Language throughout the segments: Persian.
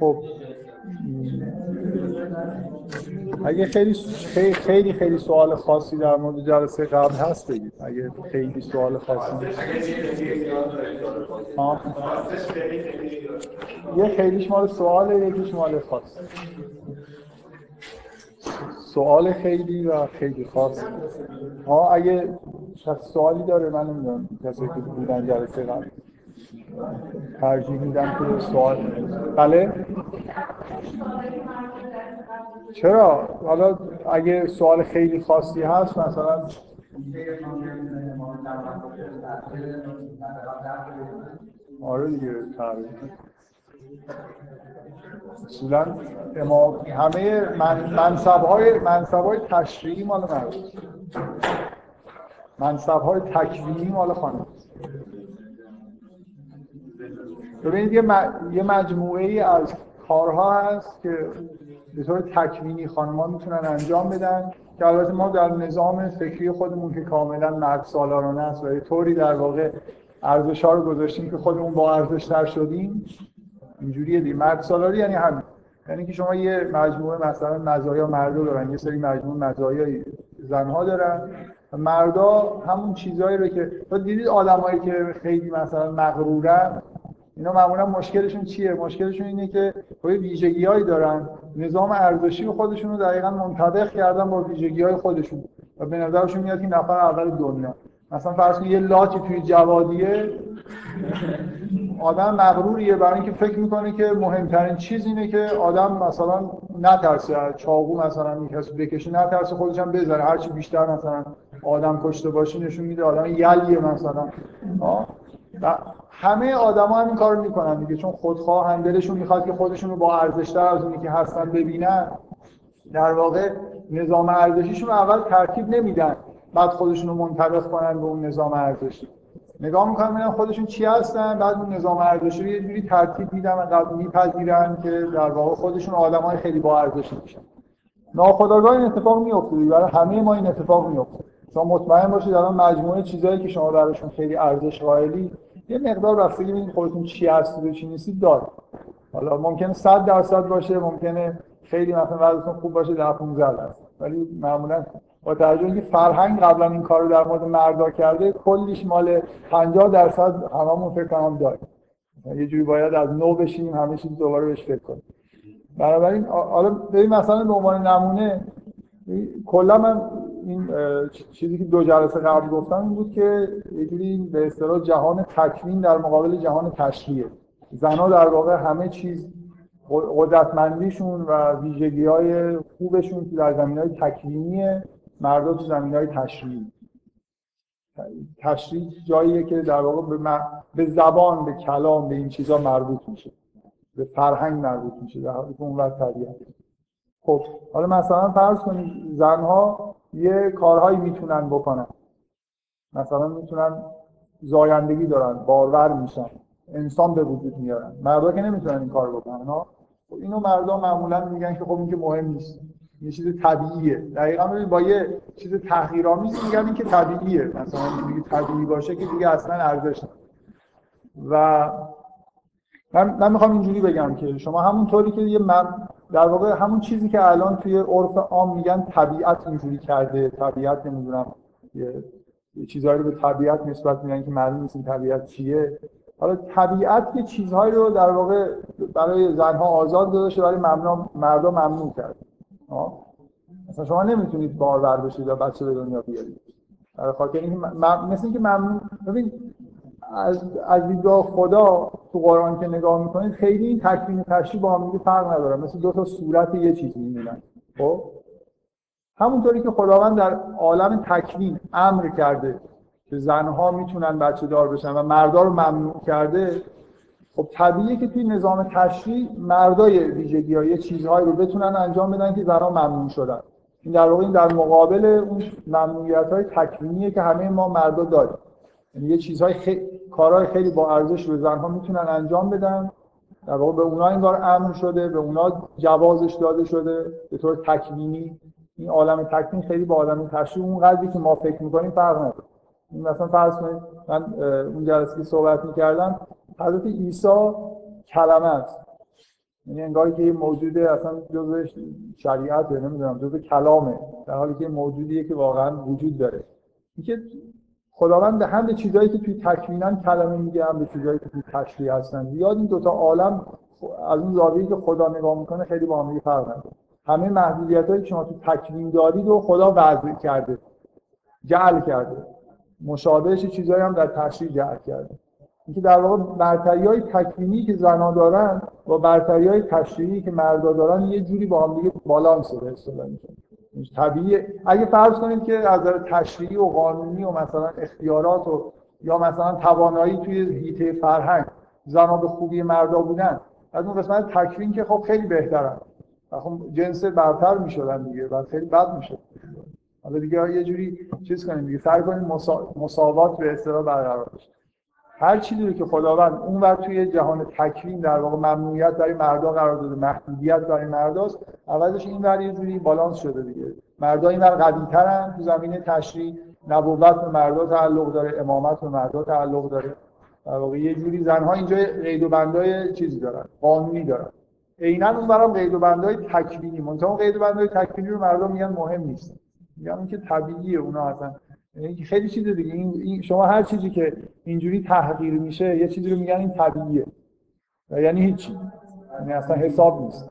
خب. اگه خیلی خیلی خیلی سوال خاصی در مورد جلسه قبل هست بگید. اگه خیلی سوال خاصی. یه خیلیش مال سواله یکیش مال خاص. سوال خیلی و خیلی خاص. ها اگه سوالی داره من نمی‌دونم. کسی که بودن جلسه قبل. ترجیح میدم که سوال بله؟ چرا؟ حالا اگه سوال خیلی خاصی هست مثلا آره دیگه اصولا امام همه من منصب های منصب های تشریعی مال مرد منصب های تکوینی مال خانم. ببینید یه, مجموعه ای از کارها هست که به طور تکوینی خانم‌ها می‌تونن انجام بدن که البته ما در نظام فکری خودمون که کاملا مرد سالارانه است و یه طوری در واقع ارزش ها رو گذاشتیم که خودمون با ارزش تر شدیم اینجوریه دی مرد سالاری یعنی همین. یعنی که شما یه مجموعه مثلا مزایا مردا دارن یه سری مجموعه مزایای زنها دارن. مردا همون چیزهایی رو که دیدید آدمایی که خیلی مثلا مغرورن؟ اینا معمولا مشکلشون چیه؟ مشکلشون اینه که خیلی ویژگیهایی دارن. نظام ارزشی خودشون رو دقیقا منطبق کردن با ویژگی های خودشون. و به نظرشون میاد که نفر اول دنیا. مثلا فرض کنید یه لاتی توی جوادیه. آدم مغروریه برای اینکه فکر می‌کنه که مهمترین چیز اینه که آدم مثلا نترسه. چاقو مثلا کسی بکشه نترسه خودش هم بذاره. هرچی بیشتر مثلا آدم کشته باشه نشون میده آدم یلیه مثلا. و همه آدما هم این کارو می‌کنن دیگه چون خودخواه دلشون می‌خواد که خودشون رو با ارزشتر از اونی که هستن ببینن. در واقع نظام ارزشیشون رو اول ترتیب نمیدن بعد خودشون رو منطبق کنن به اون نظام ارزشی. نگاه می‌کنن ببینن خودشون چی هستن بعد اون نظام ارزشی رو یه جوری ترتیب میدن و میپذیرن که در واقع خودشون آدمای خیلی با ارزش میشن. ناخودآگاه این اتفاق میفته برای همه ما این اتفاق میفته شما مطمئن باشید الان مجموعه چیزایی که شما براشون خیلی ارزش قائلی یه مقدار رفتگی ببینید خودتون چی هستید و چی نیستید داره حالا ممکنه 100 درصد باشه ممکنه خیلی مثلا وضعیتون خوب باشه در 15 درصد. ولی معمولا با توجه اینکه فرهنگ قبلا این کارو در مورد مردا کرده کلیش مال 50 درصد هممون فکر کنم داره. یه جوری باید از نو بشیم همه چیز دوباره بهش فکر کنیم. بنابراین حالا ببین مثلا به عنوان نمونه کلا من این چیزی که دو جلسه قبل گفتم بود که یه به اصطلاح جهان تکوین در مقابل جهان تشریعه. زنها در واقع همه چیز قدرتمندیشون و ویژگی های خوبشون در زمین های تکوینیه مردا تو زمین های تشریعی. تشریع جاییه که در واقع به, به زبان به کلام به این چیزها مربوط میشه. به فرهنگ مربوط میشه در حالی که اون وقت طبیعت. خب حالا مثلا فرض کنید زنها یه کارهایی می‌تونن بکنن. مثلا می‌تونن زایندگی دارن بارور میشن. انسان به وجود میارن. مردا که نمی‌تونن این کار بکنن ها؟ خب اینو مردا معمولا میگن که خب این که مهم نیست. یه چیز طبیعیه. دقیقا با یه چیز تحقیرآمیز میگن این که طبیعیه. مثلا دیگه طبیعی باشه که دیگه اصلا ارزش و من, من می‌خوام اینجوری بگم که شما همونطوری که یه من در واقع همون چیزی که الان توی عرف عام میگن طبیعت اینجوری کرده طبیعت نمی‌دونم یه, چیزهایی رو به طبیعت نسبت میگن که معلوم نیست این طبیعت چیه. حالا طبیعت یه چیزهایی رو در واقع برای زنها آزاد گذاشته برای مردا ممنوع کرده مثلا شما نمی‌تونید بارور بشید یا بچه به دنیا بیارید. برای خاطر اینکه مثل اینکه ممنوع ببین از از دیدگاه خدا تو قرآن که نگاه می‌کنید خیلی این تکوین تشریح با هم فرق نداره. مثل دو تا صورت یه چیزی میمونن خب؟ همونطوری که خداوند در عالم تکوین امر کرده که زنها می‌تونن بچه دار بشن و مردا رو ممنوع کرده خب طبیعیه که توی نظام تشریع مردای ویژگی های چیزهایی رو بتونن انجام بدن که زنها ممنوع شدن. این در واقع این در مقابل اون ممنوعیت های تکوینیه که همه ما مردا داریم. یعنی یه چیزهای خیلی کارهای خیلی با ارزش رو زنها می‌تونن انجام بدن. در واقع به اونا این امر شده به اونا جوازش داده شده به طور تکوینی. این عالم تکوین خیلی با عالم تشریع اون قدری که ما فکر می‌کنیم فرق نداره. مثلا فرض کنید من اون جلسه که صحبت می‌کردم حضرت عیسی کلمه است. یعنی انگاری که یه موجود اصلا جزء شریعت نمی‌دونم جزء کلامه. در حالی که موجودیه که واقعا وجود داره. اینکه خداوند به هم به چیزایی که توی تکوینن کلمه میگه به چیزایی که توی تشریع هستن. زیاد این دوتا عالم از اون زاویه‌ای که خدا نگاه می‌کنه خیلی با هم فرق همه محدودیتایی که شما تو تکوین دارید و خدا وضع کرده جعل کرده. مشابهش چیزایی هم در تشریع جعل کرده. اینکه در واقع برتری های تکوینی که زنها دارن با برتری های تشریعی که مردا دارن یه جوری با هم دیگه بالانس به اصطلاح طبیعی اگه فرض کنید که از نظر تشریعی و قانونی و مثلا اختیارات و یا مثلا توانایی توی هیته فرهنگ زنها به خوبی مردا بودن از اون قسمت تکوین که خب خیلی بهترن. خب جنس برتر می‌شدن دیگه و خیلی بد می‌شد. حالا دیگه یه جوری چیز کنیم دیگه سعی کنیم مساوات به اصطلاح برقرار بشه. هر چیزی رو که خداوند اون ور توی جهان تکوین در واقع ممنوعیت برای مردا قرار داده محدودیت برای مرداست عوضش این ور یه جوری بالانس شده دیگه. مردا این ور قوی ترن تو زمینه تشریع نبوت به مردا تعلق داره امامت به مردا تعلق داره. در واقع یه جوری زنها اینجا قید و بندای چیزی دارن قانونی دارن. عینا برام قید و بندای تکوینی منتها قید و بندای تکوینی رو مردم میگن مهم نیست. میگن که طبیعیه اونا اصلا خیلی چیز دیگه. این شما هر چیزی که اینجوری تحقیر میشه یه چیزی رو میگن این طبیعیه. یعنی هیچی. یعنی اصلا حساب نیست.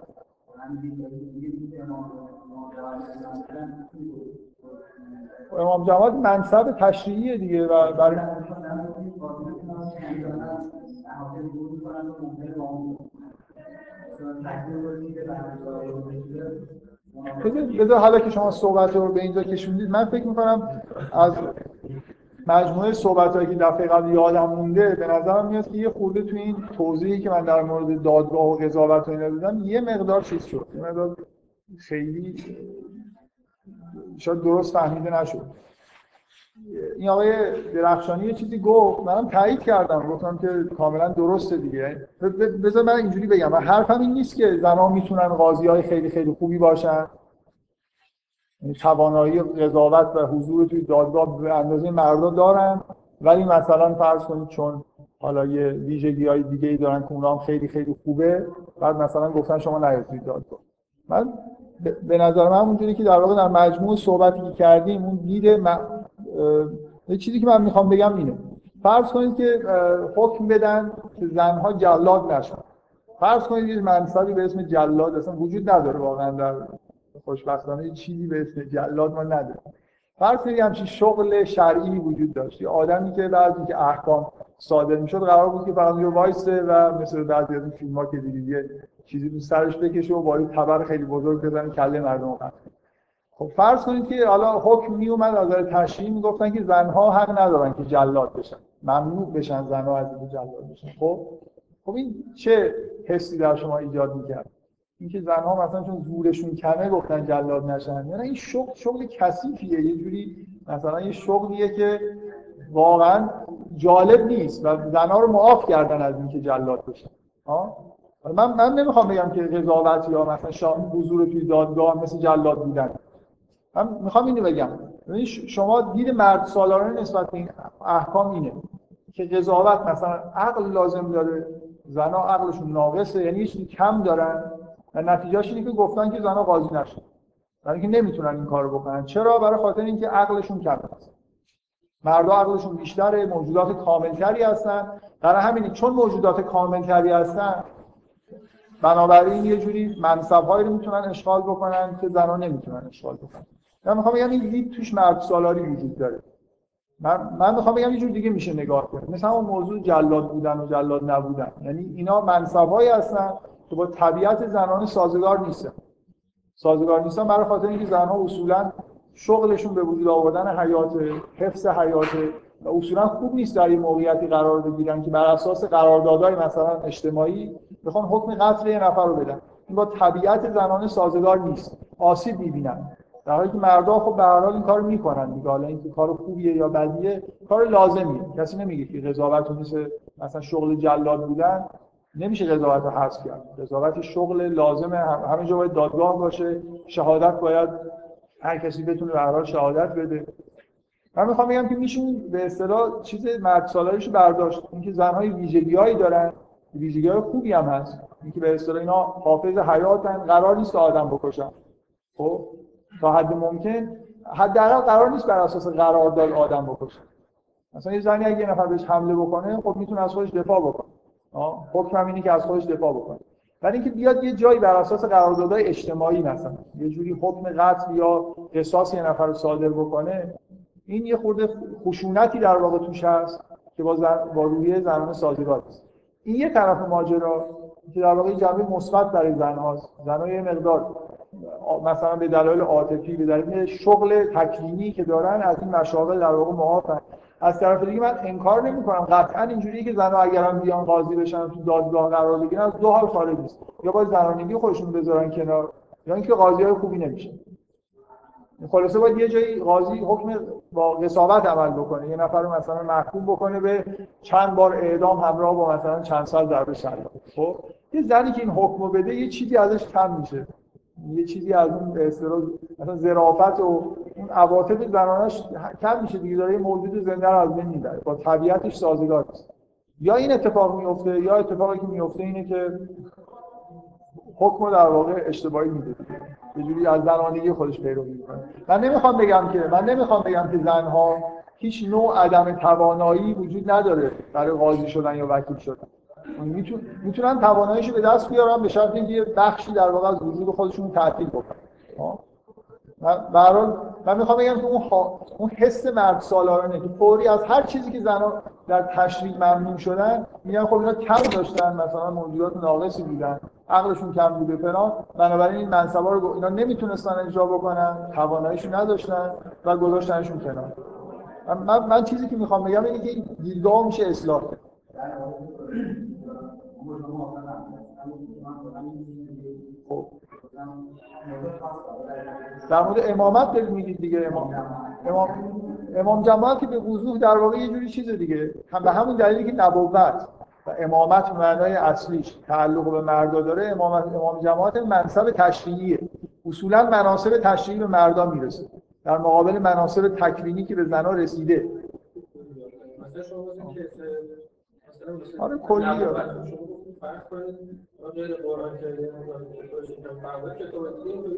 امام جواد منصب تشریعیه دیگه و برای بذار حالا که شما صحبت رو به اینجا کشوندید من فکر می‌کنم از مجموعه صحبت هایی که دفعه قبل یادم مونده به نظرم میاد که یه خورده تو این توضیحی که من در مورد دادگاه و قضاوت و اینا دادم یه مقدار چیز شد یه مقدار خیلی شاید درست فهمیده نشد. این آقای درخشانی یه چیزی گفت. منم تایید کردم. گفتم که کاملا درسته دیگه. بذار من اینجوری بگم. حرفم این نیست که زنها می‌تونن قاضی های خیلی خیلی خوبی باشن. یعنی توانایی قضاوت و حضور توی دادگاه به اندازه مردا دارن. ولی مثلا فرض کنید چون حالا یه ویژگی های دیگه ای دارن که اونا هم خیلی خیلی خوبه. بعد مثلا گفتن شما نیاید توی دادگاه. من به نظر من اونجوری که در واقع در مجموع صحبتی که کردیم اون دید یه چیزی که من می‌خوام بگم اینه. فرض کنید که حکم بدن که زنها جلاد نشن. فرض کنید یه منصبی به اسم جلاد اصلا وجود نداره واقعا در خوشبختانه چیزی به اسم جلاد ما نداره. فرض کنید همچین شغل شرعی وجود داشت. آدمی که بعد که احکام صادر می‌شد قرار بود که فقط یه وایسه و مثل بعضی از این فیلم ها که یه چیزی رو سرش بکشه و با تبر خیلی بزرگ بزنه کله مردم رو خب فرض کنید که حالا حکم می اومد از نظر تشریعی می‌گفتن که زنها حق ندارن که جلاد بشن. ممنوع بشن زنها از این جلاد بشن. خب؟ خب این چه حسی در شما ایجاد می‌کرد؟ اینکه زنها مثلا چون زورشون کمه گفتن جلاد نشن. یعنی این شغل شغل کثیفیه. یه جوری مثلا یه شغلیه که واقعا جالب نیست و زنها رو معاف کردن از اینکه جلاد بشن. ها؟ من من نمی‌خوام بگم که قضاوت یا مثلا شاه حضور توی دادگاه مثل جلاد بودن. من می‌خوام اینو بگم. یعنی شما دید مرد سالارانه نسبت به این احکام اینه که قضاوت مثلا عقل لازم داره زنا عقلشون ناقصه یعنی چیزی کم دارن و نتیجهش اینه که گفتن که زنا قاضی نشن برای اینکه نمی‌تونن این کارو بکنن. چرا؟ برای خاطر اینکه عقلشون کم است مردا عقلشون بیشتره موجودات کاملتری هستن. برای همین چون موجودات کاملتری هستن بنابراین یه جوری منصبهایی رو می‌تونن اشغال بکنن که زنها نمی‌تونن اشغال بکنن. من می‌خوام بگم این دید توش مرد سالاری وجود داره. من من می‌خوام بگم یه جور دیگه میشه نگاه کنید مثلا اون موضوع جلاد بودن و جلاد نبودن. یعنی اینا منصبایی هستن که با طبیعت زنان سازگار نیستن. سازگار نیستن برای خاطر اینکه زنها اصولا شغلشون به وجود آوردن حیات حفظ حیات. و اصولا خوب نیست در این موقعیتی قرار بگیرن که بر اساس قراردادهای مثلا اجتماعی بخوان حکم قتل یه نفر رو بدن. این با طبیعت زنان سازگار نیست. آسیب می‌بینن. در حالی که مردا خب به هر حال این کارو می‌کنن دیگه. حالا اینکه کار خوبیه یا بدیه کار لازمیه. کسی نمیگه که قضاوت مثل مثلا شغل جلاد بودن نمیشه قضاوت رو حذف کرد. قضاوت شغل لازمه. همه جا باید دادگاه باشه. شهادت باید هر کسی بتونه به شهادت بده. من می‌خوام بگم که میشون به اصطلاح چیز مرد سالارش برداشت. اینکه زنهای ویژگیهایی دارن. ویژگی خوبی هم هست. اینکه به اصطلاح اینا حافظ حیاتن. قرار نیست آدم بکشن. خب؟ تا حد ممکن حداقل قرار نیست بر اساس قرارداد آدم بکشه. مثلا یه زنی اگه یه نفر بهش حمله بکنه خب می‌تونه از خودش دفاع بکنه. حکم اینه که از خودش دفاع بکنه. ولی اینکه بیاد یه جایی بر اساس قراردادهای اجتماعی مثلا یه جوری حکم قتل یا قصاص یه نفر رو صادر بکنه این یه خورده خشونتی در واقع توش هست که با, زن... با رویه زنان سازگار است این یه طرف ماجرا که در واقع جنبه مثبت برای زنهاست. زنها یه مقدار مثلا به دلایل عاطفی به دلیل شغل تکلیمی که دارن از این مشاغل در واقع معافن از طرف دیگه من انکار نمی کنم قطعا اینجوریه که زنها اگر هم بیان قاضی بشن تو دادگاه قرار بگیرن از دو حال خارج نیست. یا باید زنانگی خودشون بذارن کنار یا اینکه قاضی های خوبی نمیشه خلاصه باید یه جایی قاضی حکم با قصاوت عمل بکنه. یه نفر رو مثلا محکوم بکنه به چند بار اعدام همراه با مثلا چند سال شلاق خب یه زنی که این حکم بده یه چیزی ازش کم میشه. یه چیزی از اون به مثلا ظرافت و اون عواطف زنانش کم میشه دیگه داره موجود زنده رو از بین می‌بره. با طبیعتش سازگار است یا این اتفاق میفته یا اتفاقی که میفته اینه که حکم در واقع اشتباهی میده. یه جوری از زنانگی خودش پیروی می‌کنه. من نمی‌خوام بگم که من نمی‌خوام بگم که زنها هیچ نوع عدم توانایی وجود نداره برای قاضی شدن یا وکیل شدن. می‌تونن تواناییشو به دست بیارن به شرط اینکه یه بخشی در واقع از وجود خودشون تعطیل بکنن. من من می‌خوام بگم که اون, اون حس مرد سالارانه که فوری از هر چیزی که زنها در تشریع ممنون شدن میگن خب اینا کم داشتن مثلا موجودات ناقصی بودن عقلشون کم بوده فلان. بنابراین این منصبا رو اینا نمی‌تونستن اجرا بکنن تواناییشو نداشتن و گذاشتنشون کنار. من, من چیزی که می‌خوام بگم اینه که دیدگاه میشه اصلاح خب. در مورد امامت دارید میگید دیگه. امام امام امام جماعت که به وضوح در واقع یه جوری چیز دیگه. هم به همون دلیلی که نبوت و امامت معنای اصلیش تعلق به مردا داره امامت امام جماعت منصب تشریعیه. اصولا مناصب تشریعی به مردا می‌رسه. در مقابل مناصب تکوینی که به زنا رسیده. آره کلی فرض کنید غیر قرآن کرده فرض که تو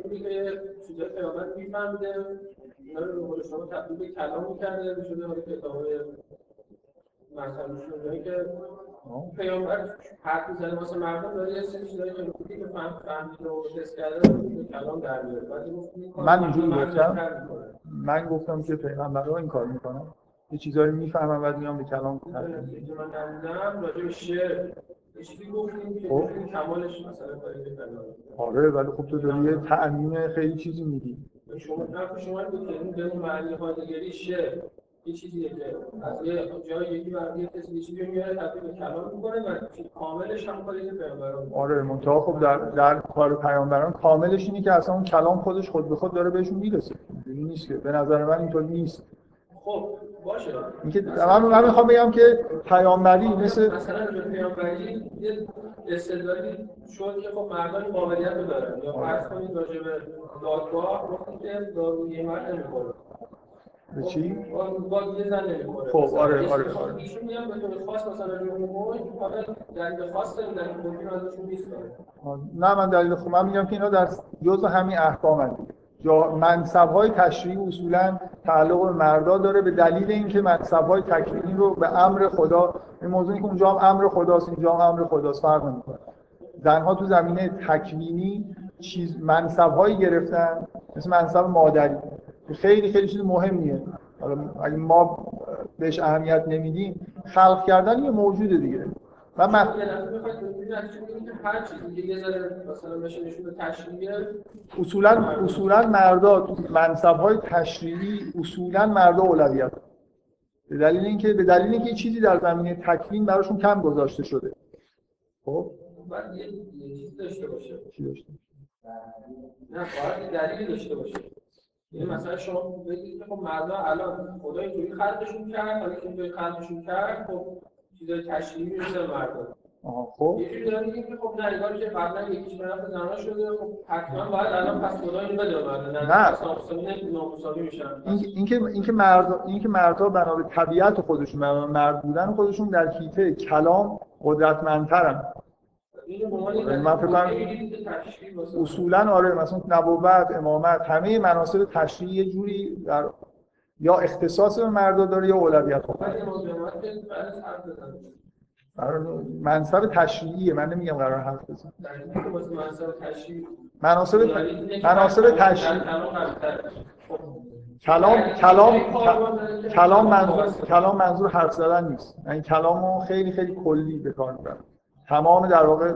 دیگه که چیزای پیامبر میفهمیده اینا رو به شما تبدیل به کلام می‌کرده می‌شده حالا کتابای مثلا که پیامبر حرف می‌زنه واسه مردم داره یه سری چیزایی که خوبی که فهم فهمید و تست کرده رو کلام در میاره. من اینجوری گفتم من گفتم که پیغمبرها این کار می‌کنن. یه چیزایی می‌فهمم بعد میام به کلام من نبودم راجع به شعر خب. آره ولی خب تو داری یه تأمین خیلی چیزی میدی. شما شما که شعر یه چیزیه که از یه جای یکی بر یه کسی چیزی میاره تبدیل به کلام می‌کنه و کاملش هم کاری پیامبران آره منتها خب در در کار پیامبران کاملش اینه که اصلا اون کلام خودش خود به خود داره بهشون می‌رسه. اینجوری نیست که به نظر من اینطور نیست. خب باشه. اینکه من من می‌خوام بگم که پیامبری مثل مثلا پیامبری یه استدلالی شد که خب مردان قابلیت رو دارن. یا فرض کنید راجع به دادگاه گفتیم که داروی مرد نمی‌خوره. به چی؟ خب، با یه زن نمی‌خوره. خب آره آره آره. ایشون میان به طور خاص مثلا روی موج حالا دلیل خاص داره دلیل ممکن ازشون نیست. نه من دلیل خب من میگم که اینا در جزء همین احکام هست منصب های تشریعی اصولا تعلق به مردا داره به دلیل اینکه منصب های تکوینی رو به امر خدا این موضوعی که اونجا هم امر خداست اینجا هم امر خداست فرق نمی‌کنه. زنها تو زمینه تکوینی چیز منصب هایی گرفتن مثل منصب مادری. خیلی خیلی چیز مهمیه. حالا اگه ما بهش اهمیت نمیدیم خلق کردن یه موجوده دیگه. و من اصولا اصولا مردا منصب های تشریعی اصولا مردا اولویت. به دلیل اینکه به دلیل اینکه چیزی در زمینه تکوین براشون کم گذاشته شده. خب؟ یه چیز داشته باشه. چی داشته نه باید دلیلی داشته باشه. یعنی مثلا شما بگید خب مردا الان خدا اینجوری خلقشون کرد حالا که اینجوری خلقشون کرد خب چیزای تشریعی مثل مردم. خب. یه جوری داره میگه خب نه انگار که قبلا یکیش طرف زنا شده خب حتما باید الان پس خدا اینو بده مرد نه نامساوی میشن. اینکه اینکه مرد اینکه مردها بنا به طبیعت خودشون مرد بودن خودشون در حیطه کلام قدرتمندترن. من فکر کنم اصولا آره مثلا نبوت امامت همه مناسب تشریعی یه جوری در یا اختصاص به مردا داره یا اولویت منصب تشریعیه. من نمیگم قرار حرف بزنم مناسب مناسب تشریعی کلام کلام کلام منظور کلام منظور حرف زدن نیست. این کلامو خیلی خیلی کلی به کار می‌برم. تمام در واقع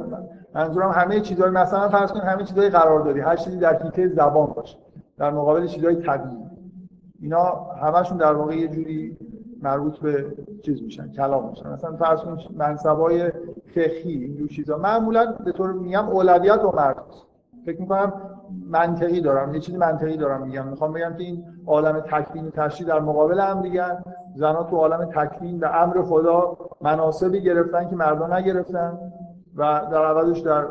منظورم همه چیزهای مثلا فرض کنید همه چیزهای قرار دادی هر چیزی در حیطه زبان باشه. در مقابل چیزهای طبیعی. اینا همشون در واقع یه جوری مربوط به چیز میشن کلام میشن. مثلا فرض کنید منصبای فقهی اینجور چیزا. معمولا به طور میگم اولویت و مرد فکر می‌کنم منطقی دارم یه چیزی منطقی دارم میگم. می‌خوام بگم که این عالم تکوین تشریع در مقابل هم دیگه زنها تو عالم تکوین به امر خدا مناسبی گرفتن که مردان نگرفتن و در عوضش در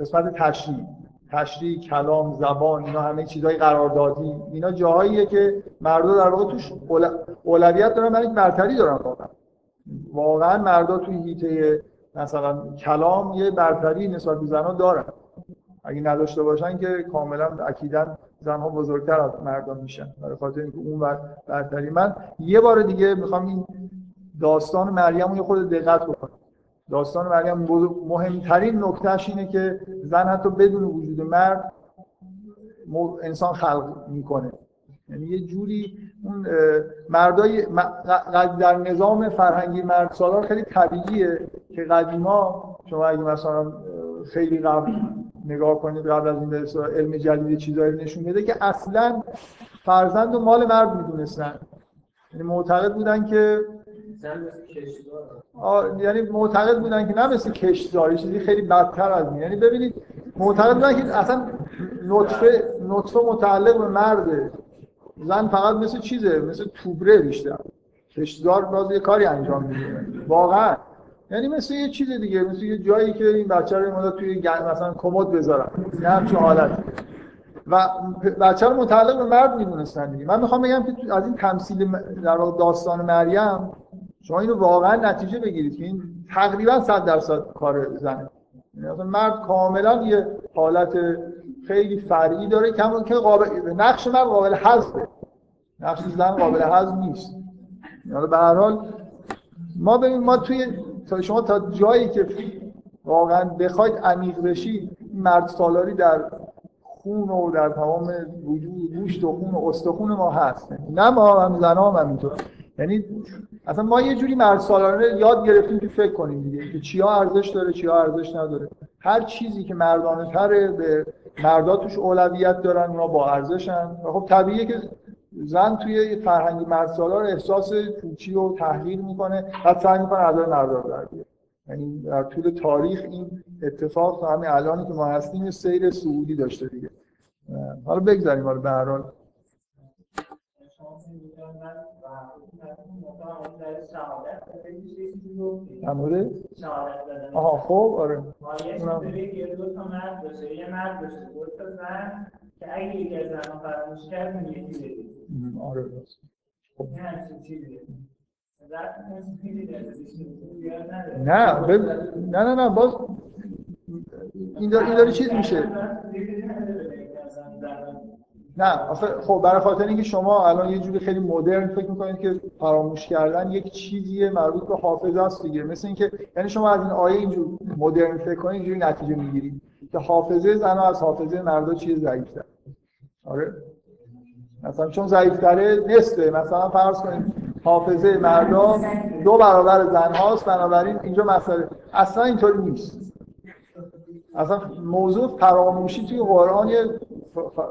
قسمت تشریع. تشریع کلام زبان اینا همه چیزهای قراردادی. اینا جاهاییه که مردم در واقع توش اولویت دارن برای برتری دارن واقعا. واقعا مردا توی هیته مثلا کلام یه برتری نسبت به زنها دارن. اگه نداشته باشن که کاملا اکیدا زنها بزرگتر از مردان میشن. برای خاطر اینکه اون وقت برتری. من یه بار دیگه می‌خوام این داستان مریم یه خود دقت بکنم. داستان مریم مهمترین نکتهش اینه که زن حتی بدون وجود مرد انسان خلق می‌کنه. یعنی یه جوری اون مردای در نظام فرهنگی مرد سالار خیلی طبیعیه که قدیما شما اگه مثلا خیلی قبل نگاه کنید قبل از این علم جدید چیزایی نشون میده که اصلا فرزند و مال مرد می‌دونستن. یعنی معتقد بودن که یعنی معتقد بودن که نه مثل کشتزاری چیزی خیلی بدتر از این. یعنی ببینید معتقد بودن که اصلا نطفه نطفه متعلق به مرده زن فقط مثل چیزه مثل توبره بیشتر. کشتزار باز یه کاری انجام میده. واقعا. یعنی مثل یه چیز دیگه مثل یه جایی که این بچه رو مدت توی مثلا کمد بذارن. نه همچون حالت. و بچه رو متعلق به مرد می‌دونستن دیگه. من می‌خوام بگم که از این تمثیل در داستان مریم شما اینو واقعا نتیجه بگیرید که این تقریبا 100 درصد کار زنه. یعنی مرد کاملا یه حالت خیلی فرعی داره که قابل نقش مرد قابل حذفه. نقش زن قابل حذف نیست. یعنی به هر حال ما ببین ما توی تا شما تا جایی که واقعا بخواید عمیق بشید مرد سالاری در خون و در تمام وجود گوشت و خون و استخون ما هست. نه ما هم زن هم یعنی اصلا ما یه جوری مرد سالانه یاد گرفتیم که فکر کنیم دیگه که چیا ارزش داره چیا ارزش نداره. هر چیزی که مردانه تره به مردا توش اولویت دارن اونا با ارزشن. و خب طبیعیه که زن توی فرهنگ مرد سالار احساس پوچی و تحلیل می‌کنه و سعی می‌کنه ادای مردا در یعنی در طول تاریخ این اتفاق تا همین الانی که ما هستیم سیر سعودی داشته دیگه. حالا بگذاریم حالا به هر حال. مورد آها خب آره. یه دو تا مرد باشه یه مرد باشه دو تا زن که اگه یکی از زنها فراموش کرد اون یکی بدید آره خب نه نه نه نه باز این داره چیز میشه. نه خب برای خاطر اینکه شما الان یه جوری خیلی مدرن فکر می‌کنید که فراموش کردن یک چیزیه مربوط به حافظه است دیگه. مثل اینکه یعنی شما از این آیه اینجور مدرن فکر کنید اینجوری نتیجه می‌گیرید که حافظه زن از حافظه مردا چیز ضعیف‌تر. آره؟ مثلا چون ضعیف‌تره نصفه. مثلا فرض کنید حافظه مردا دو برابر زن هاست بنابراین اینجا مسئله. اصلا اینطوری نیست. اصلا موضوع فراموشی توی قرآن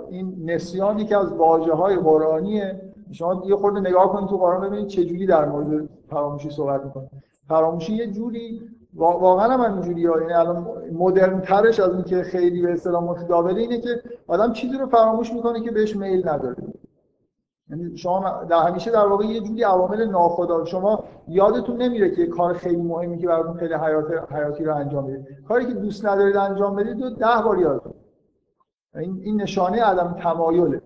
این نسیان یکی از واجه های قرآنیه. شما یه خورده نگاه کنید تو قرآن ببینید چه جوری در مورد فراموشی صحبت می‌کنه. فراموشی یه جوری واقعا هم اینجوری ها یعنی الان مدرن ترش از اینکه خیلی به اصطلاح متداوله اینه که آدم چیزی رو فراموش می‌کنه که بهش میل نداره. یعنی شما در همیشه در واقع یه جوری عوامل ناخدا شما یادتون نمیره که کار خیلی مهمی که براتون خیلی حیات حیاتی رو انجام بدید کاری که دوست ندارید انجام بدید رو ده بار یادتون این این نشانه عدم تمایله.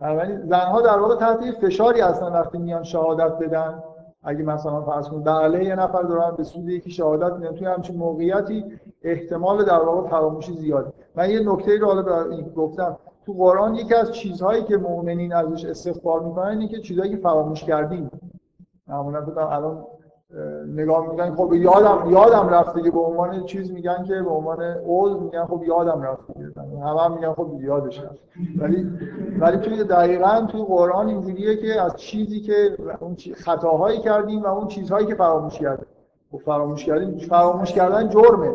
بنابراین زنها در واقع تحت فشاری هستن وقتی میان شهادت بدن. اگه مثلا فرض کنید بله یه نفر دارن به سود یکی شهادت میدن توی همچین موقعیتی احتمال در واقع فراموشی زیاده. من یه نکته رو حالا گفتم. تو قرآن یکی از چیزهایی که مؤمنین ازش استخبار می‌کنن اینه که چیزهایی که فراموش کردیم. معمولا بودم الان نگاه میگن خب یادم یادم رفته که به عنوان چیز میگن که به عنوان اول میگن خب یادم رفته همه هم میگن خب یادش رفت. ولی ولی توی دقیقا توی قرآن اینجوریه که از چیزی که اون خطاهایی کردیم و اون چیزهایی که فراموش کردیم. خب فراموش کردیم. فراموش کردن جرمه.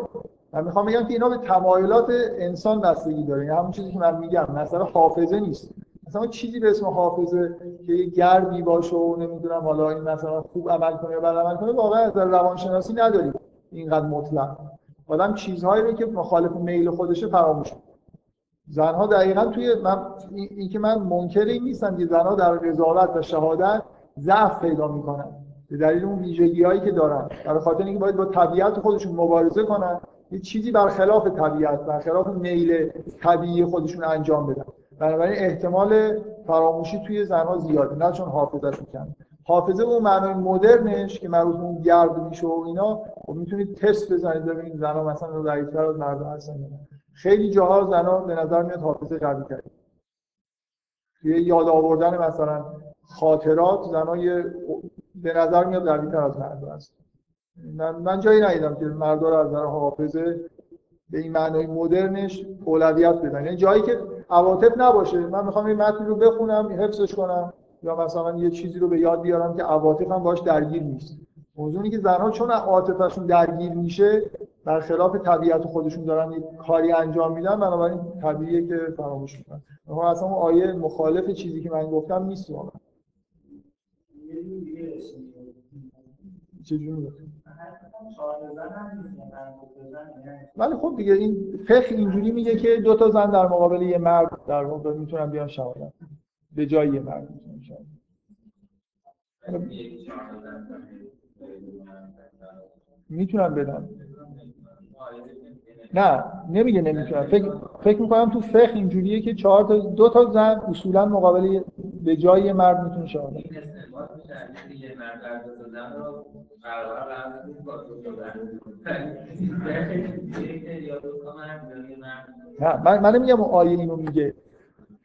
من می‌خوام بگم که اینا به تمایلات انسان بستگی داره. یعنی همون چیزی که من میگم مثلا حافظه نیست. مثلا چیزی به اسم حافظه که یه گردی باشه و نمی‌دونم حالا این مثلا خوب عمل کنه یا بد عمل کنه واقعا از روانشناسی نداریم اینقدر مطلق. آدم چیزهایی رو که مخالف میل خودشه فراموش زنها دقیقا توی من این که من منکر این نیستم که زنها در قضاوت و شهادت ضعف پیدا می‌کنن. به دلیل اون ویژگی هایی که دارن. برای خاطر اینکه باید با طبیعت خودشون مبارزه کنن یه چیزی برخلاف طبیعت برخلاف میل طبیعی خودشون انجام بدن. بنابراین احتمال فراموشی توی زنها زیاده نه چون حافظهشون کم حافظه اون معنای مدرنش که مربوط اون گرد میشه و اینا خب می‌تونید تست بزنید ببینید زنها مثلا ضعیف‌تر از مرد هستن خیلی جاها زنها به نظر میاد حافظه قوی کرد توی یاد آوردن مثلا خاطرات زنها به نظر میاد قوی از مرد هست من, من جایی ندیدم که مردا رو از نظر حافظه به این معنای مدرنش اولویت بدن. یعنی جایی که عواطف نباشه. من می‌خوام این متن رو بخونم حفظش کنم یا مثلا یه چیزی رو به یاد بیارم که عواطفم باش درگیر نیست. موضوعی که زنها چون عاطفشون درگیر میشه برخلاف طبیعت خودشون دارن یه کاری انجام میدن بنابراین طبیعیه که فراموش می‌کنن اصلا اون آیه مخالف چیزی که من گفتم نیست واقعا. چجوری ولی خب دیگه این فقه اینجوری میگه که دو تا زن در مقابل یه مرد در واقع می‌تونن بیان شهادت به جای یه مرد می‌تونن می‌تونن بدن. نه نمیگه نمی‌تونن فکر فکر می‌کنم تو فقه اینجوریه که چهار تا دو تا زن اصولا مقابل به جای مرد می‌تونه شهادت نه من من نمیگم آیه اینو میگه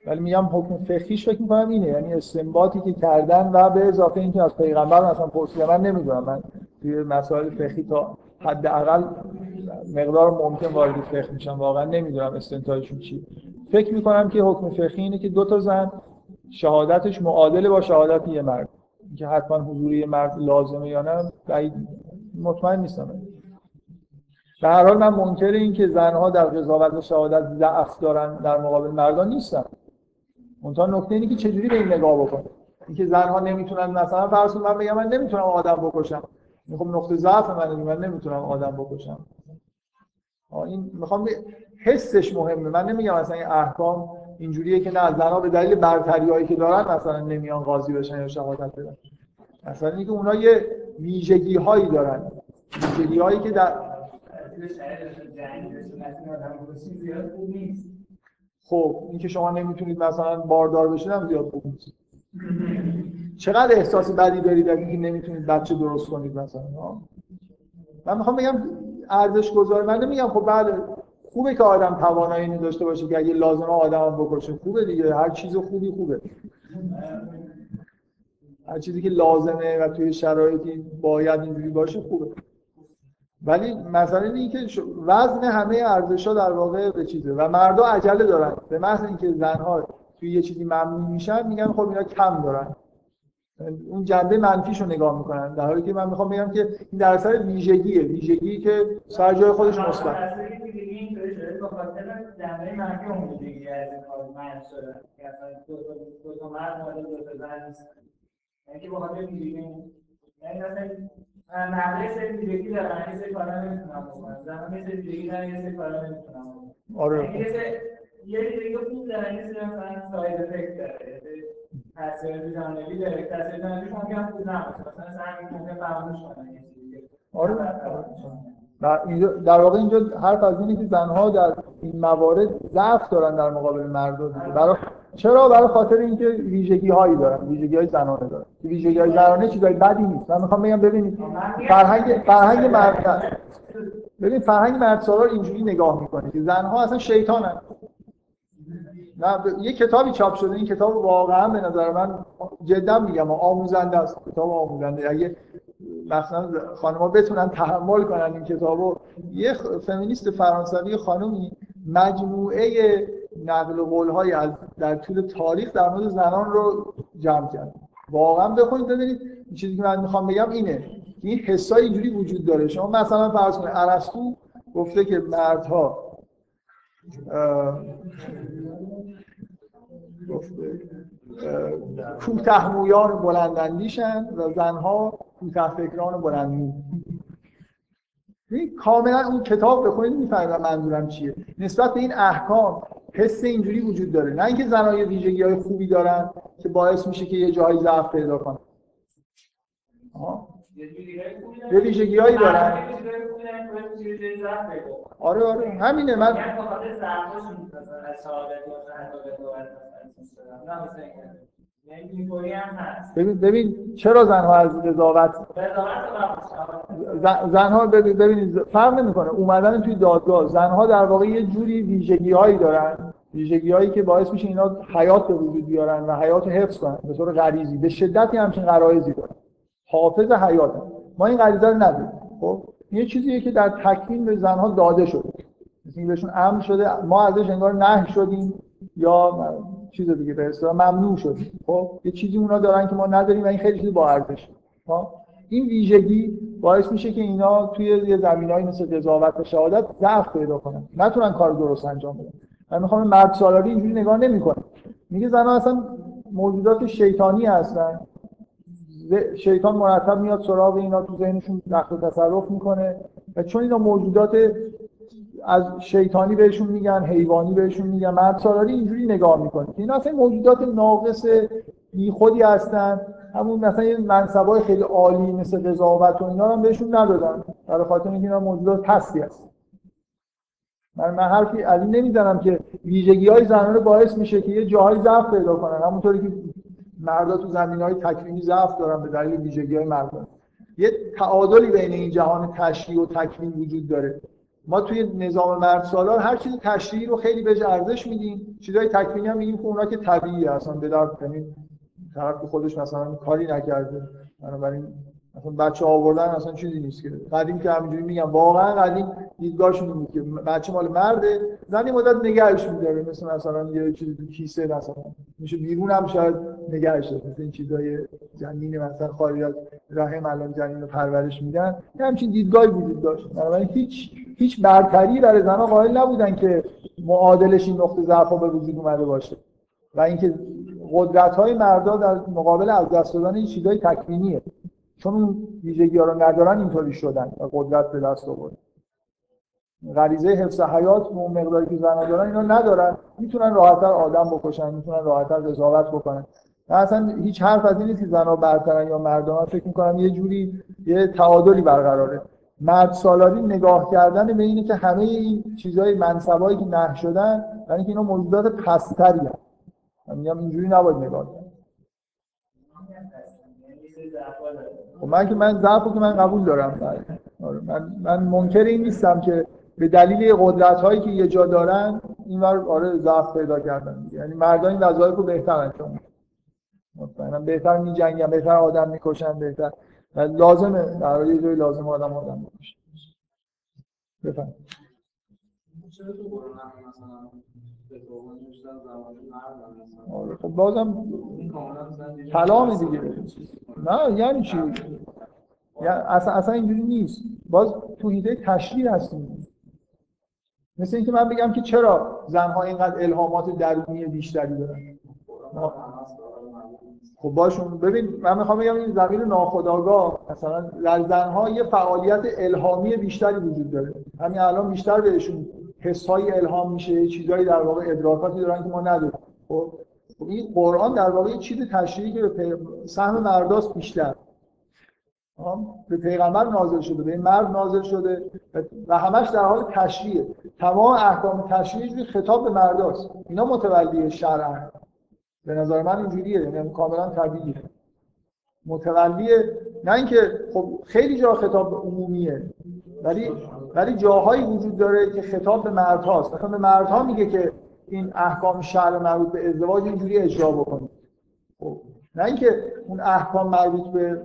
ولی میگم حکم فقهیش فکر می‌کنم اینه. یعنی استنباطی که کردن و به اضافه اینکه از پیغمبر مثلا پرسیدن من نمی‌دونم. من توی مسائل فقهی تا حداقل مقدار ممکن وارد فقه میشم. واقعا نمی‌دونم استنتاجشون چی فکر می‌کنم که حکم فقهی اینه که دو تا زن شهادتش معادله با شهادت یه مرد. که حتما حضور یه مرد لازمه یا نه بعید مطمئن نیستم. به هر حال من منکر این که زنها در قضاوت و شهادت ضعف دارن در مقابل مردان نیستم. منتها نکته اینه که چجوری به این نگاه بکنه اینکه زنها نمی‌تونن مثلا فرض من بگم من نمی‌تونم آدم بکشم. خب نقطه ضعف من من نمی‌تونم آدم بکشم. این می‌خوام حسش مهمه. من نمیگم مثلا این احکام اینجوریه که نه زنها به دلیل برتری هایی که دارن مثلا نمیان قاضی بشن یا شهادت بدن. مثلا اینکه اونا یه ویژگی هایی دارن. ویژگی هایی که در خب این که شما نمی‌تونید مثلا باردار بشید هم زیاد خوب نیست. چقدر احساس بدی دارید از اینکه نمی‌تونید بچه درست کنید مثلا من می‌خوام بگم ارزش گذار من نمیگم خب بله خوبه که آدم توانایی اینو داشته باشه که اگه لازمه آدم بکشه. خوبه دیگه هر چیز خوبی خوبه. هر چیزی که لازمه و توی شرایطی باید اینجوری باشه خوبه. ولی مثلا این که وزن همه ارزش ها در واقع به چیزه و مردا عجله دارن. به محض اینکه زنها توی یه چیزی ممنون میشن میگن خب اینا کم دارن. اون جنبه منفیشو نگاه می‌کنن در حالی که من می‌خوام بگم که این در اثر ویژگیه. ویژگی که سر جای خودش مثبت. یعنی ویژگی. یعنی یه آره. خوب دارن سری مثلا ساید افکت داره. تاثیر جانبی داره. تاثیر جانبی ممکن خوب نباشه. مثلا سعی ممکن فراموش کنن آره در واقع اینجا حرف از اینه که زنها در این موارد ضعف دارن در مقابل مرد برای چرا؟ برای خاطر اینکه ویژگی هایی دارن. ویژگی های زنانه دارن. ویژگی های زنانه چیزای بدی نیست. من می‌خوام بگم ببینید فرهنگ فرهنگ مرد ببین فرهنگ مرد سالار اینجوری نگاه می‌کنه که زنها اصلا شیطانن. نه یه کتابی چاپ شده این کتاب واقعا به نظر من جدا میگم آموزنده است. کتاب آموزنده. اگه مثلا خانم‌ها بتونن تحمل کنن این کتابو یه فمینیست فرانسوی خانمی مجموعه نقل قول‌های از در طول تاریخ در مورد زنان رو جمع کرد. واقعا بخونید ببینید. چیزی که من می‌خوام بگم اینه این حسای اینجوری وجود داره. شما مثلا فرض کنید ارسطو گفته که مردها کوتاه مویان بلندندیشن و زنها کوتاه فکران بلندمو کاملا اون کتاب بخونید می‌فهمید منظورم چیه. نسبت به این احکام حس اینجوری وجود داره. نه اینکه زنها یه ویژگی های خوبی دارن که باعث میشه که یه جایی ضعف پیدا کنن. یه ویژگی هایی دارن آره آره. همینه. من ببین ببین چرا زنها از قضاوت زنها ببینید فرق نمی‌کنه. اومدن توی دادگاه. زنها در واقع یه جوری ویژگی هایی دارن. ویژگی هایی که باعث میشه اینا حیات به وجود بیارن و حیات حفظ کنن به طور غریزی. به شدتی همچین غرایزی دارن. حافظ حیات. ما این غریزه رو نداریم. خب؟ یه چیزیه که در تکوین به زنها داده شده. مثل بهشون امر شده. ما ازش انگار نه شدیم. یا چیز دیگه به اصطلاح ممنوع شدیم. خب؟ یه چیزی اونا دارن که ما نداریم و این خیلی چیز با ارزش خب؟ این ویژگی باعث میشه که اینا توی یه زمینه‌ای مثل قضاوت و شهادت ضعف پیدا کنن. نتونن کار درست انجام بدن. من می‌خوام مرد سالاری اینجوری نگاه نمی‌کنه میگه زنها اصلا موجودات شیطانی هستن. شیطان مرتب میاد سراغ اینا تو ذهنشون نقد تصرف می‌کنه. و چون اینا موجودات از شیطانی بهشون میگن حیوانی بهشون میگن مرد سالاری اینجوری نگاه می‌کنه که اینا اصلا موجودات ناقص بی خودی هستن. همون مثلا یه منصبای خیلی عالی مثل قضاوت و اینا هم بهشون ندادن. برای خاطر اینکه اینا موجودات پستی هست من من حرفی از این نمی‌زنم که ویژگی های زنانه باعث میشه که یه جاهای ضعف پیدا کنن. همونطوری که مردا تو زمین های تکوینی ضعف دارن به دلیل ویژگی های مردان یه تعادلی بین این جهان تشریع و تکوین وجود داره. ما توی نظام مرد سالار هر چیز تشریعی رو خیلی بهش ارزش میدیم. چیزای تکوینی هم میگیم که اونا که طبیعی هستن به درد یعنی طرف خودش مثلا کاری نکرده. بنابراین مثلا بچه آوردن اصلا چیزی نیست که قدیم که همینجوری میگم واقعا قدیم دیدگاهشون اینه که بچه مال مرده زنی مدت نگهش میداره. مثل مثلا یه چیزی تو کیسه مثلا میشه بیرون هم شاید نگهش داره. مثل این چیزای جنین مثلا خارج از رحم الان جنین رو پرورش میدن. همچین دیدگاهی وجود داشت. بنابراین هیچ هیچ برتری برای زنها قائل نبودن که معادلش این نقطه ضعف به وجود اومده باشه. و اینکه قدرت های مردا در مقابل از دست دادن این چیزای تکوینیه. چون اون ویژگی ها رو ندارن اینطوری شدن و قدرت به دست آوردن. غریزه حفظ حیات به اون مقداری که زنها دارن اینا ندارن. می‌تونن راحتتر آدم بکشن می‌تونن راحتتر قضاوت بکنن. اصلا هیچ حرف از این نیست که زنها برترن یا مردان فکر می‌کنم یه جوری یه تعادلی برقراره. مرد سالاری نگاه کردن به اینه که همه این چیزهای منصبایی که نه شدن یعنی که اینا موجودات پستری هست میگم اینجوری نباید نگاه کنم من که من ضعف که من قبول دارم آره، من من منکر این نیستم که به دلیل قدرت هایی که یه جا دارن این ور آره ضعف پیدا کردن. یعنی مردان این وظایف رو بهتر انجام مطمئنم بهتر می جنگن بهتر آدم می‌کشن بهتر. لازمه در یه جای لازم آدم آدم بکشن بفهم آره خب بازم کلام دیگه. نه یعنی چی؟ اصلا اصلا اینجوری نیست. باز تو ایده تشریح هستیم. مثل اینکه من بگم که چرا زنها اینقدر الهامات درونی بیشتری دارن؟ خب باشون ببین من می‌خوام بگم این زمین ناخودآگاه مثلا در زنها یه فعالیت الهامی بیشتری وجود داره. همین الان بیشتر بهشون حسای الهام میشه چیزایی در واقع ادراکاتی دارن که ما نداریم. خب, این قرآن در واقع یه چیز تشریحی که به سهم مرداست بیشتر. به پیغمبر نازل شده به این مرد نازل شده و همش در حال تشریعه تمام احکام تشریع خطاب به مرداست. اینا متولی شرع به نظر من اینجوریه یعنی کاملا طبیعیه. متولی نه اینکه خب خیلی جا خطاب عمومیه ولی ولی جاهایی وجود داره که خطاب به مردهاست مثلا به مردها میگه که این احکام شرع مربوط به ازدواج اینجوری اجرا بکنید. خب نه اینکه اون احکام مربوط به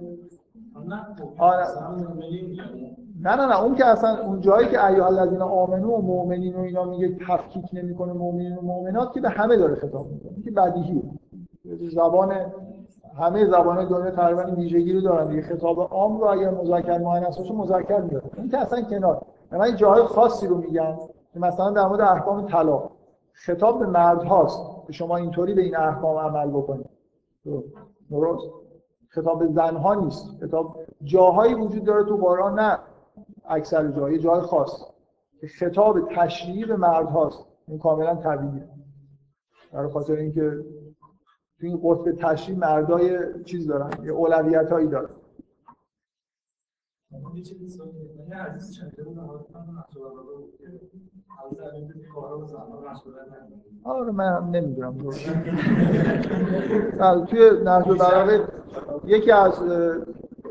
نه نه نه اون که اصلا اون جایی که ایها الذین آمنو و مؤمنین و اینا میگه تفکیک نمی‌کنه مؤمنین و مؤمنات که به همه داره خطاب می‌کنه. که بدیهیه. زبان همه زبان دنیا تقریبا ویژگی رو دارن دیگه. خطاب عام رو اگر مذکر مؤنث باشه مذکر میاره این که اصلا کنار. من جاهای خاصی رو میگم که مثلا در مورد احکام طلاق. خطاب به مرد هاست که شما اینطوری به این احکام عمل بکنید. درست. خطاب به زن ها نیست. خطاب جاهایی وجود داره تو قرآن نه. اکثر جاهای جای خاص. که خطاب تشریعی به مرد هاست. این کاملا طبیعیه. برای خاطر اینکه تو این قطب تشریع مردای چیز دارن. یه اولویت هایی دارن. آره من نمی‌دونم. بله، توی نهج البلاغه یکی از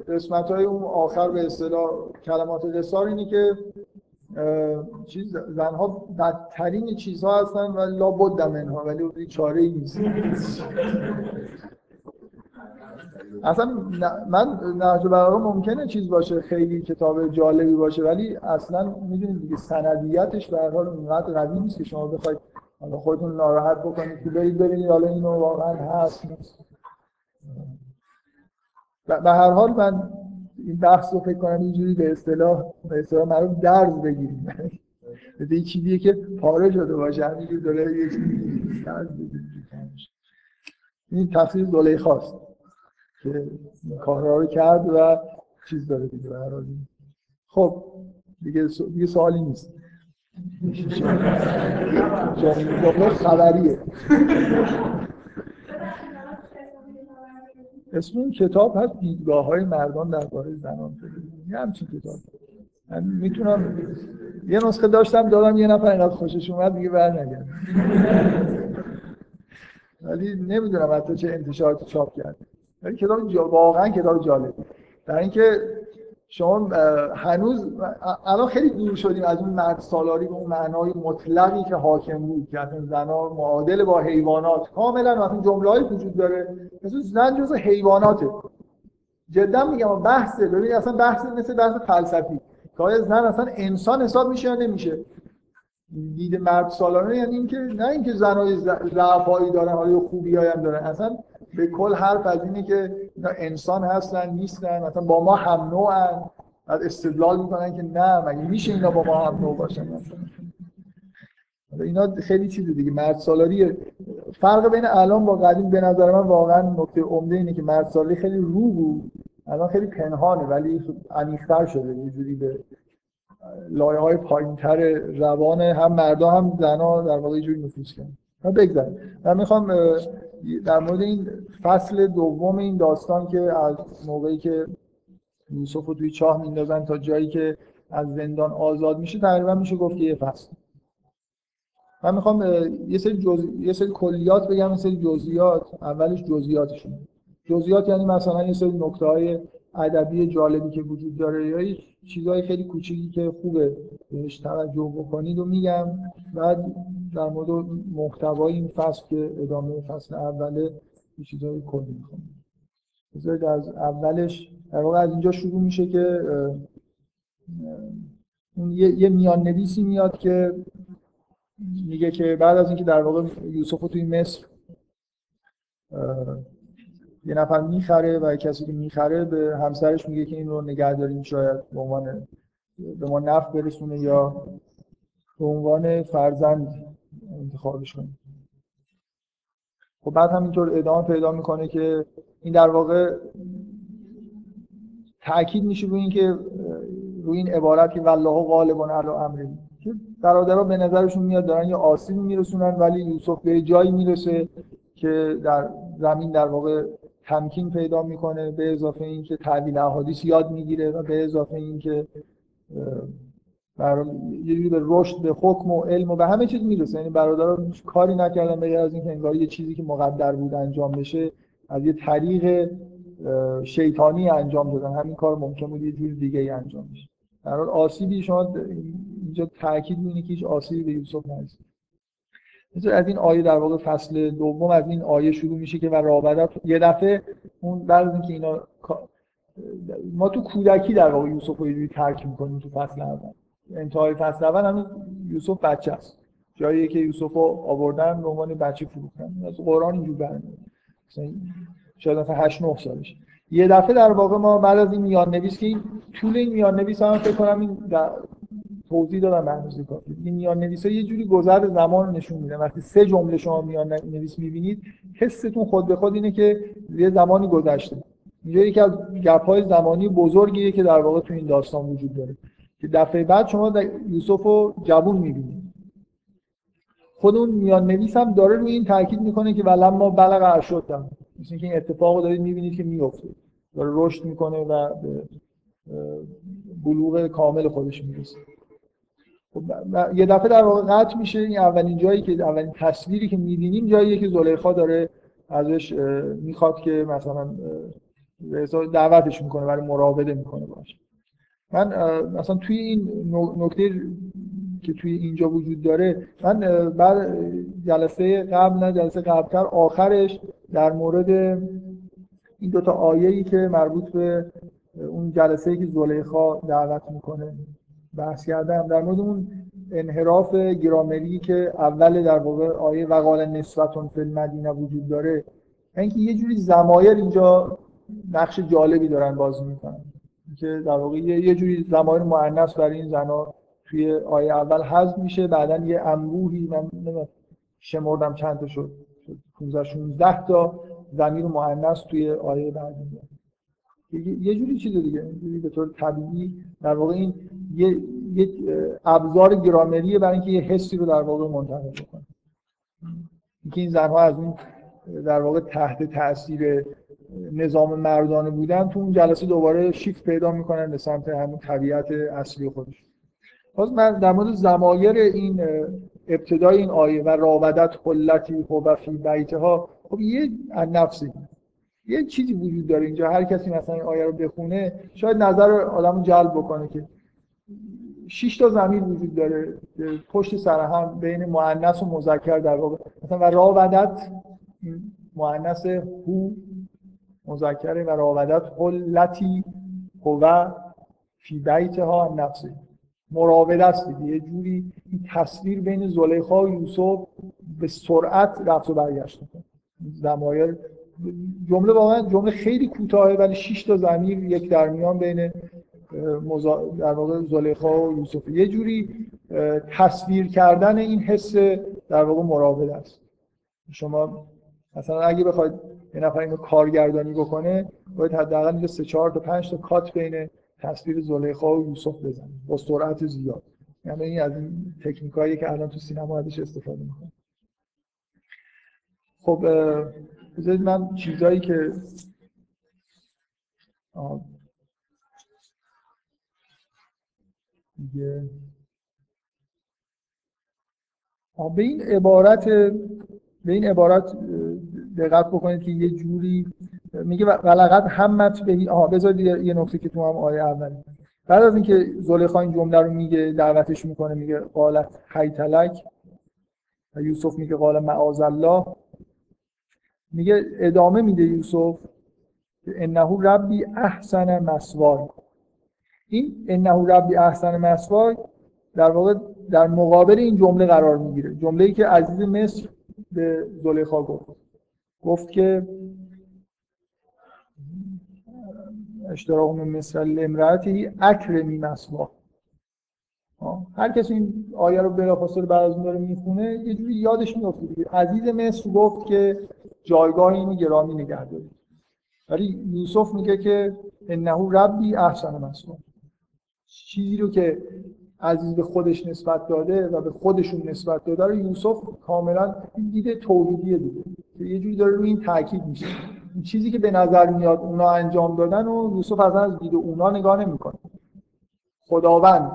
قسمت های اون آخر به اصطلاح کلمات قصار اینه که چیز زنها بدترین چیزها هستن و لا بد منها ولی چاره ای نیست. اصلا من نهج البلاغه ممکنه چیز باشه خیلی کتاب جالبی باشه ولی اصلا می‌دونید دیگه سندیتش به هر حال اونقدر قوی نیست که شما بخواید حالا خودتون ناراحت بکنید که برید ببینید حالا اینو واقعا هست نیست. به هر حال من این بحث رو فکر کنم اینجوری به اصطلاح به اصطلاح معروف درز بگیریم. مثل این چیزیه که پاره شده باشه همینجور داره یه چیزی درز بگیریم. این تفسیر زلیخاست. که کارها رو کرد و چیز داره دیگه خب دیگه دیگه سوالی نیست. جمله خبریه. اسم این کتاب هست دیدگاه های مردان درباره زنان. یه همچین کتاب. من می‌تونم یه نسخه داشتم دادم یه نفر اینقدر خوشش اومد دیگه بر ولی نمی‌دونم حتی چه انتشاراتی چاپ کرده. ولی کتاب واقعا کتاب جالب. در اینکه شما هنوز الان خیلی دور شدیم از اون مرد سالاری به اون معنای مطلقی که حاکم بود که اصلا زنا معادل با حیوانات کاملا اصلا جمله وجود داره. مثل زن جزء حیواناته. جدا میگم بحثه ببینید اصلا بحث مثل بحث فلسفی. که زن اصلا انسان حساب میشه یا نمیشه؟ دید مرد سالانه یعنی اینکه نه اینکه زنای ضعفایی دارن حالا خوبی هم دارن. اصلا به کل از اینه که اینا انسان هستن نیستن مثلا با ما هم نوعن. بعد استدلال می‌کنن که نه مگه میشه اینا با ما هم نوع باشن؟ اینا خیلی چیز دیگه. مرد سالاری فرق بین الان با قدیم به نظر من واقعا نکته عمده اینه که مرد سالاری خیلی رو بود. الان خیلی پنهانه ولی عمیق‌تر شده. یه جوری به لایه های پایین تر روان هم مردا هم زنا در واقع جوری نفوذ کردن بگذاریم من می‌خوام در مورد این فصل دوم این داستان که از موقعی که یوسف رو توی چاه میندازن تا جایی که از زندان آزاد میشه تقریبا میشه گفت یه فصل. من می‌خوام یه سری جز... یه سری کلیات بگم یه سری جزئیات. اولش جزئیاتشون. جزئیات یعنی مثلا یه سری نکته های ادبی جالبی که وجود داره یا چیزهای خیلی کوچیکی که خوبه بهش توجه بکنید و میگم. بعد در مورد محتوای این فصل که ادامه فصل اوله یه چیزهای کلی می‌خوام. بذارید از اولش در واقع از اینجا شروع میشه که یه, یه میان نویسی میاد که میگه که بعد از اینکه در واقع یوسف رو توی مصر یه نفر می‌خره و کسی که می‌خره به همسرش میگه که این رو نگه داریم شاید به عنوان به ما نفت برسونه یا به عنوان فرزند انتخابش کنیم. خب بعد همینطور ادامه پیدا می‌کنه که این در واقع تاکید میشه روی اینکه روی این عبارت که والله غالب علی امری که برادرها به نظرشون میاد دارن یه آسیبی میرسونن ولی یوسف به جایی می‌رسه که در زمین در واقع تمکین پیدا می‌کنه به اضافه اینکه تعبیل احادیث یاد می‌گیره و به اضافه اینکه یه به رشد به حکم و علم و به همه چیز می‌رسه. یعنی برادرها کاری نکردن به از اینکه انگار یه چیزی که مقدر بود انجام بشه از یه طریق شیطانی انجام دادن. همین کار ممکن بود یه جور دیگه انجام بشه. در حال آسیبی شما اینجا تاکید می‌کنه که هیچ آسیبی به یوسف نرسید از این آیه در واقع فصل دوم از این آیه شروع میشه که و رابطه یه دفعه اون بعد از اینکه اینا ما تو کودکی در واقع یوسف رو یه ترک می‌کنیم تو فصل اول. انتهای فصل اول همین یوسف بچه است. جایی که یوسف رو آوردن به عنوان بچه فروختن. از قرآن اینجور برمیاد شاید مثلا 8 9 سالش یه دفعه در واقع ما بعد از این میان نویس که این طول این میان نویس هم فکر کنم این توضیح دادم به اندازه کافی. این میان نویس یه جوری گذر زمان نشون میده وقتی سه جمله شما میان نویس می‌بینید حستون خود به خود اینه که یه زمانی گذشته. اینجا یکی از گپ زمانی بزرگیه که در واقع تو این داستان وجود داره. که دفعه بعد شما یوسف رو جوون می‌بینید. خود اون میان نویس هم داره روی این تاکید می‌کنه که ولما ما بلغ اشدم مثل اینکه این اتفاق رو دارید می‌بینید که میفته داره رشد می‌کنه و به بلوغ کامل خودش می‌رسه. یه دفعه در واقع قطع میشه. این اولین جایی که اولین تصویری که می‌بینیم جاییه که زلیخا داره ازش می‌خواد که مثلا دعوتش می‌کنه برای مراوده می‌کنه باشه. من مثلا توی این نکته که توی اینجا وجود داره من بعد جلسه قبل نه جلسه قبلتر آخرش در مورد این دوتا آیه ای که مربوط به اون جلسه ای که زلیخا دعوت می‌کنه بحث کردم. در مورد اون انحراف گرامری که اول در واقع آیه وقال نسبتون فی المدینه وجود داره اینکه یه جوری زمایر اینجا نقش جالبی دارن بازی می‌کنن. که در واقع یه جوری زمایر مؤنث برای این زنا توی آیه اول حذف میشه بعدا یه انبوهی من شمردم چند تا شد 15 16 تا ضمیر مؤنث توی آیه بعدی یه جوری چیز دیگه جوری به طور طبیعی در واقع این یه یک ابزار گرامریه برای اینکه یه حسی رو در واقع منتقل بکنه. اینکه این زنها از اون در واقع تحت تاثیر نظام مردانه بودن تو اون جلسه دوباره شیفت پیدا می‌کنن به سمت همون طبیعت اصلی خودش. باز من در مورد زمایر این ابتدای این آیه و راودت خلتی و فی بیته ها خب یه نفسی یه چیزی وجود داره اینجا. هر کسی مثلا این آیه رو بخونه شاید نظر آدم جلب بکنه که شش تا زمین وجود داره پشت سر هم بین مؤنث و مذکر در واقع. مثلا و راودت مؤنث هو مذکره و راودت حلتی هو فی بیتها نفسه. مراوده است دیگه. یه جوری این تصویر بین زلیخا و یوسف به سرعت رفت و برگشت زمایر جمله واقعا جمله خیلی کوتاهه ولی 6 تا ضمیر یک در میان بین مزا... در واقع زلیخا و یوسف. یه جوری تصویر کردن این حس در واقع مراوده است. شما مثلا اگه بخواید یه نفر اینو کارگردانی بکنه باید حداقل اینجا سه چهار تا پنج تا کات بین تصویر زلیخا و یوسف بزنید با سرعت زیاد. یعنی این از این تکنیکایی که الان تو سینما ازش استفاده می‌کنه خب بذارید من چیزایی که دیگه. به این عبارت به این عبارت دقت بکنید که یه جوری میگه ولقد همت بهی آها بذارید یه نکته که تو هم آیه اول. بعد از اینکه زلیخا این جمله رو میگه دعوتش می‌کنه میگه قالت حیتلک و یوسف میگه قال معاذ الله. میگه ادامه میده یوسف انه ربی احسن مسوای این انه ربی احسن مسوای در واقع در مقابل این جمله قرار می‌گیره. جمله ای که عزیز مصر به زلیخا گفت. گفت که اشتراق مصر الامراتی اکرمی مسوا هر کسی این آیه رو بلافاصله بعد از اون داره می‌خونه یه جوری یادش میفته عزیز مصر گفت که جایگاه اینو گرامی نگه دارید ولی یوسف میگه که انه ربی احسن مسوا چیزی رو که عزیز به خودش نسبت داده و به خودشون نسبت داده رو یوسف کاملا دید توحیدیه دیگه. یه جوری داره روی این تاکید میشه. چیزی که به نظر میاد اونا انجام دادن و یوسف اصلا از دید اونا نگاه نمی‌کنه. خداوند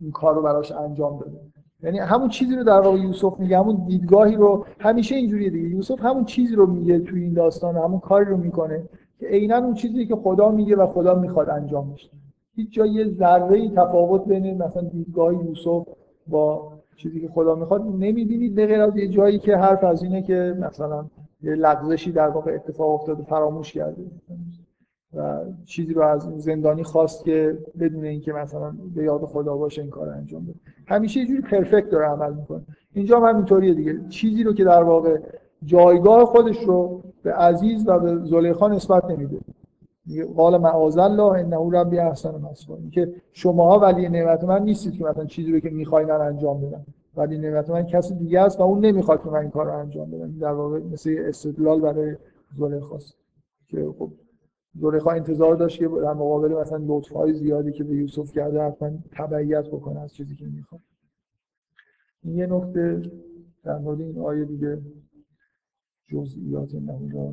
این کار رو براش انجام داده. یعنی همون چیزی رو در واقع یوسف میگه همون دیدگاهی رو همیشه اینجوریه دیگه. یوسف همون چیزی رو میگه توی این داستان همون کاری رو می‌کنه که عینا اون چیزی که خدا میگه و خدا می‌خواد انجام بشه هیچ جای ذره تفاوت بین مثلا دیدگاه یوسف با چیزی که خدا می‌خواد نمی‌بینید به غیر از یه جایی که حرف از اینه که مثلا یه لغزشی در واقع اتفاق افتاده فراموش کرده و چیزی رو از زندانی خواست که بدون اینکه مثلا به یاد خدا باشه این کار انجام بده. همیشه یه جوری پرفکت داره عمل می‌کنه. اینجا هم همینطوریه دیگه. چیزی رو که در واقع جایگاه خودش رو به عزیز و به زلیخا نسبت نمیده. قال معاذ الله انه ربی احسن مثواه که شماها ولی نعمت من نیستید که مثلا چیزی رو که می‌خواین انجام بدم. ولی نعمت من کسی دیگه است و اون نمی‌خواد که من این کار رو انجام بدم. در واقع مثل استدلال برای زلیخاست که خب زلیخا انتظار داشت که در مقابل مثلا لطف‌های زیادی که به یوسف کرده حتما تبعیت بکنه از چیزی که می‌خواد. این یه نکته در مورد این آیه دیگه جزئیات نهولا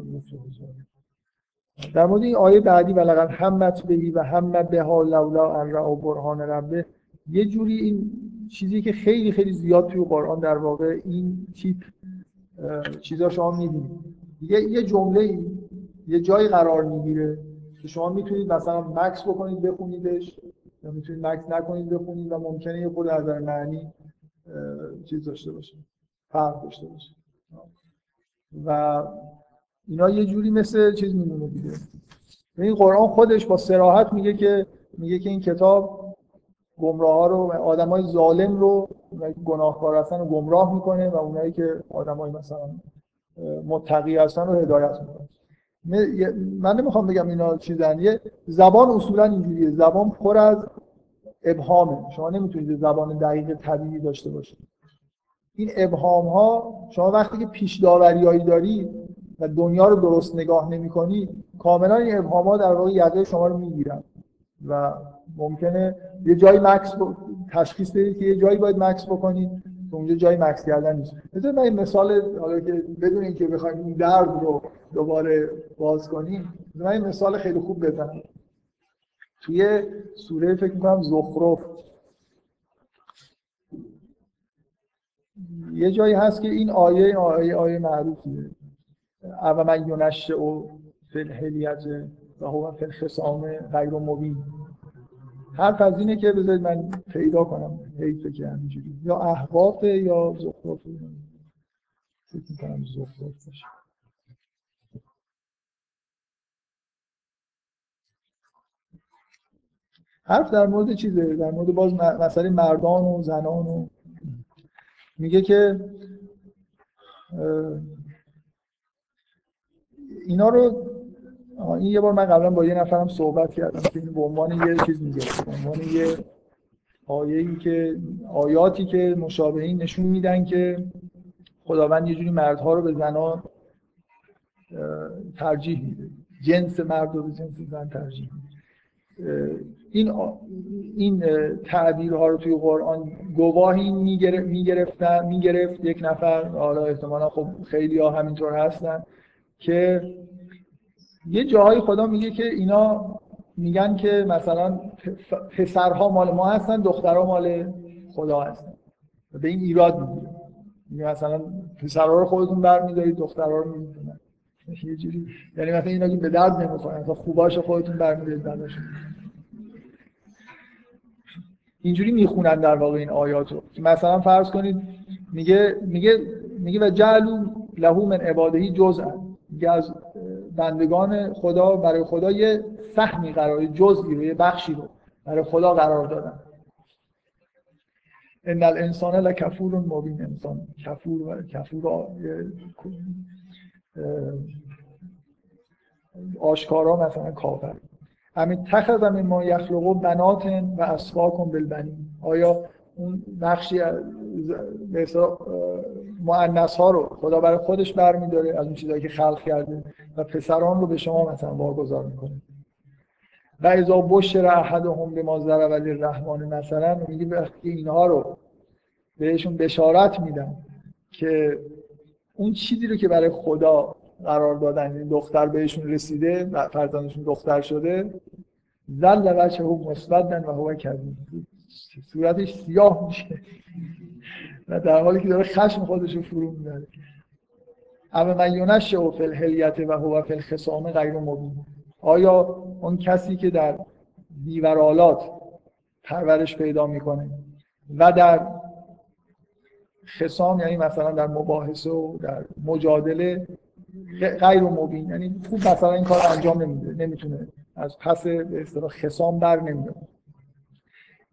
در مورد این آیه بعدی و لقد همت بهی و همت به ها لولا ان را برهان ربه یه جوری این چیزی که خیلی خیلی زیاد توی قرآن در واقع این تیپ چیزا شما می‌بینید. یه یه جمله یه جایی قرار می‌گیره که شما می‌تونید مثلا مکس بکنید بخونیدش یا می‌تونید مکس نکنید بخونید و ممکنه یه خود از معنی چیز داشته باشه فرق داشته باشه. و اینا یه جوری مثل چیز میمونه دیگه. این قرآن خودش با سراحت میگه که میگه که این کتاب گمراه ها رو آدمای ظالم رو گناهکار هستن رو گمراه می‌کنه و اونایی که آدمای مثلا متقی هستن رو هدایت می‌کنه. من نمی‌خوام بگم اینا چیزن. یه زبان اصولا اینجوریه. زبان پر از ابهامه. شما نمی‌تونید زبان دقیق طبیعی داشته باشید. این ابهام ها شما وقتی که پیش داوریایی داری و دنیا رو درست نگاه نمی کنی کاملا این ابهام ها در واقع یقه شما رو می‌گیرن. و ممکنه یه جایی مکس تشخیص بدید که یه جایی باید مکس بکنید که اونجا جای مکس کردن نیست. مثلا من مثال حالا که بدون اینکه بخوایم این درد رو دوباره باز کنیم من این مثال خیلی خوب بزنم. توی سوره فکر می‌کنم زخرف. یه جایی هست که این آیه آیه آیه معروفیه. او من یونش او فل هلیت و هو فل خسام غیر مبین. حرف از اینه که بذارید من پیدا کنم حیفه که همینجوری. یا احقافه یا زخرفه فکر می‌کنم زخرف باشه. حرف در مورد چیزه؟ در مورد باز مسئله مردان و زنان و میگه که اینا رو این یه بار من قبلا با یه نفرم صحبت کردم که این به عنوان یه چیز میگه به عنوان یه آیه‌ای که آیاتی که مشابهین نشون میدن که خداوند یه جوری مردها رو به زنان ترجیح میده. جنس مرد رو به جنس زن ترجیح میده. این این تعبیرها رو توی قرآن گواهی می‌گرفتن می‌گرفت یک نفر حالا احتمالا خب خیلی ها همینطور هستن. که یه جاهای خدا میگه که اینا میگن که مثلا پسرها مال ما هستن دخترها مال خدا هستن. به این ایراد می‌گیره. میگه مثلا پسرها رو خودتون برمیدارید دخترها رو می‌دونن یه جوری. یعنی مثلا اینا که به درد نمی‌خورن تا خوباش خودتون برمیدارید بعدش اینجوری می‌خونن در واقع این آیات رو مثلا فرض کنید میگه میگه میگه و جعلو لهو من عبادهی جزء میگه از بندگان خدا برای خدا یه سهمی قرار جزئی رو یه بخشی رو برای خدا قرار دادن. ان الانسان لکفور مبین انسان کفور و کفور آشکارا مثلا کافر. همین تخذ من ما یخلقو بناتن و اسفاکم بالبنین. آیا اون بخشی به مؤنث ها رو خدا برای خودش برمیداره از اون چیزایی که خلق کرده و پسران رو به شما مثلا واگذار می‌کنه. و اذا بشر احدهم بما ضرب رحمان مثلا میگه وقتی اینها رو بهشون بشارت میدن که اون چیزی رو که برای خدا قرار دادن یعنی دختر بهشون رسیده فرزندشون دختر شده زل بچه هم مسودن و هو کذیب. صورتش سیاه میشه. و در حالی که داره خشم خودش رو فرو می‌بره. اما من یونش و فی الهلیت و هو فی الخصام غیر مبین. آیا اون کسی که در دیورالات پرورش پیدا می‌کنه و در خصام یعنی مثلا در مباحثه و در مجادله غیر مبین. یعنی خوب مثلا این کار انجام نمیده نمی‌تونه. از پس به اصطلاح خصام بر نمیاد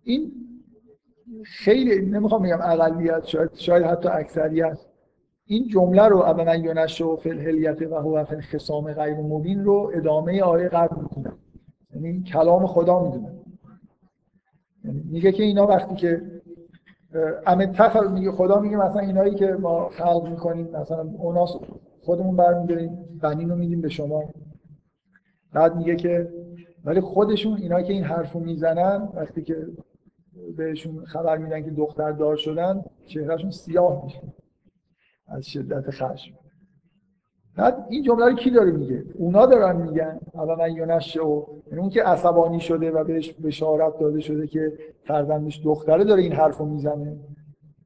این خیلی نمی‌خوام بگم اقلیت شاید شاید حتی اکثریت. این جمله رو اولا یونش و فی الهلیت و هو فی الخصام غیر مبین رو ادامه آیه قبل می‌کنه. یعنی کلام خدا می‌دونه. یعنی میگه که اینا وقتی که امتخل میگه خدا میگه مثلا اینایی که ما خلق می‌کنیم مثلا اونا خودمون برمیداریم بنین رو میدیم به شما. بعد میگه که ولی خودشون اینایی که این حرفو می‌زنن وقتی که بهشون خبر میدن که دختر دار شدن چهرهشون سیاه میشه. از شدت خشم. بعد این جمله رو کی داره میگه؟ اونا دارن میگن. اول من یونش و یعنی اون که عصبانی شده و بهش بشارت داده شده که فرزندش دختره داره این حرفو می‌زنه.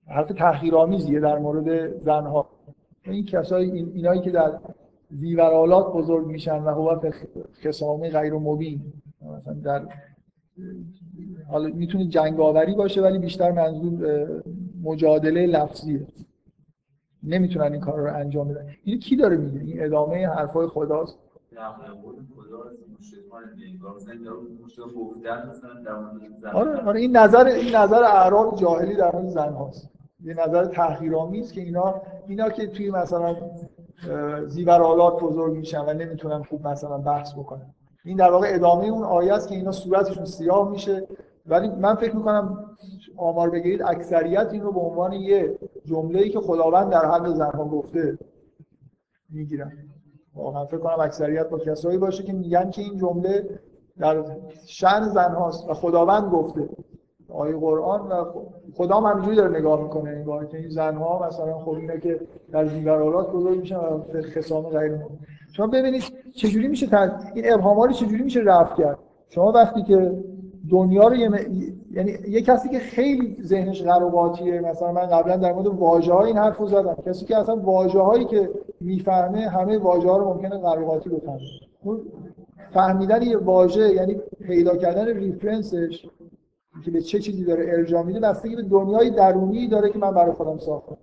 حرف تحقیرآمیزیه در مورد زنها. این کسایی این اینایی که در زیورالات بزرگ میشن و هو خصامه غیر مبین. مثلا در حالا می‌تونه جنگاوری باشه ولی بیشتر منظور مجادله لفظیه. نمی‌تونن این کار رو انجام بدن. این کی داره میگه؟ این ادامه حرفای خداست؟ آره آره این نظر این نظر اعراب جاهلی در مورد زن هاست. یه نظر تحقیرآمیز که اینا اینا که توی مثلا زیورالات بزرگ میشن و نمی‌تونن خوب مثلا بحث بکنن. این در واقع ادامه اون آیه است که اینا صورتشون سیاه میشه. ولی من فکر می‌کنم آمار بگیرید اکثریت این رو به عنوان یه جمله‌ای که خداوند در حق زنها گفته می‌گیرن. واقعا فکر کنم اکثریت با کسایی باشه که میگن که این جمله در شأن زنهاست و خداوند گفته. آیه قرآن و خدا هم همینجوری داره نگاه می‌کنه انگار که این زنها مثلا خب اینه که در زیورالات بزرگ میشن و خصام غیر شما ببینید چجوری میشه این ابهاما رو چجوری میشه رفع کرد؟ شما وقتی که دنیا رو یعنی یه کسی که خیلی ذهنش قرباتیه مثلا من قبلا در مورد واژه های این حرفو زدم. کسی که اصلا واژه هایی که می‌فهمه همه واژه ها رو ممکنه قرباتی بفهمه. فهمیدن یه واژه یعنی پیدا کردن reference ش که به چه چیزی داره ارجاع میده بستگی به دنیای درونی داره که من برای خودم ساختم.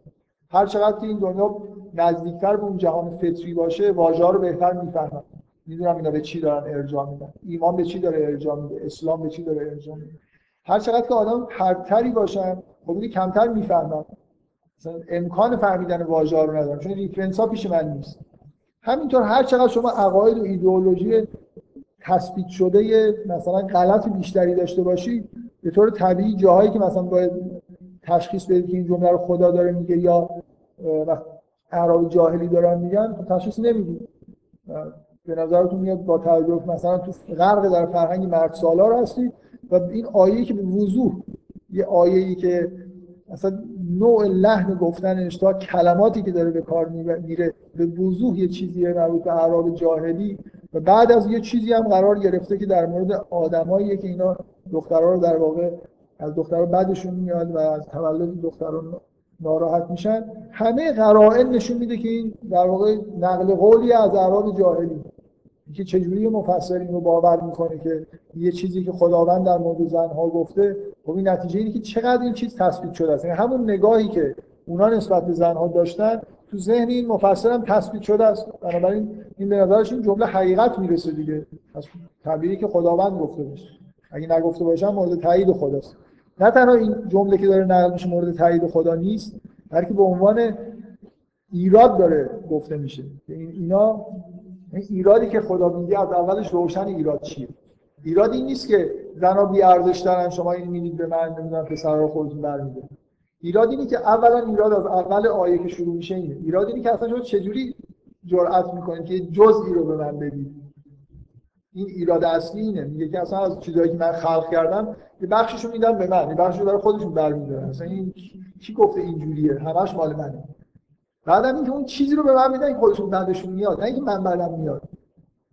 هر چقدر که این دنیا نزدیکتر به اون جهان فطری باشه واژه رو بهتر می‌فهمم می‌دونم اینا به چی دارن ارجاع میدن. ایمان به چی داره ارجاع میده؟ اسلام به چی داره ارجاع میده؟ هر چقدر که آدم پرت‌تری باشن خب کمتر می‌فهمن. مثلا امکان فهمیدن واژه رو ندارم چون reference ها پیش من نیست. همینطور هر چقدر شما عقاید و ایدئولوژی تثبیت شده مثلا غلط بیشتری داشته باشی به طور طبیعی جاهایی که مثلا باید تشخیص بدید که این جمله رو خدا داره میگه یا اعراب جاهلی دارن میگن تشخیص نمی‌دید به نظرتون میاد با توجه مثلا تو غرق در فرهنگ مرد سالار هستید و این آیه‌ای که به وضوح یه آیه‌ای که مثلا نوع لحن گفتنش تا کلماتی که داره به کار میره به وضوح یه چیزی مربوط به اعراب جاهلی و بعد از یه چیزی هم قرار گرفته که در مورد آدمایی که اینا دخترها رو در واقع از دخترها بعدشون میاد و از تولد دختران ناراحت میشن. همه قرائن نشون میده که این در واقع نقل قولی از اعراب جاهلی. که چجوری مفسر رو باور می‌کنه که یه چیزی که خداوند در مورد زنها گفته خب این نتیجه اینه که چقدر این چیز تثبیت شده است. یعنی همون نگاهی که اونا نسبت به زنها داشتن تو ذهن این مفسر هم تثبیت شده است. بنابراین این به نظرش این جمله حقیقت می‌رسه دیگه. از تعبیری که خداوند گفته باشه. اگه نگفته باشم مورد تایید خداست. نه تنها این جمله که داره نقل میشه مورد تایید خدا نیست بلکه به عنوان ایراد داره گفته میشه. این اینا این ایرادی که خدا میگه از اولش روشن ایراد چیه؟ ایراد این نیست که زنا بی ارزش دارن شما این می‌دید به من نمی‌دونم پسرا خودتون برمیده ایراد اینه که اولا ایراد از اول آیه که شروع میشه اینه. ایراد اینه که اصلا شما چجوری جرأت می‌کنید که جزئی رو به من بدید؟ این ایراد اصلی اینه. میگه که اصلا از چیزایی که من خلق کردم یه بخششو میدم به من. یه بخششو برای خودشون برمیدارن. اصلا این کی گفته اینجوریه؟ همش مال منه. بعدم اینکه اون چیزی رو به من میدن که خودشون بعدشون میاد. نه اینکه من بعدم میاد.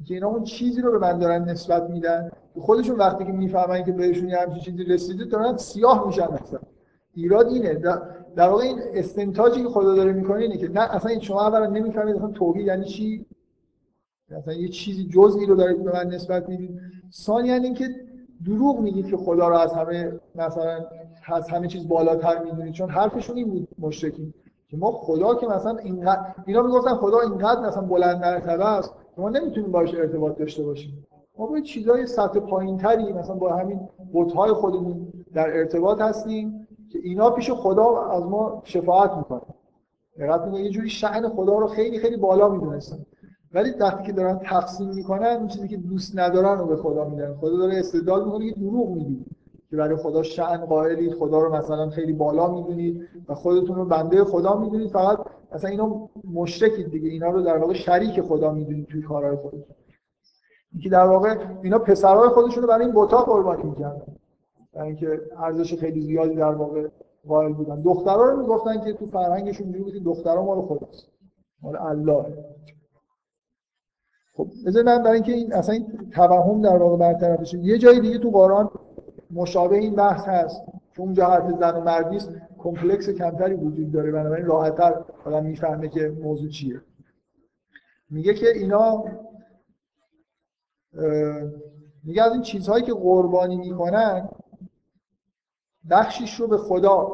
که اینا اون چیزی رو به من دارن نسبت میدن. خودشون وقتی که می‌فهمن که بهشون یه همچین چیزی رسیده دارن سیاه میشن مثلا ایراد اینه. در واقع این استنتاجی که خدا داره می‌کنه اینه که نه اصلا شما اولا نمی‌فهمید اصلا توحید یعنی چی؟ مثلا یه چیزی جزئی رو دارید به من نسبت می‌دید. ثانیا اینکه دروغ میگید که خدا رو از همه مثلا از همه چیز بالاتر می‌دونید چون حرفشون این بود مشرکین که ما خدا که مثلا اینقدر اینا می‌گفتن خدا اینقدر مثلا بلند مرتبه است ما نمی‌تونیم باش ارتباط داشته باشیم. ما با چیزای سطح پایینتری مثلا با همین بت‌های خودمون در ارتباط هستیم که اینا پیش خدا از ما شفاعت می‌کنن. دقت یه جوری شأن خدا رو خیلی خیلی بالا می‌دونستن. ولی وقتی که دارن تقسیم می‌کنن اون چیزی که دوست ندارن رو به خدا میدن. خدا داره استدلال می‌کنه که دروغ میگی. که برای خدا شأن قائلید خدا رو مثلا خیلی بالا می‌دونید و خودتون رو بنده خدا می‌دونید. فقط مثلا اینا مشرکید دیگه. اینا رو در واقع شریک خدا می‌دونید توی کارهای خودتون. اینکه در واقع اینا پسرهای خودشون رو برای این بوتا قربانی می‌کردن. برای اینکه ارزش خیلی زیادی در واقع قائل بودن. دخترها رو می‌گفتن که تو فرهنگشون اینجوری دخترها مال خداست. مال الله. خب بذار من برای اینکه این اصلا این توهم در واقع برطرف بشه. یه جای دیگه تو قرآن مشابه این بحث هست که اونجا حرف زن و مردی است. کمپلکس کمتری وجود داره. بنابراین راحتتر آدم می‌فهمه که موضوع چیه. میگه که اینا میگه از این چیزهایی که قربانی می‌کنن بخشیش رو به خدا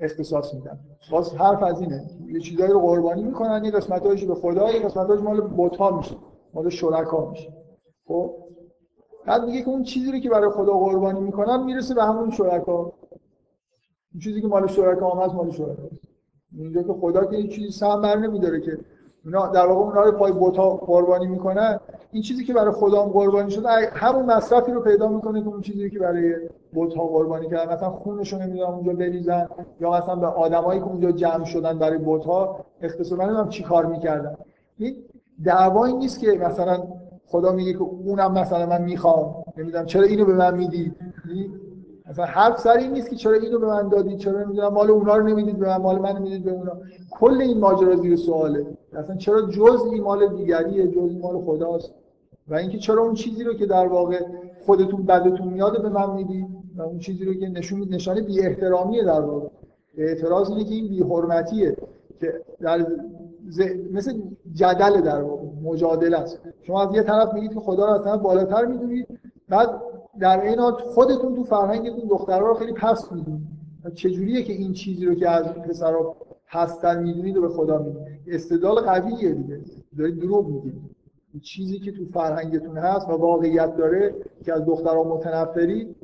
اختصاص میدن. باز حرف از اینه. یه چیزایی رو قربانی می‌کنن یه قسمتایش به خدا یه قسمتایش مال بوتا میشه. مال شرکا میشه. خب؟ بعد میگه که اون چیزی رو که برای خدا قربانی می‌کنن می‌رسه به همون شرکا. اون چیزی که مال شرکا هم هست مال شرکا اینجا که خدا که این چیزی سهم بر نمیداره که اونا در واقع اونها رو پای بوتا قربانی می‌کنن این چیزی که برای خدا هم قربانی شده همون مصرفی رو پیدا می‌کنه که اون چیزی که برای بوتا قربانی کردن. مثلا خونشون نمی‌دونم اونجا بریزن یا مثلا به آدمایی که اونجا جمع شدن برای بوتا اختصاصا نمی‌دونم چی کار می‌کردن. دعوایی نیست که مثلا خدا میگه که اونم مثلا من می‌خوام. نمی‌دونم چرا اینو به من میدی؟ مثلا حرف سر نیست که چرا اینو به من دادید چرا نمی‌دونم مال اونا رو نمی‌دید به من مال من می‌دید به اونا. کل این ماجرا زیر سواله. اصلا چرا جزئی مال دیگریه جزئی مال خداست؟ و اینکه چرا اون چیزی رو که در واقع خودتون بدتون میاد به من می‌دید و اون چیزی رو که نشون نشانه بی احترامیه در واقع. اعتراض اینه که این بی حرمتیه که در مثل جدل در واقع مجادله است. شما از یه طرف میگید که خدا رو اصلا بالاتر می‌دونید بعد در این حال خودتون تو فرهنگتون دخترها رو خیلی پست می‌دونید. چجوریه که این چیزی رو که از پسرها هستن می‌دونید و به خدا می‌دونید؟ استدلال قویه دیگه. دارید دروغ میگید. چیزی که تو فرهنگتون هست و واقعیت داره که از دخترها متنفری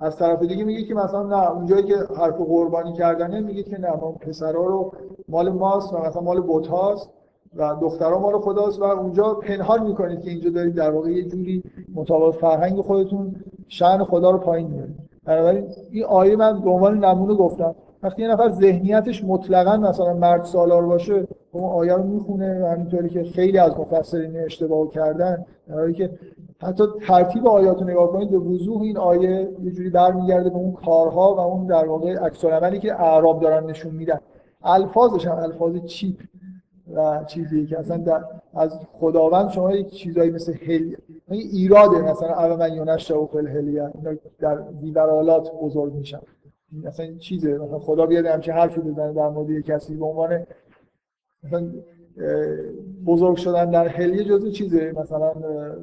از طرف دیگه میگه که مثلا نه اونجایی که حرف قربانی کردنه میگه که نه ما پسرها رو مال ماست و مثلا مال بوت هاست و دخترها مال خداست و اونجا پنهان می‌کنید که اینجا دارید در واقع یه جوری مطابق فرهنگ خودتون شأن خدا رو پایین میارید بنابراین این آیه من به عنوان نمونه گفتم. وقتی یه نفر ذهنیتش مطلقا مثلا مرد سالار باشه اون آیه رو می‌خونه و همینطوری که خیلی از مفسرین اشتباه کردن در که حتی ترتیب آیات رو نگاه کنید به وضوح این آیه یه جوری برمیگرده به اون کارها و اون در واقع عکس که اعراب دارن نشون میدن. الفاظش هم الفاظ چیپ و چیزی که اصلا در از خداوند شما یک چیزایی مثل هل ایراده مثلا اول من یونش و فل هلیه در دیورالات بزرگ میشن. مثلا چیزه. مثلا خدا بیاد همچین حرفی بزنه در مورد کسی به عنوان مثلا بزرگ شدن در هلیه جزء چیزه مثلا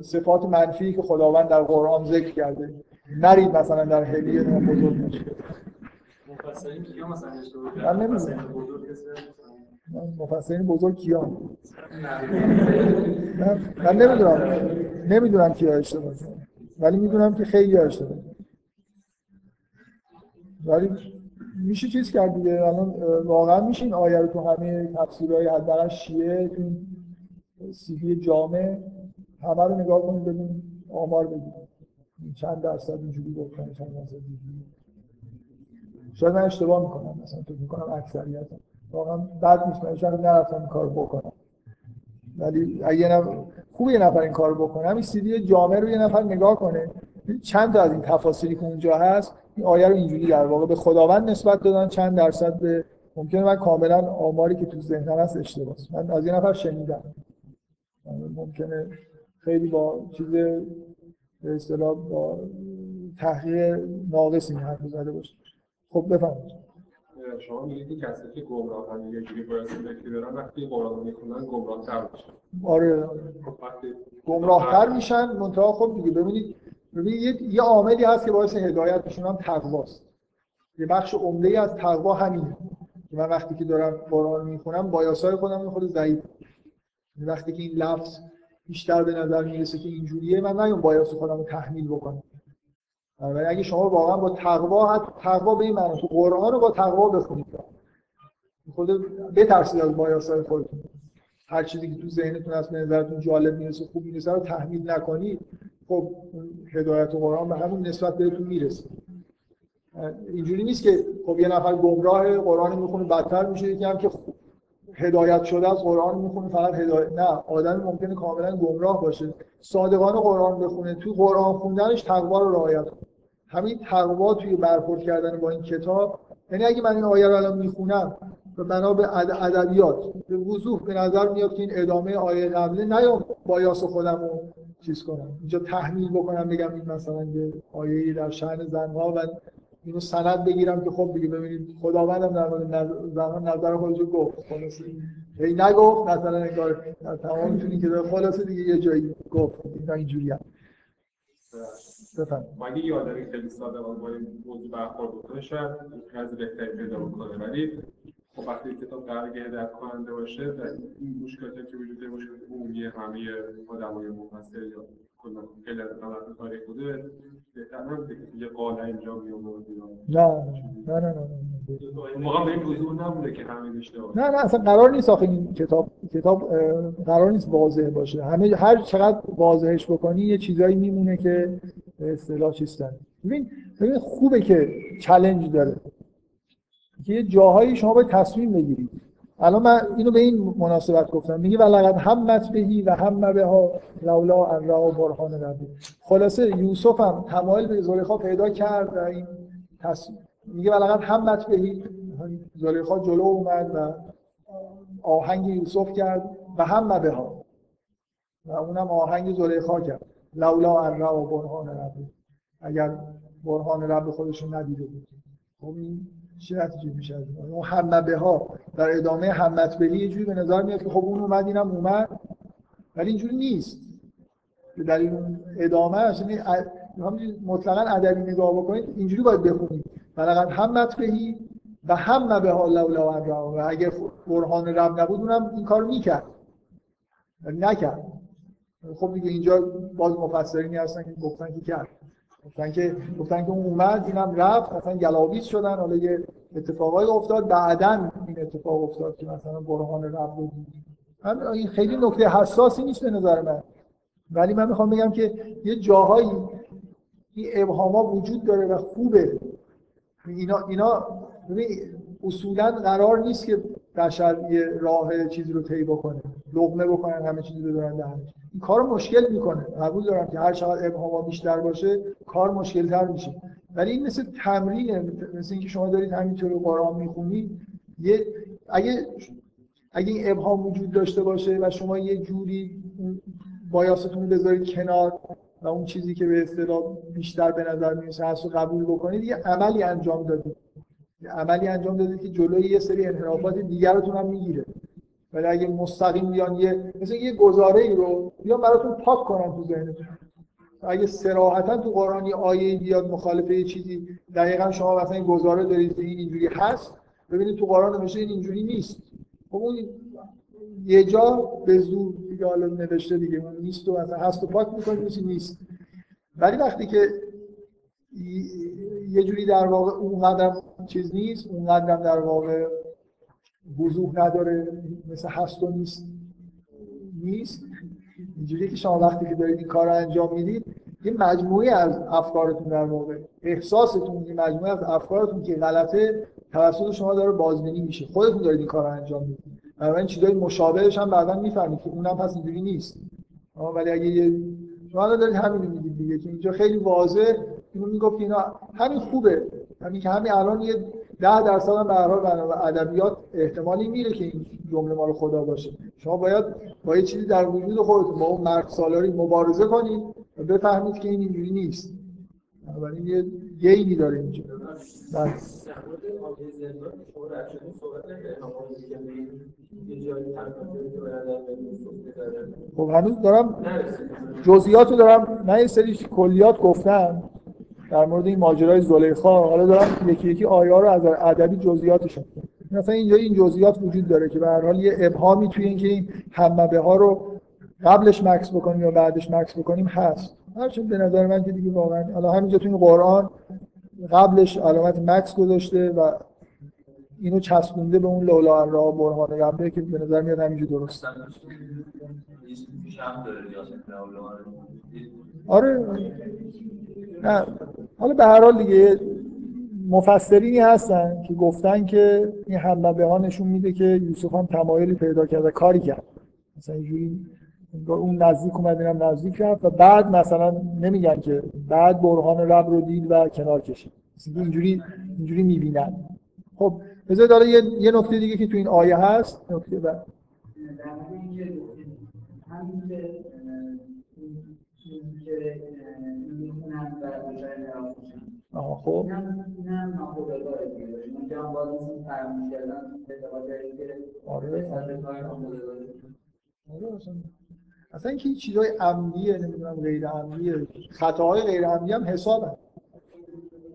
صفات منفی که خداوند در قرآن ذکر کرده. نرید مثلا در هلیه بزرگ میشه مفسرین کیا مثلا مفسرین بزرگ کیا من نمی‌دونم. نمی‌دونم کیا اشتباه ولی می‌دونم که خیلی اشتباه ولی میشه چیز کرد دیگه؟ الان واقعا میشه این آیه رو تو همه تفسیرهای حداقل شیعه تو سیدی جامع همه رو نگاه کنید ببین آمار بگید چند درصد اینجوری گفتن چند درصد اینجوری شاید من اشتباه می‌کنم مثلا تو می‌کنم اکثریت. واقعا بد نیست من شاید نرفتم این کار بکنم. ولی اگه نفر خوب یه نفر این کار بکنه. همین سیدی جامع رو یه نفر نگاه کنه. چند تا از این تفاصیلی که اونجا هست این آیه رو اینجوری در واقع به خداوند نسبت دادن چند درصد به ممکنه من کاملا آماری که تو ذهنم هست اشتباه. من از یه نفر شنیدم. ممکنه خیلی با چیز به اصطلاح با تحقیق ناقص این حرف زده باشه. خب بفهمید شما میگید که کسی که گمراه هم یه جوری باید فکری دارن وقتی گمراه تر میشن. آره. خب گمراه تر میشن منتها خب دیگه ببینید ببینید یه, عاملی هست که باعث هدایت میشون هم تقواست. یه بخش عمده از تقوا همینه. که من وقتی که دارم قرآن می‌خونم بایاسای خودم خود ضعیف. وقتی که این لفظ بیشتر به نظر می‌رسه که اینجوریه من نیام بایاس خودم رو تحمیل بکنم. ولی اگه شما واقعا با تقوا تقوا به این معنی تو قرآن رو با تقوا بخونید. خود بترسید از بایاسای خودتون. هر چیزی که تو ذهنتون هست به نظرتون جالب می‌رسه خوب می‌رسه رو تحمیل نکنید. خب هدایت قرآن به همون نسبت بهتون می‌رسه. اینجوری نیست که خب یه نفر گمراه قرآن می‌خونه بدتر میشه. یکی هم که هدایت شده از قرآن می‌خونه فقط هدایت. نه آدم ممکنه کاملا گمراه باشه. صادقانه قرآن بخونه توی قرآن خوندنش تقوا رو رعایت کنه. همین تقوا توی برخورد کردن با این کتاب. یعنی اگه من این آیه رو الان می‌خونم بنا به ادبیات. به وضوح به نظر میاد که این ادامه آیه قبله نیام بایاس خودم رو چیز کنم. اینجا تحمیل بکنم بگم این مثلا یه آیه در شأن زنها و اینو سند بگیرم که خب دیگه ببینید خداوندم در مورد زمان نظر خودش گفت. خلاص هی نگفت مثلا انگار تمام جونی که خلاصه دیگه یه جایی گفت. اینا اینجوری هم. مگه یاداری خیلی ساده با این موضوع برخورد بکنه؟ شاید از بهتری پیدا بکنه. ولی خب وقتی کتاب قرار هدایت کننده باشه و این مشکلاتی که وجود داره مشکلات عمومی همه آدمای مفسر یا کلا خیلی از طبقات تاریخ بوده بهتر نبوده که یه قاله اینجا بیامورد نه نه نه نه موقع به این وضوح نبوده که همه اشتباه نه نه اصلا قرار نیست آخه این کتاب کتاب قرار نیست واضح باشه. همه هر چقدر واضحش بکنی یه چیزایی میمونه که به اصطلاح چیستن ببین ببین خوبه که چالش داره. که یه جاهایی شما باید تصمیم بگیرید. الان من اینو به این مناسبت گفتم. میگه ولقد همت بهی و هم به ها لولا ان را برهان ربی. خلاصه یوسف هم تمایل به زلیخا پیدا کرد و این تصمیم میگه ولقد همت بهی. زلیخا جلو اومد و آهنگ یوسف کرد و هم به ها. و اونم آهنگ زلیخا کرد. لولا ان را برهان ربی. اگر برهان رب خودشون ندیده بود. خب چه نتیجه میشه اون؟ همه ها در ادامه همت بهی یه جوری به نظر میاد که خب اون اومد اینم اومد. ولی اینجوری نیست. در این ادامه یعنی مطلقا ادبی نگاه بکنید اینجوری باید بخونید. فقط همت بهی و هم به ها لولا و و اگر برهان رب نبود اونم این کار می‌کرد. نکرد. خب دیگه اینجا باز مفسرینی هستن که گفتن که کرد. گفتن که گفتن که اون اومد اینم رفت مثلا گلاویز شدن. حالا یه اتفاقای افتاد بعدا این اتفاق افتاد که مثلا برهان رب بود این خیلی نکته حساسی نیست به نظر من. ولی من می‌خوام بگم که یه جاهایی این ابهاما وجود داره و خوبه. اینا اینا اصولا قرار نیست که بشر یه راه چیزی رو طی بکنه لقمه بکنن همه چیزی رو دارن دهنش این کار مشکل می‌کنه. قبول دارم که هر چقدر ابهاما بیشتر باشه کار مشکل تر میشه. ولی این مثل تمرینه مثل اینکه شما دارید همینطور قرآن می‌خونید یه اگه اگه این ابهام وجود داشته باشه و شما یه جوری بایاستون رو بذارید کنار و اون چیزی که به اصطلاح بیشتر به نظر می‌رسه هست رو قبول بکنید یه عملی انجام دادید. عملی انجام دادید که جلوی یه سری انحرافات دیگرتون هم می‌گیره. ولی اگه مستقیم بیان یه مثل یه گزاره ای رو بیان براتون پاک کنن تو ذهنتون. اگه سراحتا تو قرآن یه آیه بیاد مخالفه یه چیزی دقیقا شما مثلا این گزاره دارید که این اینجوری هست ببینید تو قرآن نوشته این اینجوری نیست. خب اون یه جا به زور دیگه حالا نوشته دیگه نیست و مثلا هست و پاک می‌کنید نیست. ولی وقتی که یه جوری در واقع اونقدر چیز نیست اونقدر در واقع وضوح نداره مثل هست و نیست. نیست. اینجوری که شما وقتی که دارید این کار رو انجام می‌دید یه مجموعه از افکارتون در واقع احساستون یه مجموعه از افکارتون که غلطه توسط شما داره بازبینی میشه. خودتون دارید این کار رو انجام می‌دید. بنابراین چیزای مشابهش هم بعدا می‌فهمید که اونم پس اینجوری نیست. ولی اگه یه شما دارید همین میگید دیگه که اینجا خیلی واضح اینو می‌گفت اینا همین خوبه. همین که همین الان یه ده درصد هم به هر حال ادبیات احتمالی میره که این جمله مال خدا باشه. شما باید با یه چیزی در وجود خودتون با اون مرد سالاری مبارزه کنید و بفهمید که این اینجوری نیست. بنابراین یه گینی داره اینجا. بله. خب هنوز دارم جزئیات رو دارم من یه سری کلیات گفتم. در مورد این ماجرای زلیخا حالا دارم یکی یکی آیا رو از ادبی جزئیاتش مثلا اینجا این جزئیات وجود داره که به هر حال یه ابهامی توی اینکه این همه ها رو قبلش مکس بکنیم یا بعدش مکس بکنیم هست. هرچند به نظر من که دیگه واقعا حالا همینجا توی قرآن قبلش علامت مکس گذاشته و اینو چسبونده به اون لولا را برهان قبله که به نظر میاد همینجا درست. آره. نه حالا به هر حال دیگه مفسرینی هستن که گفتن که این همه ها نشون میده که یوسف هم تمایلی پیدا کرده کاری کرد. مثلا اینجوری اون نزدیک اومد اینم نزدیک رفت و بعد مثلا نمیگن که بعد برهان رب رو دید و کنار کشید. اینجوری اینجوری می‌بینن. خب بذارید حالا یه, یه نکته دیگه که تو این آیه هست. نکته بعد. آها خب. آره. اصلا. اینکه چیزای عمدیه نمی‌دونم غیر عمدیه. خطاهای غیر عمدی هم حسابن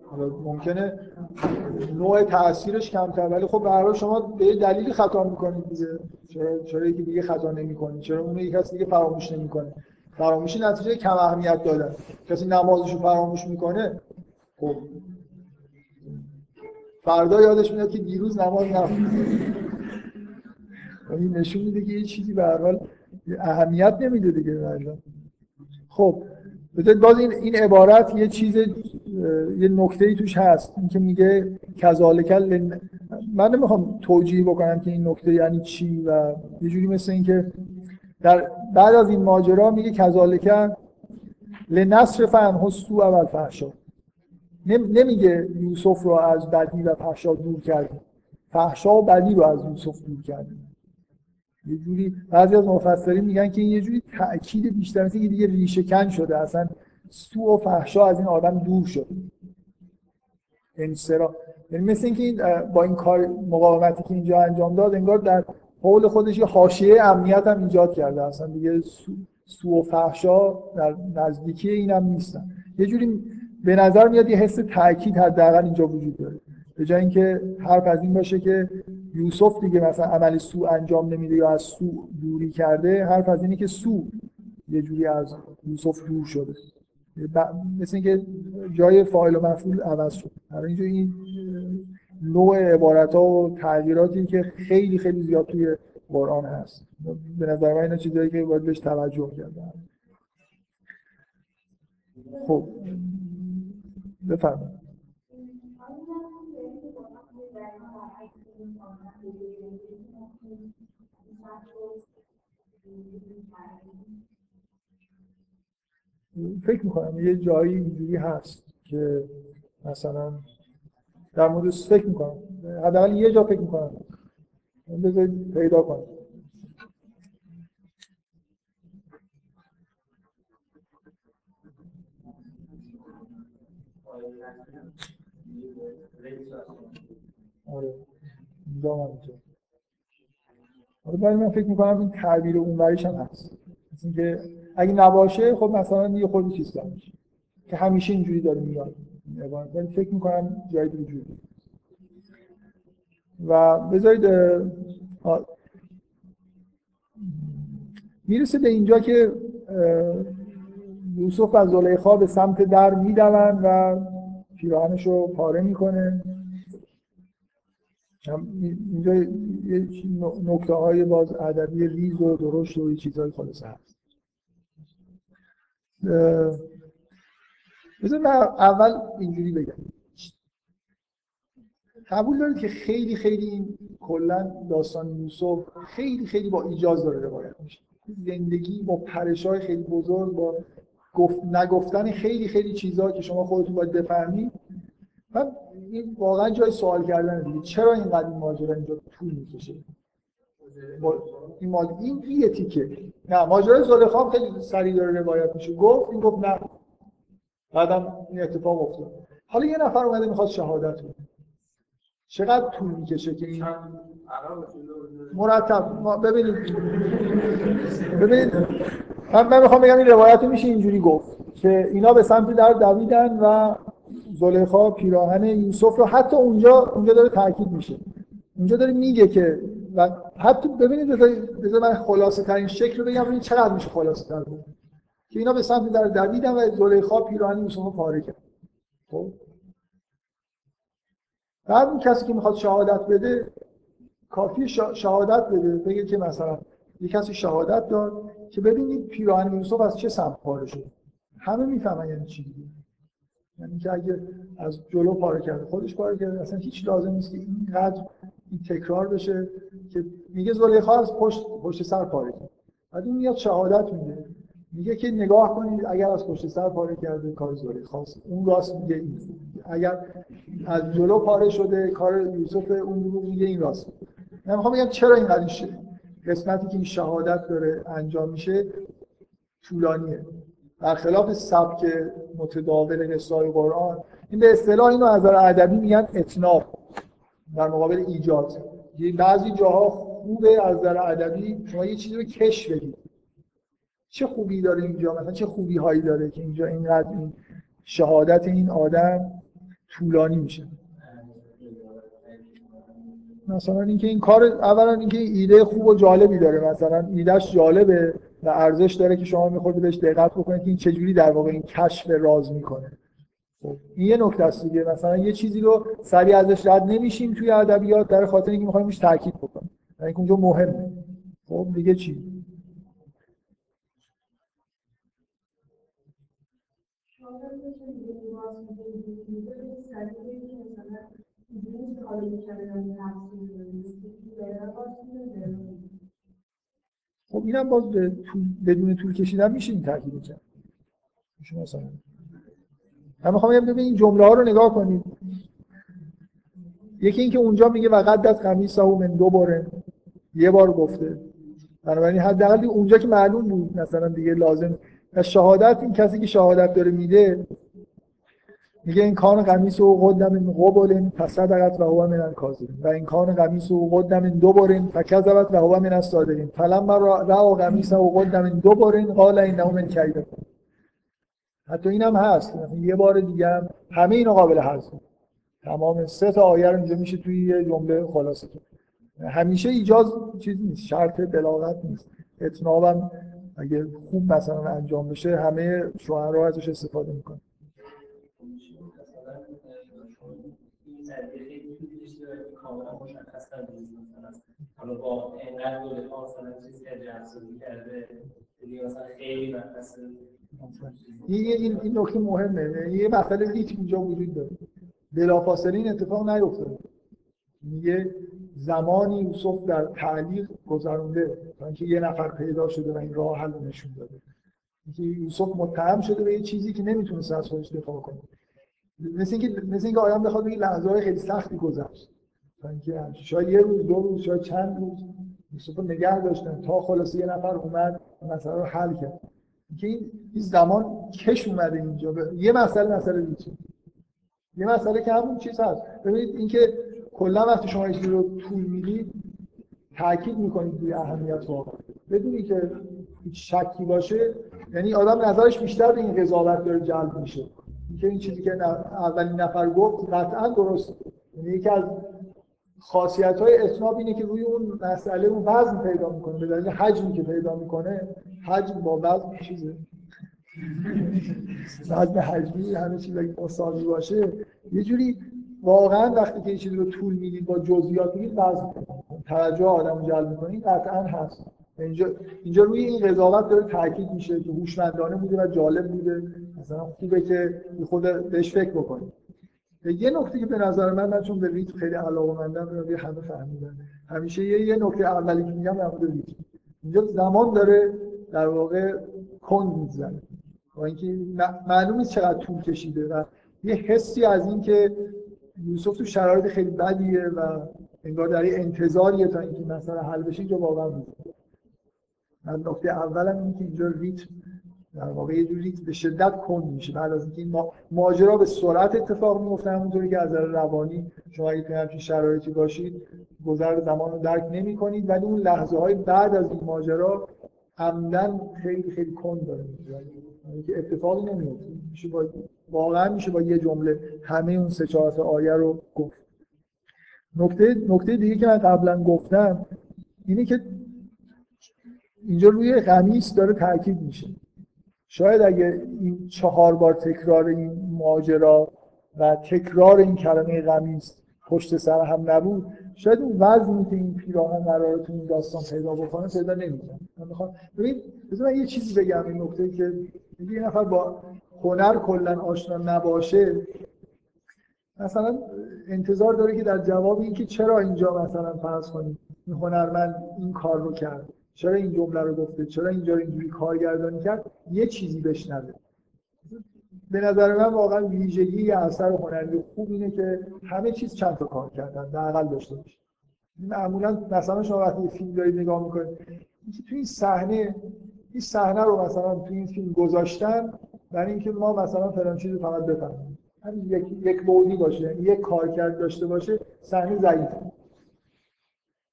حالا ممکنه نوع تاثیرش کمتر ولی خب به شما به دلیلی خطا می‌کنید دیگه. چرا چرا یکی دیگه خطا نمی‌کنه؟ چرا اون یک کسی دیگه فراموش نمی‌کنه؟ فراموشی نتیجه کم اهمیت دادن کسی نمازشو فراموش می‌کنه خب. فردا یادش میاد که دیروز نماز نخوند این نشون میده که یه چیزی به هر اهمیت نمیده دیگه خب بذارید باز این این عبارت یه چیز یه نکته ای توش هست. اینکه میگه کذالک من نمی‌خوام توجیه بکنم که این نکته یعنی چی و یه جوری مثل اینکه در بعد از این ماجرا میگه کذالک لنصر فنه سو اول فحشا نمیگه یوسف رو از بدی و فحشا دور کردیم. فحشا و بدی رو از یوسف دور کردیم. یه جوری بعضی از مفسرین میگن که این یه جوری تاکید بیشتر مثل دیگه ریشه کن شده. اصلا سو و فحشا از این آدم دور شد. انصرا یعنی مثل اینکه این با این کار مقاومتی که اینجا انجام داد انگار در حول خودش یه حاشیه امنیت هم ایجاد کرده. اصلا دیگه سو, سو و فحشا در نزدیکی اینم نیستن. یه جوری به نظر میاد یه حس تاکید حداقل اینجا وجود داره. به جای اینکه حرف از این باشه که یوسف دیگه مثلا عمل سو انجام نمیده یا از سو دوری کرده حرف از اینه که سو یه جوری از یوسف دور شده. مثل اینکه جای فاعل و مفعول عوض شد. اینجا این نوع عبارت ها و تغییراتی که خیلی خیلی زیاد توی قرآن هست. به نظر من اینا چیزایی که باید بهش توجه کرده خب. بفرمایید. فکر می‌کنم یه جایی اینجوری هست که مثلا در مورد فکر می‌کنم. حداقل یه جا فکر می‌کنم. بذارید پیدا کنم. آره. آره من فکر می‌کنم این تعبیر اونوریش هم هست. مثل که اگه نباشه خب مثلا یه خود چیز که همیشه اینجوری داره میاد. ولی فکر می‌کنم جایی وجود و بذارید می‌رسه به اینجا که یوسف و زلیخا به سمت در میدون و پیراهنش رو پاره می‌کنه. اینجا یه نکته های باز ادبی ریز و درشت و چیزهای خالص هست. بذار من اول اینجوری بگم. قبول دارید که خیلی خیلی کلا داستان یوسف خیلی خیلی با ایجاز داره روایت میشه. زندگی با پرشای خیلی بزرگ با گفت نگفتن خیلی خیلی چیزها که شما خودتون باید بفهمید. من این واقعا جای سوال کردن دیگه. چرا اینقدر این ماجرا اینجا طول می‌کشه؟ این مال این یه تیکه. نه ماجرای زلیخا خیلی سریع داره روایت میشه. گفت این گفت نه. بعدم این اتفاق افتاد. حالا یه نفر اومده می‌خواد شهادت بده. چقدر طول می‌کشه که این مرتب. ببینید ببینید من, من می‌خوام بگم این روایت میشه اینجوری گفت که اینا به سمت در دویدن و زلیخا پیراهن یوسف رو حتی اونجا اونجا داره تاکید میشه. اونجا داره میگه که و حتی ببینید بذار من خلاصه ترین شکل رو بگم ببینید چقدر میشه خلاصه تر بود. که اینا به سمت در دویدن و زلیخا پیراهن یوسف پاره کرد خب. بعد اون کسی که می‌خواد شهادت بده کافی شهادت بده. بگه که مثلا یه کسی شهادت داد که ببینید پیراهن یوسف از چه سمت پاره شد. همه می‌فهمن یعنی چی دیگه. یعنی که اگه از جلو پاره کرده خودش پاره کرده اصلا هیچ لازم نیست که اینقدر این تکرار بشه که میگه زلیخا از پشت پشت سر پاره کرد. بعد این میاد شهادت میده. میگه که نگاه کنید اگر از پشت سر پاره کرده کار زلیخاست اون راست میگه این. اگر از جلو پاره شده کار یوسف اون دروغ میگه این راست. من می‌خوام بگم چرا این شه قسمتی که این شهادت داره انجام میشه طولانیه. برخلاف سبک متداول قصه قرآن این به اصطلاح اینو از نظر ادبی میگن اتناب در مقابل ایجاد. بعضی جاها خوبه از نظر ادبی شما یه چیزی رو کش بدید. چه خوبی داره اینجا؟ مثلا چه خوبی هایی داره که اینجا اینقدر این شهادت این آدم طولانی میشه؟ مثلا اینکه این کار اولا اینکه ایده خوب و جالبی داره. مثلا ایدهش جالبه و ارزش داره که شما می‌خورد بهش دقت بکنید که این چجوری در واقع این کشف راز می‌کنه. خب این یه نکته است دیگه. مثلا یه چیزی رو سریع ازش رد نمیشیم توی ادبیات در خاطر اینکه می‌خوایم تاکید بکنیم. یعنی اونجا مهمه. خب دیگه چی؟ خب اینم باز بدون طول کشیدن میشه این تاکید کرد مثلا من می‌خوام بگم این جمله ها رو نگاه کنید. یکی اینکه اونجا میگه و قدت قمیصه من دو باره. یه بار گفته. بنابراین حداقل اونجا که معلوم بود مثلا دیگه لازم. و شهادت این کسی که شهادت داره میده میگه این کان قمیس و قدم من قبل فصدقت و هو من الکاذبین. و این کان قمیس و قدم من دوبرین فکذبت و هو من الصادقین. فلما را قمیس و قدم من دوبرین قال انه من کید حتی اینم هست. یه بار دیگه هم همه اینا قابل حذف. تمام سه تا آیه رو اینجا میشه توی یه جمله خلاصه همیشه ایجاز چیز نیست. شرط بلاغت نیست. اتنابم اگه خوب مثلا انجام بشه همه شوهرها ازش استفاده می‌کنن. کاملا مشخص مثلا. حالا با اینقدر دوره مثلا چیز کرده مثلا خیلی این این نکته مهمه. یه مسئله لیت اینجا وجود داره. بلافاصله این اتفاق نیفتاده. میگه زمانی یوسف در تعلیق گذرونده. تا اینکه یه نفر پیدا شده و این راه حل نشون داده. اینکه یوسف متهم شده به یه چیزی که نمی‌تونست از خودش دفاع کنه. مثل اینکه مثل اینکه آدم بخواد بگه لحظه خیلی سختی گذشت. شاید یه روز دو روز شاید چند روز. یوسف رو نگه داشتن. تا خلاص یه نفر اومد مسئله رو حل کرد. که این زمان کش اومده اینجا. یه مسئله مسئله دیگه یه مسئله که همون چیز هست. ببینید اینکه کلا وقتی شما یه رو طول می‌دید تاکید می‌کنید روی اهمیت واقعا بدونی که هیچ شکی باشه یعنی آدم نظرش بیشتر به این قضاوت داره جلب میشه. اینکه این چیزی که اولین نفر گفت قطعا درست. یعنی یکی از خاصیت های اتناب اینه که روی اون مسئله اون وزن پیدا می‌کنه. به دلیل حجمی که پیدا می‌کنه حجم با وزن چیزه. وزن حجمی همه چیز اگه مساوی باشه یه جوری واقعا وقتی که چیزی رو طول می‌دید با جزئیات می‌دید وزن توجه آدم جلب می‌کنید قطعا هست. اینجا اینجا روی این قضاوت داره تاکید میشه که هوشمندانه بوده و جالب بوده. مثلا خوبه که خود بهش فکر بکنید یه نکته که به نظر من من چون به ریتم خیلی علاقه‌مندم رو همه فهمیدن. همیشه یه یه نکته اولی که میگم در مورد ریتم اینجا زمان داره در واقع کند می‌زنه. با اینکه معلوم نیست چقدر طول کشیده و یه حسی از این که یوسف تو شرایط خیلی بدیه و انگار در انتظاریه تا اینکه مثلا حل بشه اینجا واقعا بود من نکته اولم اینه که اینجا ریتم در واقع یه جوری به شدت کند میشه. بعد از اینکه این ماجرا به سرعت اتفاق میفته همونطوری که از روانی شما اگه تو همچین شرایطی باشید گذر زمان رو درک نمی کنید ولی اون لحظه های بعد از این ماجرا عمدن خیلی خیلی کند داره یعنی که اتفاقی نمیفته میشه با واقعا میشه با یه جمله همه اون سه چهار تا آیه رو گفت. نکته نکته دیگه که من قبلا گفتم اینه که اینجا روی قمیس داره تاکید میشه. شاید اگه این چهار بار تکرار این ماجرا و تکرار این کلمه قمیص پشت سر هم نبود شاید اون وزنی که این پیراهن قراره تو این داستان پیدا بکنه پیدا نمی‌کنه. من می‌خوام ببین من یه چیزی بگم این نکته که یه نفر با هنر کلا آشنا نباشه. مثلا انتظار داره که در جواب اینکه چرا اینجا مثلا فرض کنید این هنرمند این کار رو کرد. چرا این جمله رو گفته؟ چرا اینجا اینجوری کارگردانی کرد؟ یه چیزی بشنوه به نظر من واقعا ویژگی اثر هنری خوب اینه که همه چیز چند تا کار کردن اقل داشته باشه. معمولا مثلا شما وقتی فیلم دارید نگاه می‌کنید تو این صحنه این صحنه رو مثلا تو این فیلم گذاشتن برای اینکه ما مثلا فلان چیزی فقط بفهمیم. همین یک یک بعدی باشه یعنی یک کارکرد داشته باشه صحنه ضعیفه.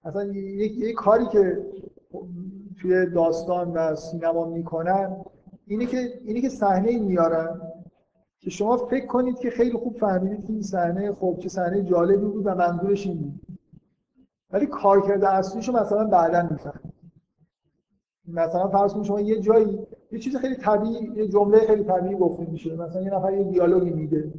اصلا یک یک کاری که توی داستان و سینما می‌کنن. اینه که اینه که صحنه میارن که شما فکر کنید که خیلی خوب فهمیدید که این صحنه خب چه صحنه جالبی بود و منظورش این بود. ولی کارکرد اصلیشو مثلا بعدا می‌فهمید. مثلا فرض کنید شما یه جایی یه چیز خیلی طبیعی یه جمله خیلی طبیعی گفته میشه. مثلا یه نفر یه دیالوگی میده.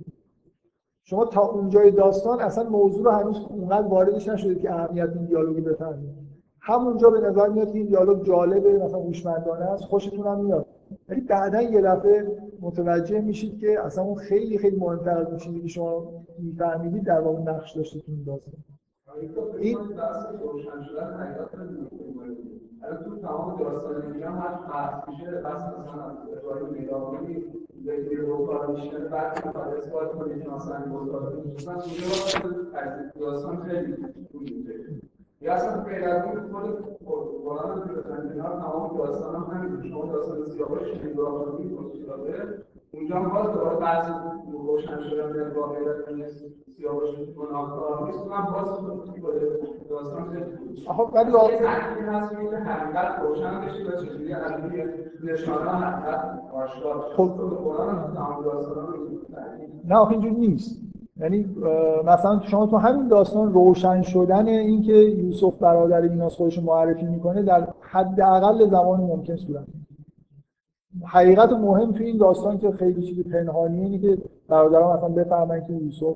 شما تا اونجای داستان اصلا موضوع رو هنوز اونقدر واردش نشده که اهمیت این دیالوگی بفهمید. همونجا به نظر میاد این دیالوگ جالبه مثلا هوشمندانه است خوشتون هم میاد. ولی بعدا یه دفعه متوجه میشید که اصلا اون خیلی خیلی مهمتر از اون چیزی که شما میفهمیدید در واقع نقش داشته تو این تو تمام داستان دیگه هر رو کار میشه بعد داستان خیلی یا اصلا اون خود قرآن رو بزنید کنار تمام داستان هم همین شما داستان سیاوش نگاه کنید اونجا هم باز دوباره بعضی روشن شدن در واقعیت نیست سیاوش گناهکار نیست اونم باز داستان آخه ولی تحقیقی هست که حقیقت روشن بشه و چجوری از نشانه حقیقت آشکار خب. قرآن تمام داستان نه آخه اینجوری نیست. یعنی مثلا شما تو همین داستان روشن شدن اینکه یوسف برادر ایناس خودش معرفی می‌کنه در حداقل زمان ممکن صورت حقیقت مهم تو این داستان که خیلی چیز پنهانی اینه که برادران مثلا بفهمن که یوسف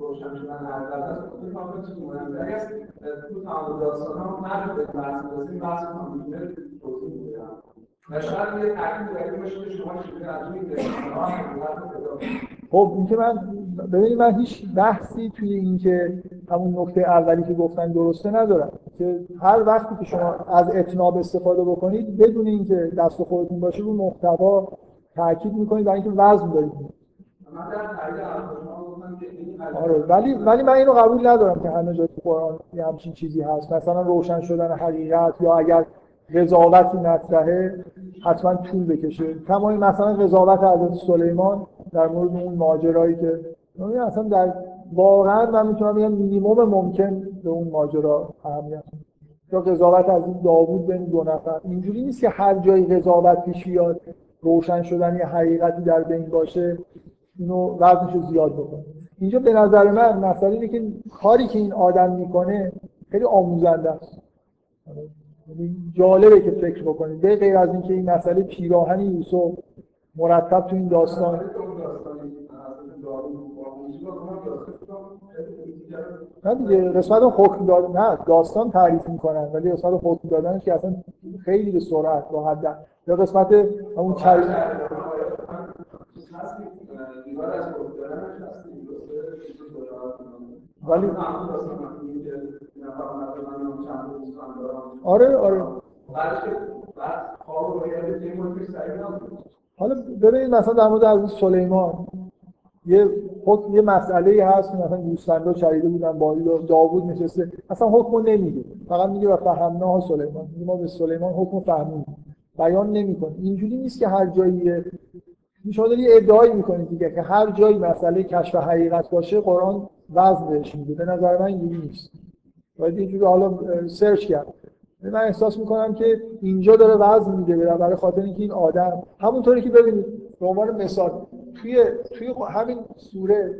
روشن شدن حقیقت هست. این کامل چیز مهمتری است تو تمام داستان ها مرد به بحث این بحث کامل توضیح میدم و شاید یه تحقیق داریم باشه که شما چیزی از این خب اینکه من ببینید من هیچ بحثی توی اینکه همون نکته اولی که گفتن درسته ندارم. که هر وقتی که شما از اتناب استفاده بکنید بدون اینکه دست خودتون باشه رو محتوا تاکید می‌کنید برای اینکه وزن دارید. آره ولی ولی من اینو قبول ندارم که همه جا تو قرآن یه همچین چیزی هست. مثلا روشن شدن حقیقت یا اگر قضاوتی مطرحه حتما طول بکشه. کما مثلا قضاوت حضرت سلیمان در مورد اون ماجرایی که اصلا در واقعا من می‌تونم بگم مینیمم ممکن به اون ماجرا اهمیت یا قضاوت از این داوود بین دو نفر. اینجوری نیست که هر جایی قضاوت پیش بیاد روشن شدن یه حقیقتی در بین باشه. اینو وزنش رو زیاد بکنه. اینجا به نظر من مسئله اینه که کاری که این آدم می‌کنه خیلی آموزنده است. یعنی جالبه که فکر بکنید به غیر از اینکه این مسئله پیراهن یوسف مرتب تو این داستان. نه دیگه قسمت حکم دادن نه داستان تعریف می‌کنن ولی قسمت حکم دادنش که اصلا خیلی به سرعت با حد یا قسمت اون چای ولی آره آره. حالا ببینید مثلا در مورد از سلیمان یه حکم یه مسئله هست مثلا گوسفندا چریده بودن با داوود نشسته. اصلا حکم نمیگه فقط میگه و فهمناها سلیمان. ما به سلیمان حکم فهمیم بیان نمی‌کنه. اینجوری نیست که هر جایی شما داری ادعایی می‌کنید دیگه که هر جایی مسئله کشف حقیقت باشه قرآن وزن بهش میده. به نظر من اینجوری نیست. باید یه جوری حالا سرچ کرد. من احساس می‌کنم که اینجا داره وزن میده برای خاطر اینکه این آدم همونطوری که ببینید به عنوان مثال توی توی همین سوره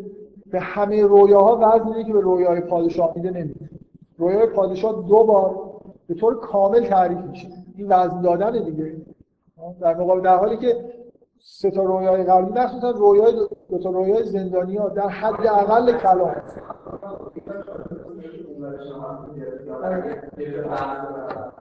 به همه رویاها وزن میده که به رویای پادشاه میده نمیده. رویای پادشاه دو بار به طور کامل تعریف میشه. این وزن دادن دیگه. در مقابل در حالی که سه تا رویای قبلی مخصوصا رویای دو تا رویای زندانی در حد اقل کلام.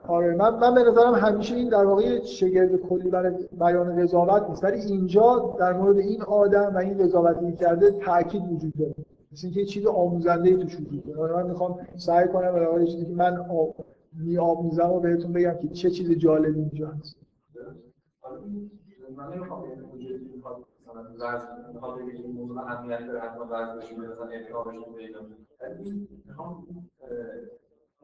آره من من به نظرم همیشه این در واقع شگرد کلی برای بیان قضاوت نیست. ولی اینجا در مورد این آدم و این قضاوتی کرده تاکید وجود داره. مثل اینکه چیز آموزنده ای توش وجود داره. من می‌خوام سعی کنم به چیزی که من می آموزم و بهتون بگم که چه چیز جالبی اینجا هست. من نمی‌خوام موضوعی که می‌خواد مثلا ورزش می‌خواد بگه این موضوع اهمیت داره حتما ورزش بشه مثلا اعتراضش رو پیدا ولی می‌خوام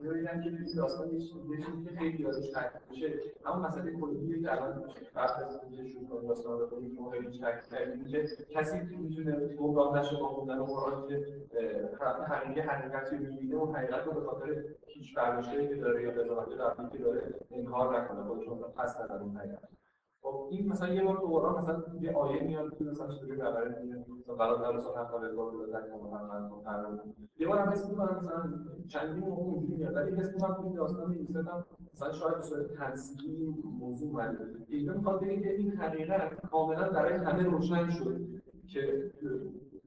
ببینم که این داستان یه چیزی که خیلی یادش تاکید میشه. اما مسئله کلی که الان قبل از اینکه شروع کنیم داستان رو ما خیلی تاکید کردیم که کسی که می‌تونه گمراه نشه با خوندن قرآن که طرف حقیقی حقیقتی رو می‌بینه اون حقیقت رو به خاطر هیچ برداشتی که داره یا قضاوت قبلی که داره انکار نکنه خودش رو پس اون حقیقت. خب این مثلا یه بار تو قرآن مثلا یه آیه میاد که مثلا سوره بقره میگه مثلا قرار در رسول هم قابل بار رو در محمد یه بار هم مثلا چندین موقع اونجوری میاد ولی حس می‌کنم این داستان هم مثلا شاید به صورت تنسیقی موضوع اومده. اینجا می‌خواد که این حقیقت کاملا برای همه روشن شد که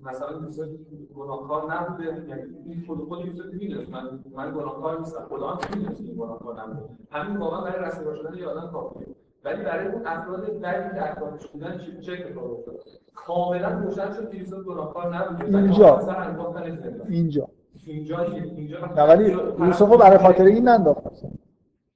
مثلا یوسف گناهکار نبوده. یعنی این خود خود یوسف می‌دونست من من گناهکار نیستم خدا هم می‌دونست این گناهکار نبوده. همین واقعا برای رسول شدن یه آدم کافیه. ولی برای اون افراد بعدی که اطرافش بودن چی چه اتفاقی افتاد؟ کاملا روشن شد که یوسف گناهکار نبوده اینجا. اینجا. اینجا اینجا نه ولی یوسف برای خاطر این ننداخت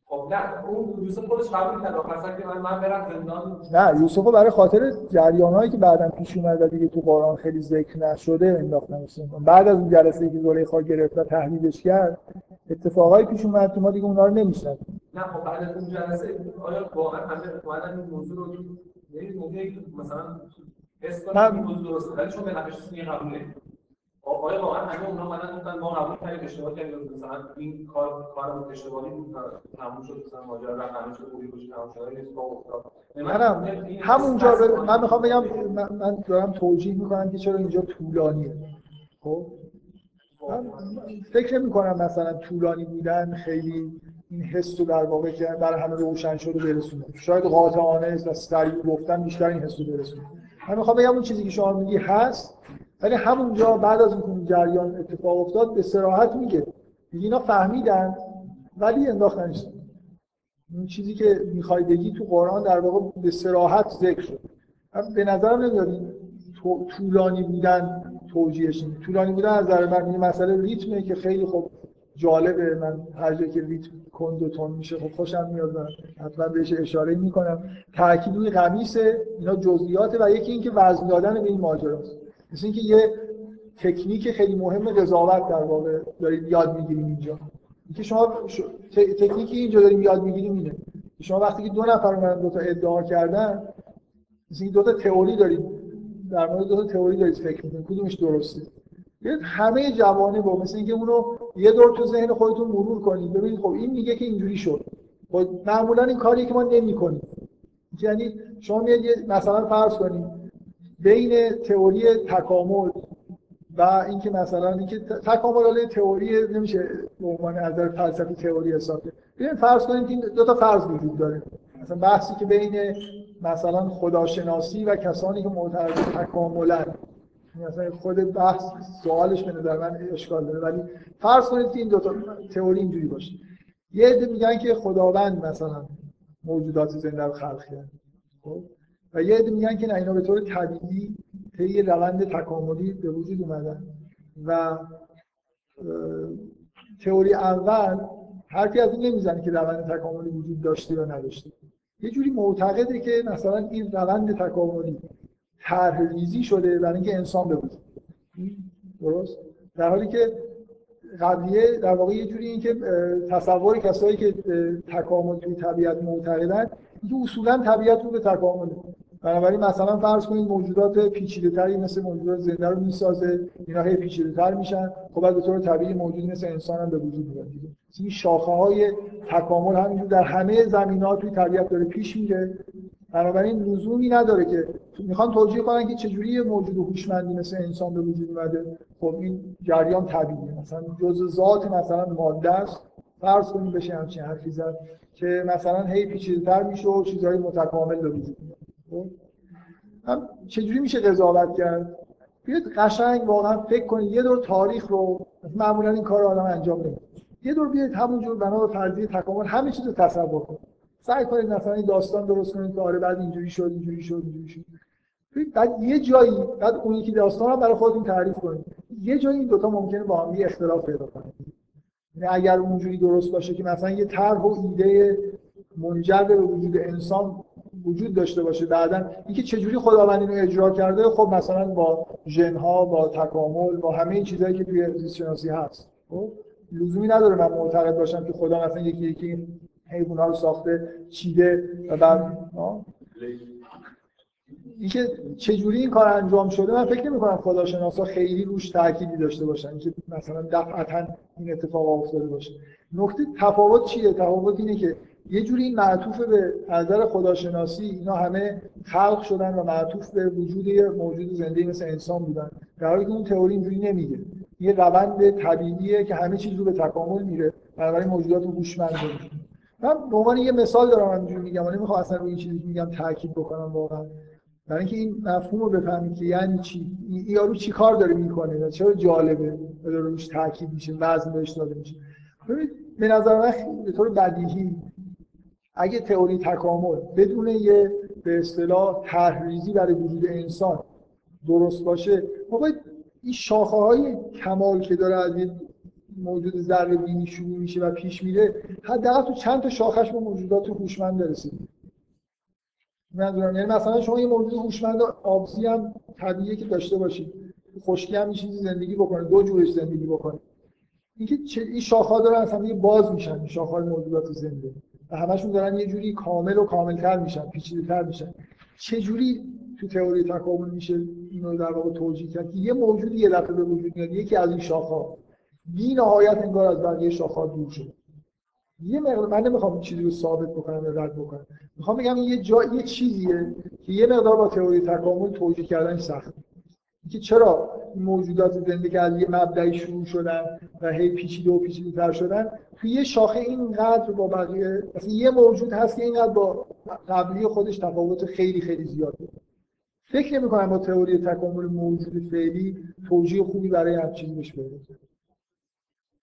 خب نه اون یوسف خودش قبول کرد. که من من برم زندان. نه یوسف برای خاطر جریانایی که بعدا پیش اومد و دیگه تو قرآن خیلی ذکر نشده انداختن بعد از اون جلسه که زلیخا گرفت و تهدیدش کرد اتفاقایی پیش اومد که ما دیگه اونها رو نمی‌شناسیم. نه خب بعد از اون جلسه آیا واقعا همه اومدن این موضوع رو یعنی موقعی مثلا حس این موضوع درسته ولی چون به نفعش این قبول آیا واقعا همه اونها اومدن گفتن ما قبول کردیم اشتباه کردیم مثلا این کار کارمون اشتباهی بود تموم شد مثلا ماجرا رفت همه چیز خوبی بود تموم شد اتفاق افتاد. منم همونجا من می‌خوام بگم من دارم توجیه می‌کنم که چرا اینجا طولانیه. خب؟ من فکر نمی کنم مثلا طولانی بودن خیلی این حس رو در واقع که برای همه روشن شده برسونه. شاید قاطعانه و سریع گفتن بیشتر این حس رو برسونه. من می‌خوام بگم اون چیزی که شما میگی هست ولی همونجا بعد از اون جریان اتفاق افتاد به سراحت میگه. اینا فهمیدن ولی انداختنش این چیزی که می‌خوای بگی تو قرآن در واقع به سراحت ذکر شد. به نظرم نمیاد طولانی بودن توجیهش طولانی بودن از نظر من این مسئله ریتمه که خیلی خوب جالبه. من هر جایی که ریتم کند و تون میشه خب خوشم میاد من حتما بهش اشاره می‌کنم. تاکید روی قمیسه اینا جزئیاته و یکی اینکه وزن دادن به این ماجراست. مثل اینکه یه تکنیک خیلی مهم قضاوت در واقع دارید یاد می‌گیریم اینجا. اینکه شما ش... تکنیکی اینجا داریم یاد می‌گیریم اینه. شما وقتی که دو نفر اومدن دو تا ادعا کردن مثل دو تا تئوری دارید. در مورد دو تا تئوری دارید فکر می‌کنید. کدومش درسته؟ همه جوانه با مثل اینکه اونو یه دور تو ذهن خودتون مرور کنید. ببینید خب این میگه که اینجوری شد. خب معمولا این کاری که ما نمی‌کنیم. یعنی شما میاد مثلا فرض کنید بین تئوری تکامل و اینکه مثلا اینکه تکامل علی تئوری نمیشه به عنوان نظر فلسفی تئوری حساب کنید فرض کنید که دو تا فرض وجود داره. مثلا بحثی که بین مثلا خداشناسی و کسانی که معترض تکاملن. مثلا خود بحث سوالش به نظر من اشکال داره. ولی فرض کنید که این دو تا تئوری اینجوری باشه. یه عده میگن که خداوند مثلا موجودات زنده رو خلق کرد خب؟ و یه عده میگن که نه اینا به طور طبیعی طی روند تکاملی به وجود اومدن. و تئوری اول حرفی از این نمی‌زنه که روند تکاملی وجود داشته یا نداشته. یه جوری معتقده که مثلا این روند تکاملی طرح ریزی شده برای اینکه انسان به وجود درست؟ در حالی که قبلیه در واقع یه جوری اینکه تصور کسایی که تکامل توی طبیعت معتقدن اینکه اصولا طبیعت رو به تکامل بنابراین مثلا فرض کنید موجودات پیچیده تری مثل موجودات زنده رو می‌سازه اینا هی پیچیده تر میشن. خب بعد به طور طبیعی موجودی مثل انسان هم به وجود میاد این شاخه های تکامل همینجور در همه زمینات توی طبیعت داره پیش میره. بنابراین لزومی نداره که می‌خوان توجیه کنن که چجوری یه موجود هوشمندی مثل انسان به وجود اومده. خب این جریان طبیعیه. مثلا جزء ذات مثلا ماده است. فرض کنیم بشه همچین حرفی زد که مثلا هی پیچیده‌تر میشه و چیزهای متکامل به وجود میاد. خب؟ چجوری میشه قضاوت کرد؟ بیاید قشنگ واقعا فکر کنید. یه دور تاریخ رو معمولا این کار آدم انجام نمیده. یه دور بیاید همونجور بنا به فرضیه تکامل همه چیز رو تصور کنید. سعی کنید مثلا داستان درست کنید که آره بعد اینجوری شد اینجوری شد اینجوری شد. بعد یه جایی بعد اون یکی داستان رو برای خودتون تعریف کنید. یه جایی این دوتا ممکنه با هم اختلاف پیدا یعنی اگر اونجوری درست باشه که مثلا یه طرح و ایده منجر به وجود انسان وجود داشته باشه بعدا اینکه چجوری خداوند اینو اجرا کرده خب مثلا با ژنها با تکامل با همه این چیزهایی که توی زیست شناسی هست. خب لزومی نداره من معتقد باشم که خدا مثلا یکی یکی حیونا رو ساخته چیده و بعد اینکه چجوری این کار انجام شده من فکر نمی کنم خداشناسا خیلی روش تأکیدی داشته باشن. که مثلا دفعتا این اتفاق افتاده باشه. نکته تفاوت چیه؟ تفاوت اینه که یه جوری این معطوف به نظر خداشناسی اینا همه خلق شدن و معطوف به وجود یه موجود زنده مثل انسان بودن. در حالی که اون تئوری اینجوری نمیگه. یه روند طبیعیه که همه چیز رو به تکامل میره. بنابراین موجودات هوشمند من به عنوان یه مثال دارم اینجوری میگم ولی نمی‌خوام اصلا روی چیزی میگم تاکید بکنم واقعا. برای اینکه این مفهوم رو بفهمید که یعنی چی؟ این یارو چی کار داره می‌کنه چرا جالبه؟ داره روش تاکید میشه وزن بهش داده میشه. ببینید به نظر من به طور بدیهی اگه تئوری تکامل بدون یه به اصطلاح تحریزی برای وجود انسان درست باشه ما باید این شاخه های کمال که داره از یه موجود ذره بینی شروع میشه و پیش میره حداقل تو چند تا شاخش به موجودات هوشمند برسید منظورم یعنی مثلا شما یه موجود هوشمند آبزی هم طبیعیه که داشته باشید. خشکی هم چیزی زندگی بکنه دو جورش زندگی بکنه اینکه این شاخه ها دارن اصلا باز میشن این شاخه های موجودات زنده. و همشون دارن یه جوری کامل و کاملتر میشن پیچیده‌تر میشن. چه جوری تو تئوری تکامل میشه اینو در واقع توجیه کرد؟ که یه موجودی یه دفعه به وجود میاد یکی از این شاخه بی نهایت انگار از بقیه شاخه دور شد یه مقدار من نمی‌خوام این چیزی رو ثابت بکنم یا رد بکنم. می‌خوام بگم یه جا یه چیزیه که یه مقدار با تئوری تکامل توجیه کردن سخته. که چرا موجودات زنده که از یه مبدعی شروع شدن و هی پیچیده و پیچیده تر شدن توی یه شاخه اینقدر با بقیه یه موجود هست که اینقدر با قبلی خودش تفاوت خیلی خیلی زیاد داره. فکر نمی کنم با تئوری تکامل موجود فعلی توجیه خوبی برای چیزی بهش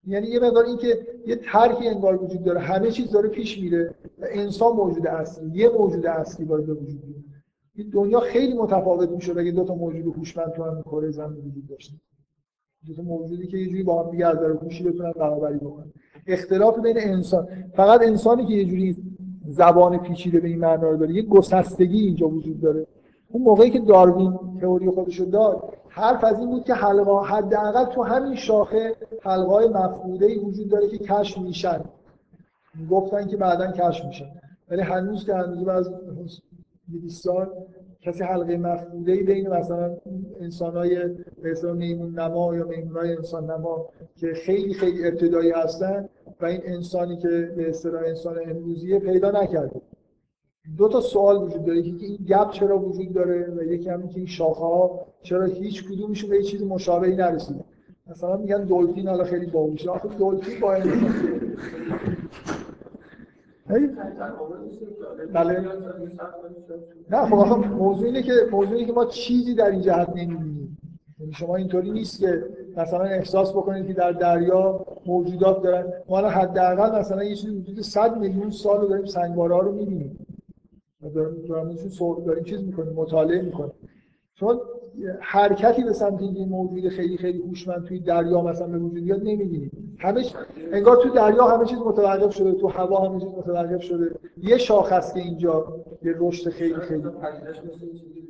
یعنی یه مقدار این که یه طرحی انگار وجود داره. همه چیز داره پیش میره و انسان موجود اصلی یه موجود اصلی باید به وجود بیاد این دنیا خیلی متفاوت می‌شد اگه دو تا موجود هوشمند تو همین کره زمین وجود داشت دو تا موجودی که یه جوری با هم دیگه از هوشی بتونن برابری بکنن. اختلاف بین انسان فقط انسانی که یه جوری زبان پیچیده به این معنا رو داره یه گسستگی اینجا وجود داره. اون موقعی که داروین تئوری خودش رو داد حرف از این بود که حلقه حداقل تو همین شاخه حلقه های مفقوده ای وجود داره که کشف میشن. گفتن که بعدا کشف میشن ولی هنوز که هنوز از 200 سال کسی حلقه مفقوده ای بین مثلا انسان های به میمون نما یا میمون های انسان نما که خیلی خیلی ابتدایی هستن و این انسانی که به اصطلاح انسان امروزیه پیدا نکرده. دو تا سوال وجود داره. که این گپ چرا وجود داره و یکی هم که این شاخه ها چرا هیچ کدومشون به یه چیز مشابهی نرسیده. مثلا میگن دلفین حالا خیلی باهوشه آخه دلفین با بله. نه خب آخه موضوع اینه که موضوع اینه که ما چیزی در این جهت نمی‌بینیم. یعنی شما اینطوری نیست که مثلا احساس بکنید که در دریا موجودات دارن. ما حداقل مثلا یه چیزی وجود 100 میلیون سال داریم سنگواره ها رو می‌بینیم. داریم داریم چیز می‌کنیم مطالعه می‌کنیم. چون حرکتی به سمت این موجود خیلی خیلی هوشمند توی دریا مثلا به وجود بیاد نمی‌بینیم. همه انگار تو دریا همه چیز متوقف شده تو هوا همه چیز متوقف شده. یه شاخ که اینجا یه رشد خیلی خیلی.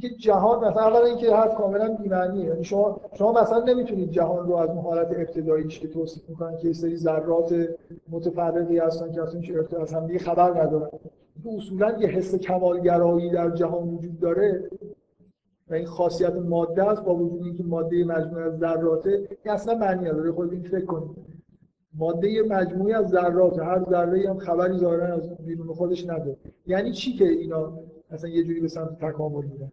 که جهان مثلا اولا اینکه حرف کاملا بی‌معنیه. یعنی شما شما مثلا نمی‌تونید جهان رو از اون حالت ابتداییش که توصیف می‌کنن که سری ذرات متفرقی هستن که اصلا هیچ از هم دیگه خبر ندارن. اصولا یه حس کمالگرایی در جهان وجود داره و این خاصیت ماده است با وجود اینکه ماده مجموعه از ذراته این اصلا معنی نداره. خود این فکر کنید. ماده مجموعی از ذرات هر ذره هم خبری ظاهرا از بیرون خودش نداره. یعنی چی که اینا مثلا یه جوری به سمت تکامل میرن؟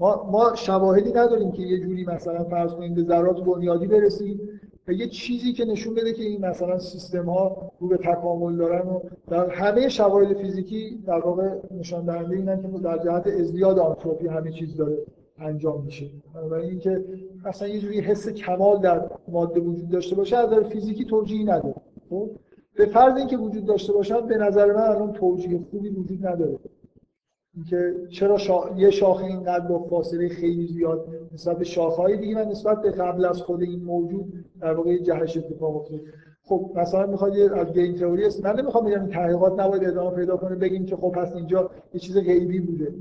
ما ما شواهدی نداریم که یه جوری مثلا فرض کنیم به ذرات بنیادی برسیم و یه چیزی که نشون بده که این مثلا سیستم ها رو به تکامل دارن و در همه شواهد فیزیکی در واقع نشان دهنده اینن که در جهت ازدیاد آنتروپی همه چیز داره انجام میشه. بنابراین اینکه اصلا یه جوری حس کمال در ماده وجود داشته باشه از نظر فیزیکی توجیهی نداره. خب؟ به فرض اینکه وجود داشته باشن به نظر من الان توجیه خوبی وجود نداره. اینکه چرا شا... یه شاخه اینقدر با فاصله خیلی زیاد نسبت به شاخه‌های دیگه من نسبت به قبل از خود این موجود در واقع جهش اتفاق افتاد. خب مثلا می‌خواد از گیم تئوری است من نمی‌خوام بگم تحقیقات نباید ادامه پیدا کنه بگیم که خب پس اینجا یه چیز غیبی بوده.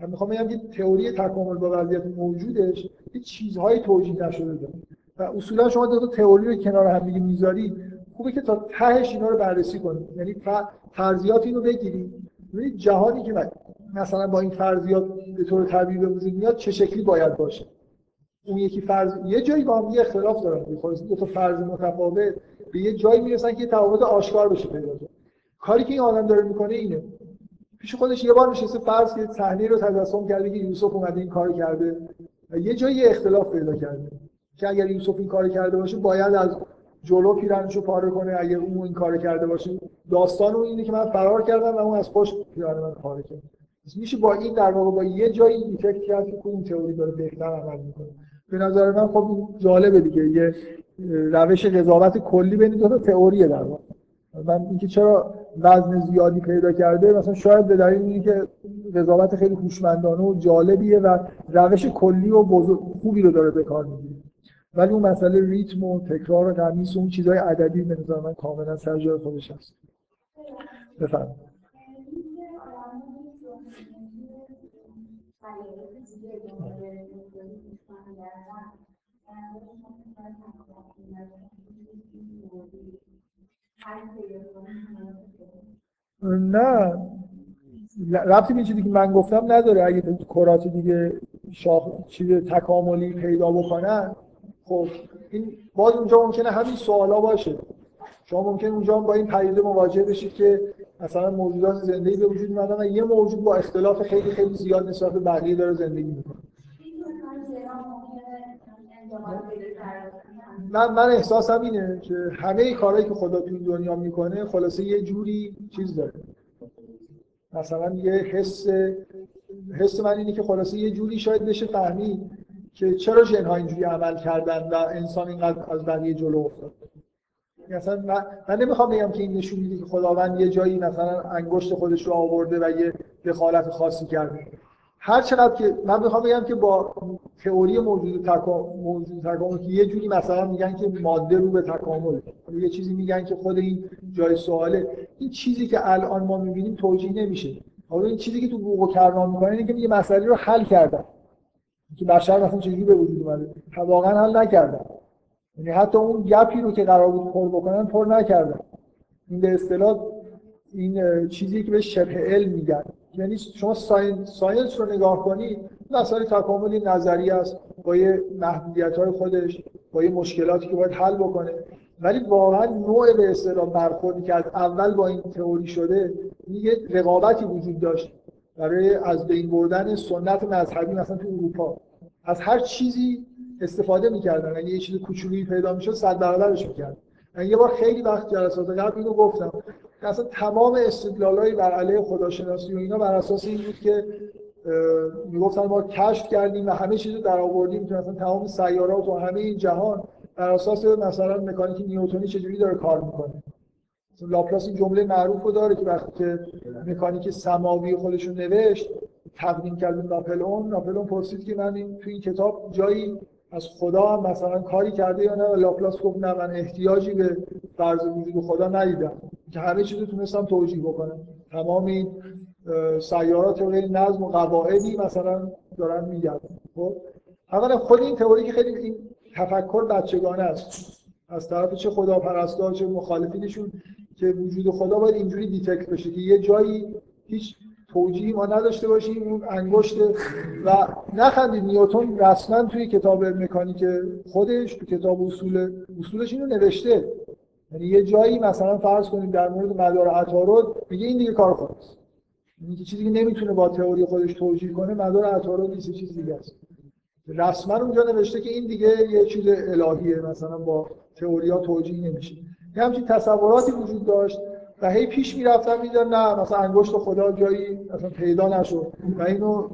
من می‌خوام بگم که تئوری تکامل با وضعیت موجودش یه چیزهای توجیه نشده. داره و اصولا شما دو تا تئوری رو کنار هم دیگه می‌ذاری خوبه که تا تهش اینا رو بررسی کنید. یعنی فرضیات اینو بگیرید. ببینید جهانی که مثلا با این فرضیات به طور طبیعی به وجود میاد چه شکلی باید باشه؟ اون یکی فرض یه جایی با هم اختلاف دارن. خلاص دو تا فرض متفاوت. به یه جایی می‌رسن که تفاوت آشکار بشه پیدا کاری که این آدم داره می‌کنه اینه. پیش خودش یه بار نشسته فرض که صحنه رو تجسم کرده که یوسف اومده این کار کرده و یه جایی اختلاف پیدا کرده که اگر یوسف این کار کرده باشه باید از جلو پیرنشو پاره کنه. اگر اون این کار کرده باشه داستان اون اینه که من فرار کردم و اون از پشت پیرن من پاره کرد میشه با این در واقع با یه جایی ایفکت کرد که این تئوری داره بهتر عمل می‌کنه. به نظر من خب جالبه دیگه. یه روش قضاوت کلی بین دو تا تئوریه در واقع. من اینکه چرا وزن زیادی پیدا کرده مثلا شاید به دلیل اینه که قضاوت خیلی هوشمندانه و جالبیه و روش کلی و بزرگ خوبی رو داره به کار می‌گیره. ولی اون مسئله ریتم و تکرار و تمیز و اون چیزهای عددی به نظر من کاملا سر جای خودش هست. بفرمایید. نه. ربطی به چیزی که من گفتم نداره. اگه کرات دیگه شاخ چیز تکاملی پیدا بکنن خب این باز اونجا ممکنه همین سوالا باشه. شما ممکن اونجا با این پدیده مواجه بشید که مثلا موجودات زندگی به وجود اومدن و یه موجود با اختلاف خیلی خیلی زیاد نسبت به بقیه داره زندگی می‌کنه. من من احساسم اینه که همه کارهایی که خدا تو دنیا می‌کنه خلاصه یه جوری چیز داره. مثلا یه حس حس من اینه که خلاصه یه جوری شاید بشه فهمید که چرا جنها اینجوری عمل کردن و انسان اینقدر از بقیه جلو افتاد. مثلا من, من نمی‌خوام بگم که این نشون میده که خداوند یه جایی مثلا انگشت خودش رو آورده و یه دخالت خاصی کرده. هر چقدر که من می‌خوام بگم که با تئوری موجود تکامل موجود تکامل که یه جوری مثلا میگن که ماده رو به تکامل. یه چیزی میگن که خود این جای سواله. این چیزی که الان ما می‌بینیم توجیه نمیشه. حالا این چیزی که تو بوق و کرنا می‌کنه اینه که یه مسئله رو حل کردن. که بشر مثلا چجوری به وجود اومده. واقعا حل نکردن. یعنی حتی اون gap ی رو که قرار بود پر بکنن پر نکردن. این به اصطلاح این چیزی که به شبه علم میگن. یعنی شما science, science رو نگاه کنید مسائل تکاملی نظری است با یه محدودیت های خودش با یه مشکلاتی که باید حل بکنه. ولی واقعا نوع به اصطلاح برخوردی که از اول با این تئوری شده یه رقابتی وجود داشت برای از بین بردن سنت مذهبی مثلا تو اروپا. از هر چیزی استفاده می‌کردن. اگه یه چیز کوچولویی پیدا می‌شد صد برابرش می‌کردن من یه بار خیلی وقت جلسات قبل اینو گفتم. اصلا تمام استدلالایی بر علیه خداشناسی و اینا بر اساس این بود که می‌گفتن ما کشف کردیم و همه چیزو در آوردیم که مثلا تمام سیارات و همه این جهان بر اساس مثلا مکانیک نیوتنی چجوری داره کار می‌کنه. لاپلاس این جمله معروف رو داره که وقتی که مکانیک سماوی خودش رو نوشت تقدیم کرد به ناپلئون. ناپلئون پرسید که من این توی این کتاب جایی از خدا هم مثلا کاری کرده یا نه و لاپلاس گفت نه من احتیاجی به فرض وجود خدا ندیدم. که همه چیز تونستم توجیه بکنم. تمام این سیارات و نظم و قواعدی مثلا دارن میگن. خب؟ اولا خود این تئوری که خیلی این تفکر بچگانه است. از طرف چه خداپرستا چه مخالفینشون که وجود خدا باید اینجوری دیتکت بشه که یه جایی هیچ توجیهی ما نداشته باشیم اون انگشت و نخندید. نیوتن رسما توی کتاب مکانیک خودش تو کتاب اصول اصولش اینو نوشته. یعنی یه جایی مثلا فرض کنیم در مورد مدار عطارد میگه این دیگه کار خودست این که چیزی که نمی‌تونه با تئوری خودش توجیه کنه مدار عطارد نیست چیز دیگه است. رسما اونجا نوشته که این دیگه یه چیز الهیه مثلا با تئوریا توجیه نمیشه. یه همچین تصوراتی وجود داشت. و هی پیش می‌رفتن میدن نه مثلا انگشت خدا جایی مثلا پیدا نشد. و اینو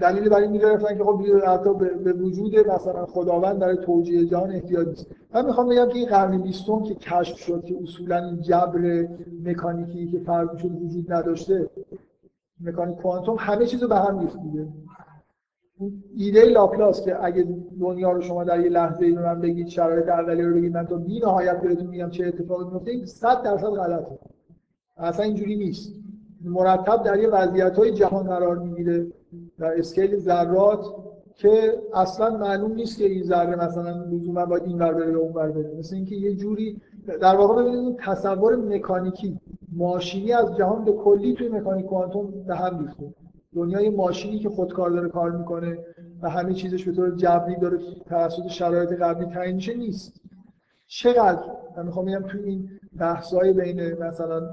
دلیل برای می‌گرفتن که خب حتی به وجود مثلا خداوند برای توجیه جهان احتیاج نیست. من می‌خوام بگم که این قرن بیستم که کشف شد که اصولا این جبر مکانیکی که فرض شد وجود نداشته مکانیک کوانتوم همه چیز رو به هم ریخت ایده لاپلاس که اگه دنیا رو شما در یه لحظه ای من بگید شرایط اولیه رو بگید من تا بی نهایت بهتون میگم چه اتفاقی میفته این 100 درصد غلطه. اصلا اینجوری نیست. مرتب در یه وضعیت های جهان قرار می‌گیره در scale ذرات که اصلا معلوم نیست که این ذره مثلا لزوما باید این ور بره اون ور بره. مثل اینکه یه جوری در واقع ببینید تصور مکانیکی ماشینی از جهان به کلی توی مکانیک کوانتوم به هم ریخته دنیای ماشینی که خودکار داره کار می‌کنه و همه چیزش به طور جبری داره توسط شرایط قبلی تعیین میشه نیست. چقدر؟ من می‌خوام بگم تو این بحث‌های بین مثلا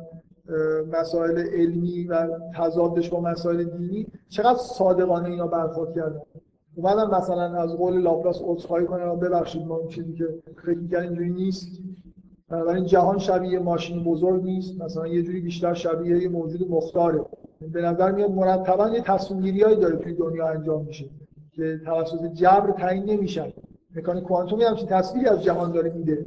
مسائل علمی و تضادش با مسائل دینی چقدر صادقانه اینا برخورد کردن؟ اومدن مثلا از قول لاپلاس عذرخواهی کنن ببخشید ما اون چیزی که فکر می‌کردیم اینجوری نیست. بنابراین جهان شبیه ماشین بزرگ نیست. مثلا یه جوری بیشتر شبیه یه موجود مختاره. به نظر میاد مرتبا یه تصمیم داره توی دنیا انجام میشه که توسط جبر تعیین نمیشن. مکانیک کوانتومی همچین تصویری از جهان داره میده.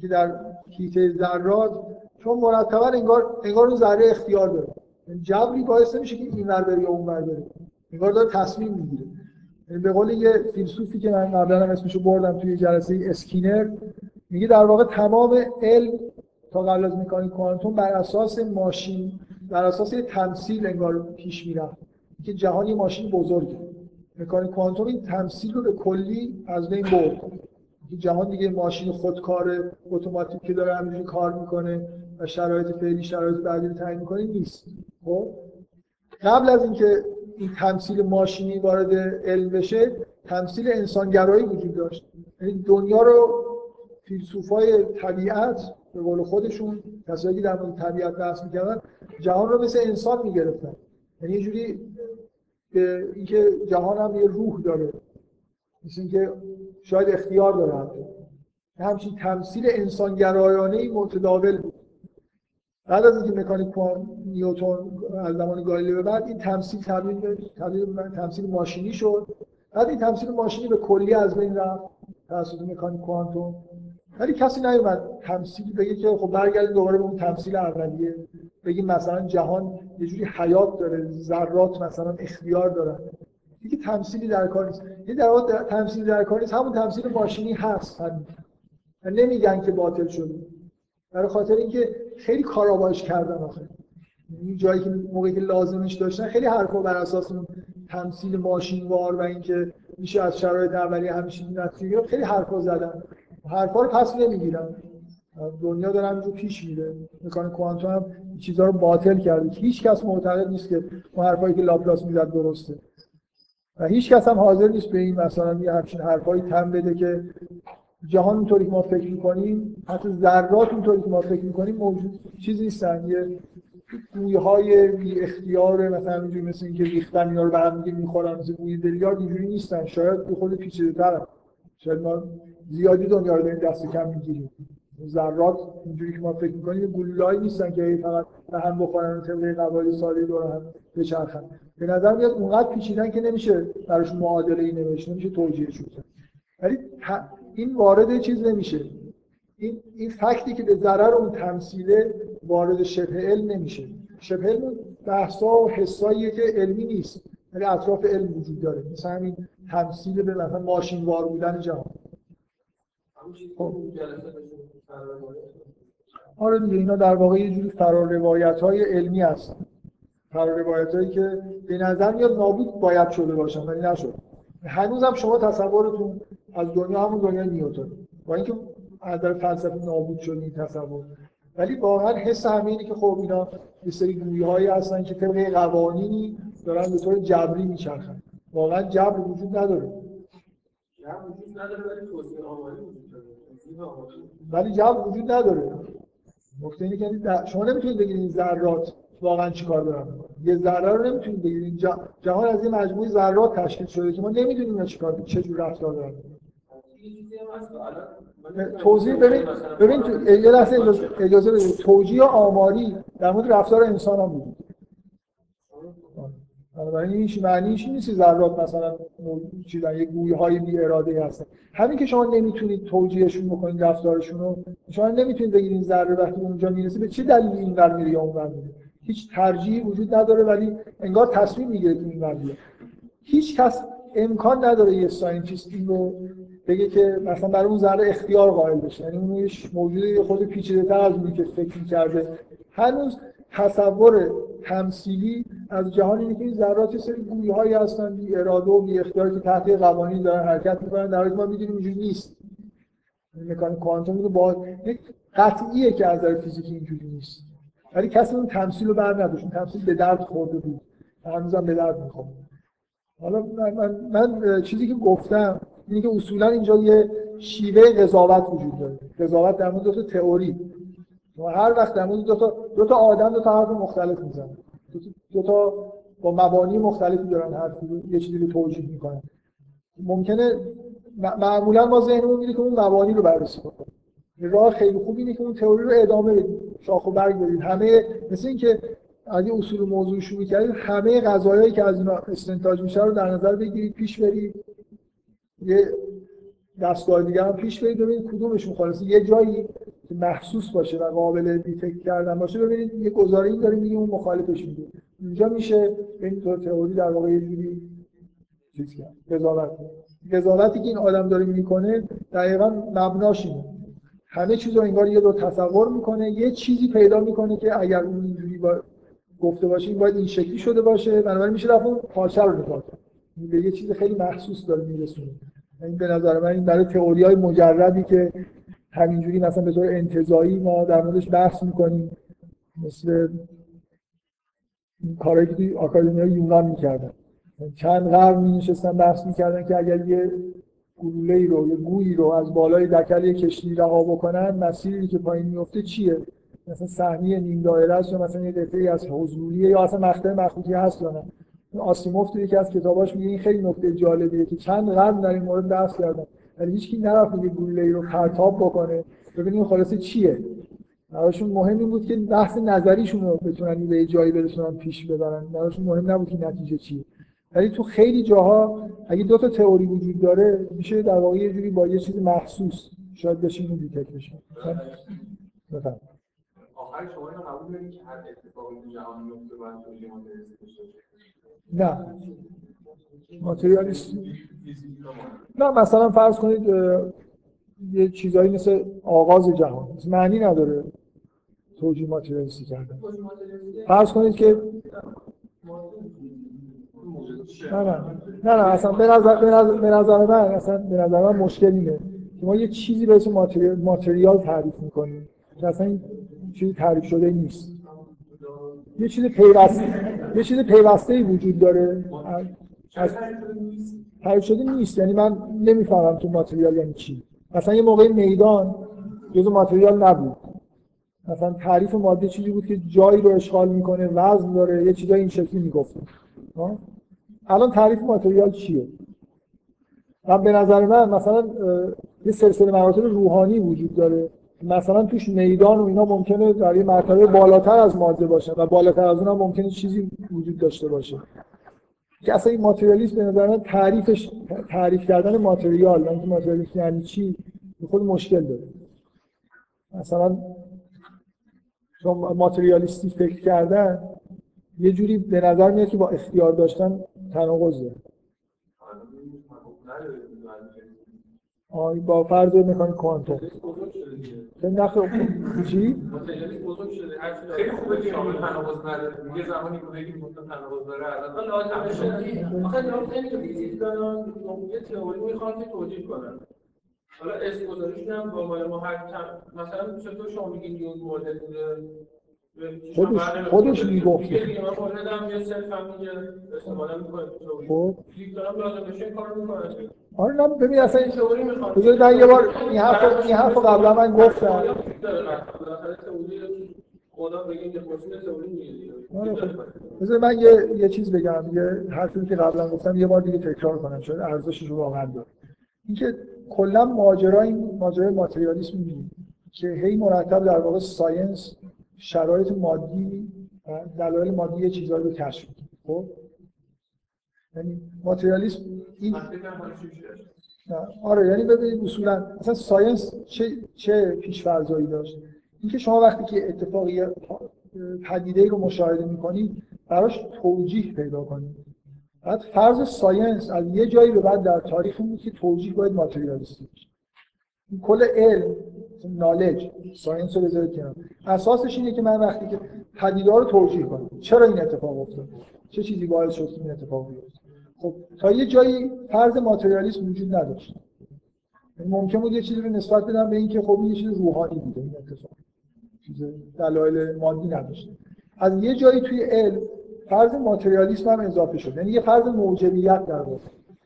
که در کیته ذرات چون مرتبا انگار انگار اون ذره اختیار داره. یعنی جبری باعث نمیشه که این ور بره یا اون ور بره. انگار داره تصمیم می‌گیره. یعنی به قول یه فیلسوفی که من قبلا هم اسمشو بردم توی جلسه اسکینر میگه در واقع تمام علم تا قبل از مکانیک کوانتوم بر اساس ماشین بر اساس تمثیل انگار پیش می‌رفت. که جهان یه ماشین بزرگه. مکانیک کوانتوم این تمثیل رو به کلی از بین برد. جهان دیگه ماشین خودکار اتوماتیک که داره همینجوری کار می‌کنه و شرایط فعلی شرایط بعدی رو تعیین می‌کنه نیست. خب؟ قبل از اینکه این تمثیل ماشینی وارد علم بشه تمثیل انسانگرایی وجود داشت. یعنی دنیا رو فیلسوفای طبیعت به قول خودشون کسایی که در مورد طبیعت بحث می‌کردن جهان رو مثل انسان می‌گرفتن. یعنی یه جوری اینکه جهان هم یه روح داره مثل اینکه شاید اختیار داره حتی. همچین تمثیل انسانگرایانه ای متداول بود. بعد از اینکه مکانیک نیوتن از زمان گالیله به بعد این تمثیل تبدیل تمثیل ماشینی شد. بعد این تمثیل ماشینی به کلی از بین رفت توسط مکانیک کوانتوم. ولی کسی نیومد تمثیل بگه که خب برگردیم دوباره به اون تمثیل اولیه. بگیم مثلا جهان یه جوری حیات داره ذرات مثلا اختیار دارن. دیگه تمثیلی در کار نیست. یه در واقع تمثیلی در کار نیست. همون تمثیل ماشینی هست همین. نمیگن که باطل شده. برای خاطر اینکه خیلی کارا کردن آخه. این جایی که موقعی که لازمش داشتن خیلی حرفا بر اساس اون تمثیل ماشینوار و اینکه میشه از شرایط اولیه همیشه نتیجه خیلی حرفا زدن. حرفا رو پس نمی‌گیرن دنیا داره همینجور پیش میره. مکانیک کوانتوم هم چیزها رو باطل کرده. هیچ کس معتقد نیست که اون حرفایی که لاپلاس می‌زد درسته. و هیچ کس هم حاضر نیست به این مثلا یه همچین حرفایی تن بده که جهان اونطوری که ما فکر می‌کنیم حتی ذرات اونطوری که ما فکر می‌کنیم موجود چیزی نیستن. یه گویی های بی اختیار مثلا اینجوری مثل اینکه ریختن اینا رو به هم می‌خورن مثل گوی بیلیارد اینجوری نیستن. شاید به خود پیچیده‌تر شاید ما زیادی دنیا رو داریم دست کم می‌گیریم. ذرات اینجوری که ما فکر می‌کنیم گلوله‌ای نیستن که فقط به هم بخورن و طبق قواعد ساده دور هم بچرخن. به نظر میاد اونقدر پیچیدن که نمیشه براش معادله ای نوشت نمیشه توجیهش کرد ولی این وارد چیز نمیشه. این این فکتی که به ضرر اون تمثیله وارد شبه علم نمیشه. شبه علم بحثا و حساییه که علمی نیست. ولی اطراف علم وجود داره. مثلا همین تمثیل به مثلا ماشین وار بودن جهان. آره دیگه اینا در واقع یه جوری فرار روایت های علمی هستن. فرار روایت هایی که به نظر میاد نابود باید شده باشن ولی نشد. هنوز هم شما تصورتون از دنیا همون دنیا نیوتن. با اینکه از در فلسفه نابود شد این تصور. ولی واقعا حس همینه که خب اینا یه سری گویی هایی هستن که طبق قوانینی دارن به طور جبری میچرخن. واقعا جبر وجود نداره. ولی جبر وجود نداره. نکته اینه که شما نمی‌تونید بگید این ذرات واقعا چیکار دارن. یه ذره رو نمی‌تونید بگید. جهان از یه مجموعه ذرات تشکیل شده که ما نمی‌دونیم اینا چیکار چه جور رفتار دارن. توضیح ببین ببین یه لحظه اجازه بدید. توجیه آماری در مورد رفتار انسان هم بود. بنابراین این معنیش نیست ذرات مثلا چیزا یه گویی های بی اراده هستن. همین که شما نمی‌تونید توجیهشون بکنید رفتارشون رو شما نمی‌تونید بگید این ذره وقتی اونجا می‌رسه به چه دلیلی این ور میره یا اون ور میره. هیچ ترجیحی وجود نداره ولی انگار تصمیم می‌گیره این ور هیچ کس امکان نداره یه scientist این رو بگه که مثلا برای اون ذره اختیار قائل بشه. یعنی اون موجود خود پیچیده تر از اونی که فکر کرده هنوز تصور تمثیلی از جهان اینه که این ذرات سری گویی هایی هستن بی اراده و بی اختیار که تحت قوانین دارن حرکت می‌کنن. در حالی ما می‌دونیم اینجوری نیست. مکانیک کوانتوم رو با یک قطعیه که از نظر فیزیکی اینجوری نیست. ولی کسی اون تمثیل رو بر نداشت. تمثیل به درد خورده بود. هنوزم به درد می‌خوره. حالا من, من, من چیزی که گفتم اینه که اصولا اینجا یه شیوه قضاوت وجود داره. قضاوت در مورد تا تئوری. هر وقت در مورد دو تا دو تا آدم دو تا حرف مختلف می‌زنن. دو تا با مبانی مختلفی دارن حرف یه چیزی رو توجیه می‌کنن. ممکنه معمولا ما ذهنمون میره که اون مبانی رو بررسی کنیم راه خیلی خوب اینه که اون تئوری رو ادامه بدیم. شاخ و برگ بدید همه مثل اینکه اگه اصول موضوع شروع کردید همه قضایایی که از اینا استنتاج میشه رو در نظر بگیرید پیش برید. یه دستگاه دیگه هم پیش برید ببینید کدومش مخالفه یه جایی که محسوس باشه و قابل دیتکت کردن باشه ببینید یه گزاره‌ای داره میگه اون مخالفش میگه. اینجا میشه این طور تئوری در واقع یه جوری چیز کرد قضاوت قضاوتی که این آدم داره می‌کنه دقیقا مبناش اینه. همه چیز رو انگار یه دو تصور می‌کنه یه چیزی پیدا می‌کنه که اگر اون اینجوری با گفته باشه این باید این شکلی شده باشه. بنابراین میشه رفت اون پارچه رو نگاه به یه چیز خیلی مخصوص داره میرسونه. این به نظر من این برای تئوری های مجردی که همینجوری مثلا به طور انتظایی ما در موردش بحث می‌کنیم. مثل کارهایی که توی آکادمی یونان می‌کردن. چند قرن می نشستن بحث می‌کردن که اگر یه گلوله رو یه گویی رو از بالای دکل کشتی رها بکنن مسیری که پایین میفته چیه؟ مثلا سهمی نیم دایره است یا مثلا یه قطعه از حضوریه یا اصلا مقطع مخروطی هست یا نه؟ آسیموف تو یکی از کتاباش میگه این خیلی نکته جالبیه که چند قرن در این مورد بحث کردن. ولی هیچ کی نرفت میگه گلوله رو پرتاب بکنه. ببینیم خلاصه چیه. براشون مهم این بود که بحث نظریشون رو بتونن به جایی برسونن پیش ببرن. براشون مهم نبود که نتیجه چیه ولی تو خیلی جاها اگه دو تا تئوری وجود داره میشه در واقع یه جوری با یه چیز محسوس شاید بشه اینو دیتکت بشه. بفهم آخر شما اینو قبول دارید که هر اتفاقی تو جهان میفته باید توضیح نه. ماتریالیست نه مثلا فرض کنید یه چیزایی مثل آغاز جهان معنی نداره توجیه ماتریالیستی کردن. فرض کنید که نه نه نه نه اصلا به نظر به نظر, به نظر من اصلا به نظر من مشکل اینه. که ما یه چیزی به اسم ماتریال, ماتریال تعریف می‌کنیم که اصلا این چیزی تعریف شده نیست. یه چیز پیوسته یه چیز پیوسته وجود داره. از تعریف شده نیست. یعنی من نمی‌فهمم تو ماتریال یعنی چی. مثلا یه موقع میدان جز ماتریال نبود. مثلا تعریف ماده چیزی بود که جایی رو اشغال می‌کنه وزن داره یه چیزای این شکلی می‌گفتن الان تعریف ماتریال چیه؟ من به نظر من مثلا یه سلسله مراتب روحانی وجود داره. مثلا توش میدان و اینا ممکنه در یه مرتبه بالاتر از ماده باشه و بالاتر از اونها ممکنه چیزی وجود داشته باشه. که اصلا این ماتریالیسم به نظر من تعریفش تعریف کردن ماتریال اینکه ماتریالیسم یعنی چی خود مشکل داره. مثلا چون ماتریالیستی فکر کردن یه جوری به نظر میاد که با اختیار داشتن تناقض داره. آی با فرض مکانیک کوانتوم نخ چی؟ خیلی خوبه که این تناقض نداره یه زمانی که بگیم مثلا تناقض داره. الان لازم شده. آخه لازم که فیزیک دارن یه تئوری می‌خوان که توجیه کنن. حالا اسم گذاریشون هم با ما هر مثلا چطور شما میگین یه مدل بوده؟ خودش خودش می‌گفت خب. آره نه ببین اصلا بذارید من یه بار این حرف این حرف قبلا من گفتم. آره، خب. بذار من یه یه چیز بگم یه حرفی که قبلا گفتم یه بار دیگه تکرار کنم شاید ارزشش رو واقعا داره. اینکه کلا ماجرا ماجرای ماتریالیسم می‌بینیم که هی مرتب در واقع science شرایط مادی دلایل مادی یه چیزایی رو کشف خب؟ یعنی ماتریالیسم این آره یعنی ببینید اصولا مثلا science چه چه پیش‌فرضایی داشت؟ اینکه شما وقتی که اتفاقی پدیده رو مشاهده می‌کنید براش توجیه پیدا کنید بعد فرض science از یه جایی به بعد در تاریخ بود که توجیه باید ماتریالیستی باشه. کل علم knowledge science رو بذارید کنار. اساسش اینه که من وقتی که پدیده رو توجیه کنم چرا این اتفاق افتاد؟ چه چیزی باعث شد این اتفاق بیفته؟ خب تا یه جایی فرض ماتریالیسم وجود نداشت. ممکن بود یه چیزی رو نسبت بدم به اینکه خب یه چیز روحانی بوده این اتفاق. چیز دلایل مادی نداشت. از یه جایی توی علم فرض ماتریالیسم هم اضافه شد. یعنی یه فرض موجبیت در واقع.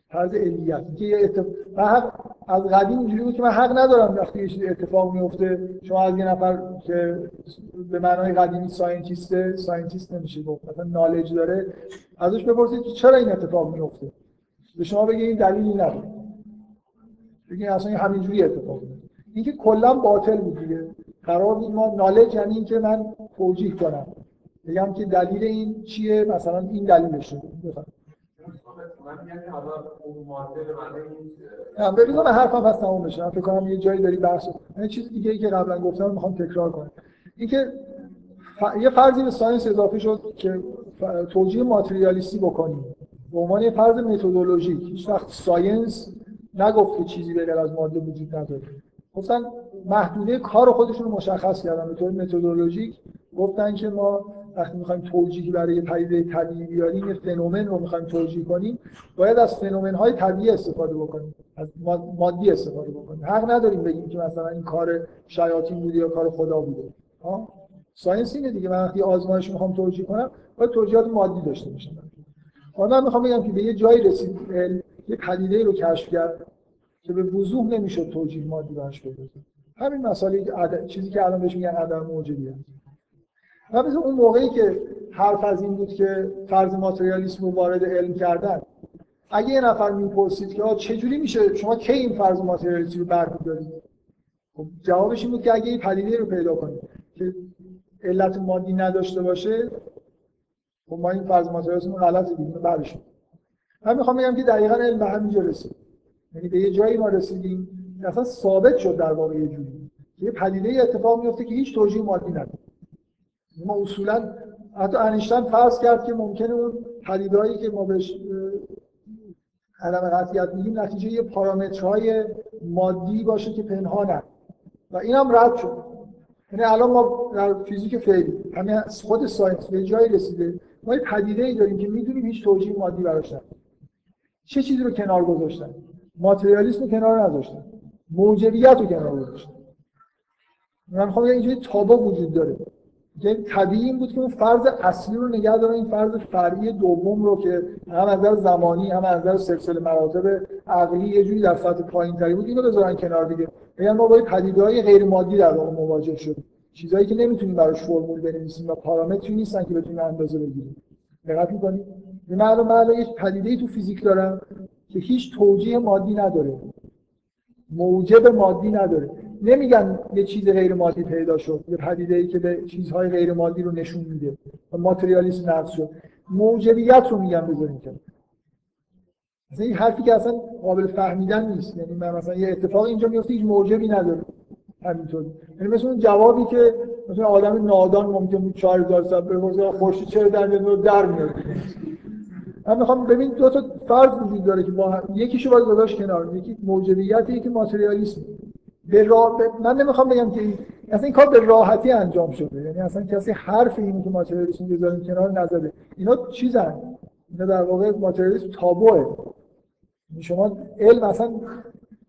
فرض علیت. یه اتفاق من حق از قدیم اینجوری بود که من حق ندارم وقتی یه چیزی اتفاق میفته. شما از یه نفر که به معنای قدیمی scientist ه scientist نمیشه گفت مثلا knowledge داره ازش بپرسید چرا این اتفاق میفته. به شما بگه این دلیلی نداره. بگید اصلا همینجوری اتفاق میفته. اینکه کلا باطل بود دیگه. قرار بود ما نالج یعنی اینکه من توجیه کنم. بگم که دلیل این چیه؟ مثلا این دلیلشه. من ببینم من حرفم پس تموم بشه. فکر کنم یه جایی داری بحث یه چیز دیگه ای که قبلا گفتم می‌خوام تکرار کنم. اینکه ف... یه فرضی به ساینس اضافه شد که توجیه ماتریالیستی بکنیم. به عنوان یه فرض متدولوژیک. هیچ وقت ساینس نگفت که چیزی غیر از ماده وجود نداره. گفتن محدوده کار خودشون رو مشخص کردن. به طور متدولوژیک گفتن که ما وقتی می‌خوایم توجیهی برای پدیده طبیعی بیاریم یه فنومن رو می‌خوایم توجیه کنیم باید از فنومن های طبیعی استفاده بکنیم از مادی استفاده بکنیم. حق نداریم بگیم که مثلا این کار شیاطین بوده یا کار خدا بوده. ها؟ ساینس اینه دیگه. من وقتی آزمایش می‌خوام توجیه کنم باید توجیهات مادی داشته باشم. من می‌خوام بگم که به یه جایی رسید یه پدیده رو کشف کرد که به وضوح نمی‌شد توجیه مادی براش پیدا همین مسئله چیزی که الان بهش میگن عدم موجودیت و اون موقعی که حرف از این بود که فرض ماتریالیسم رو وارد علم کردن اگه یه نفر می‌پرسید که چجوری میشه شما کی این فرض ماتریالیسم رو برمی‌دارید؟ خب جوابش این بود که اگه این پدیده رو پیدا کنید که علت مادی نداشته باشه خب ما این فرض ماتریالیسم رو غلط دیدیم برش من می‌خوام بگم که دقیقا علم به همینجا رسید. یعنی به یه جایی ما رسیدیم اصلا ثابت شد در واقع یه جوری. یه پدیده اتفاق میفته که هیچ توجیه مادی نداره. ما اصولا حتی انیشتن فرض کرد که ممکنه اون پدیدهایی که ما بهش علم قطعیت میگیم نتیجه یه پارامترهای مادی باشه که پنهانن. و این هم رد شد. یعنی الان ما در فیزیک فعلی همین خود science به جایی رسیده. ما یه پدیده ای داریم که می‌دونیم هیچ توجیه مادی براش چه چیزی رو کنار گذاشتن؟ ماتریالیسم رو کنار نذاشتن. موجبیت رو کنار گذاشتن. من می‌خوام اینجوری تابا وجود داره. یعنی طبیعی این بود که اون فرض اصلی رو نگه دارن این فرض فرعی دوم رو که هم از نظر زمانی هم از نظر سلسله مراتب عقلی یه جوری در سطح پایین تری بود اینو بذارن کنار دیگه. بگن ما با پدیده‌های غیر مادی در واقع مواجه شد چیزایی که نمی‌تونیم براش فرمول بنویسیم و پارامتری نیستن که بتونیم اندازه بگیریم. دقت می‌کنید؟ به معلوم معلوم یک پدیده تو فیزیک دارم که هیچ توجیه مادی نداره. موجب مادی نداره. نمیگن یه چیز غیر مادی پیدا شد یه پدیده ای که به چیزهای غیر مادی رو نشون میده و ماتریالیسم نقض شد. موجبیت رو میگن بذاریم که. مثلا این حرفی که اصلا قابل فهمیدن نیست. یعنی من مثلا یه اتفاق اینجا میفته هیچ موجبی نداره. همینطور. یعنی مثل اون جوابی که مثلا آدم نادان ممکن بود 4000 سال بپرسه خورشید چرا در میاد؟ در میاد. من می‌خوام ببین دو تا فرض وجود داره که با هم یکیشو باید گذاشت کنار. یکی موجبیت یکی ماتریالیسم. به راه من نمی‌خوام بگم که اصلا این کار به راحتی انجام شده. یعنی اصلا کسی حرف اینو که ماتریالیسم بذاریم کنار نزده اینا چیزن. اینا در واقع ماتریالیسم تابوه. شما علم اصلا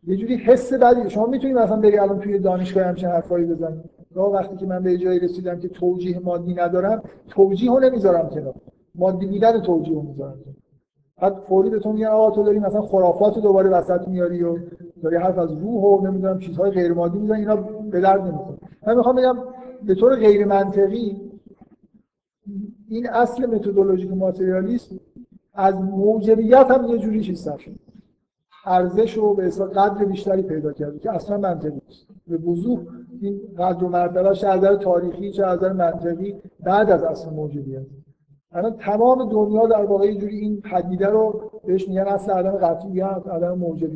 یه جوری حس بدی. شما می‌تونید مثلا بری الان توی دانشگاه همچین حرفایی بزنید راه وقتی که من به جایی رسیدم که توجیه مادی ندارم توجیه رو نمی‌ذارم کنار. مادی بودن توجیه رو می‌ذارم بعد فوری به تو میگن آقا تو داری مثلا خرافات رو دوباره وسط میاری و داری حرف از روح و نمی‌دونم چیزهای غیر مادی می‌زنی اینا به درد نمی‌خوره. من می‌خوام بگم به طور غیر منطقی این اصل متدولوژیک ماتریالیسم از موجبیت هم یه جوری چیز شد. ارزش رو به اصلا قدر بیشتری پیدا کرده که اصلا منطقی نیست. به وضوح این قدر و مرتبه از نظر تاریخی چه از نظر منطقی بعد از اصل موجودیت الان تمام دنیا در واقع جوری این پدیده رو بهش میگن اصل عدم قطعیت عدم موجودیت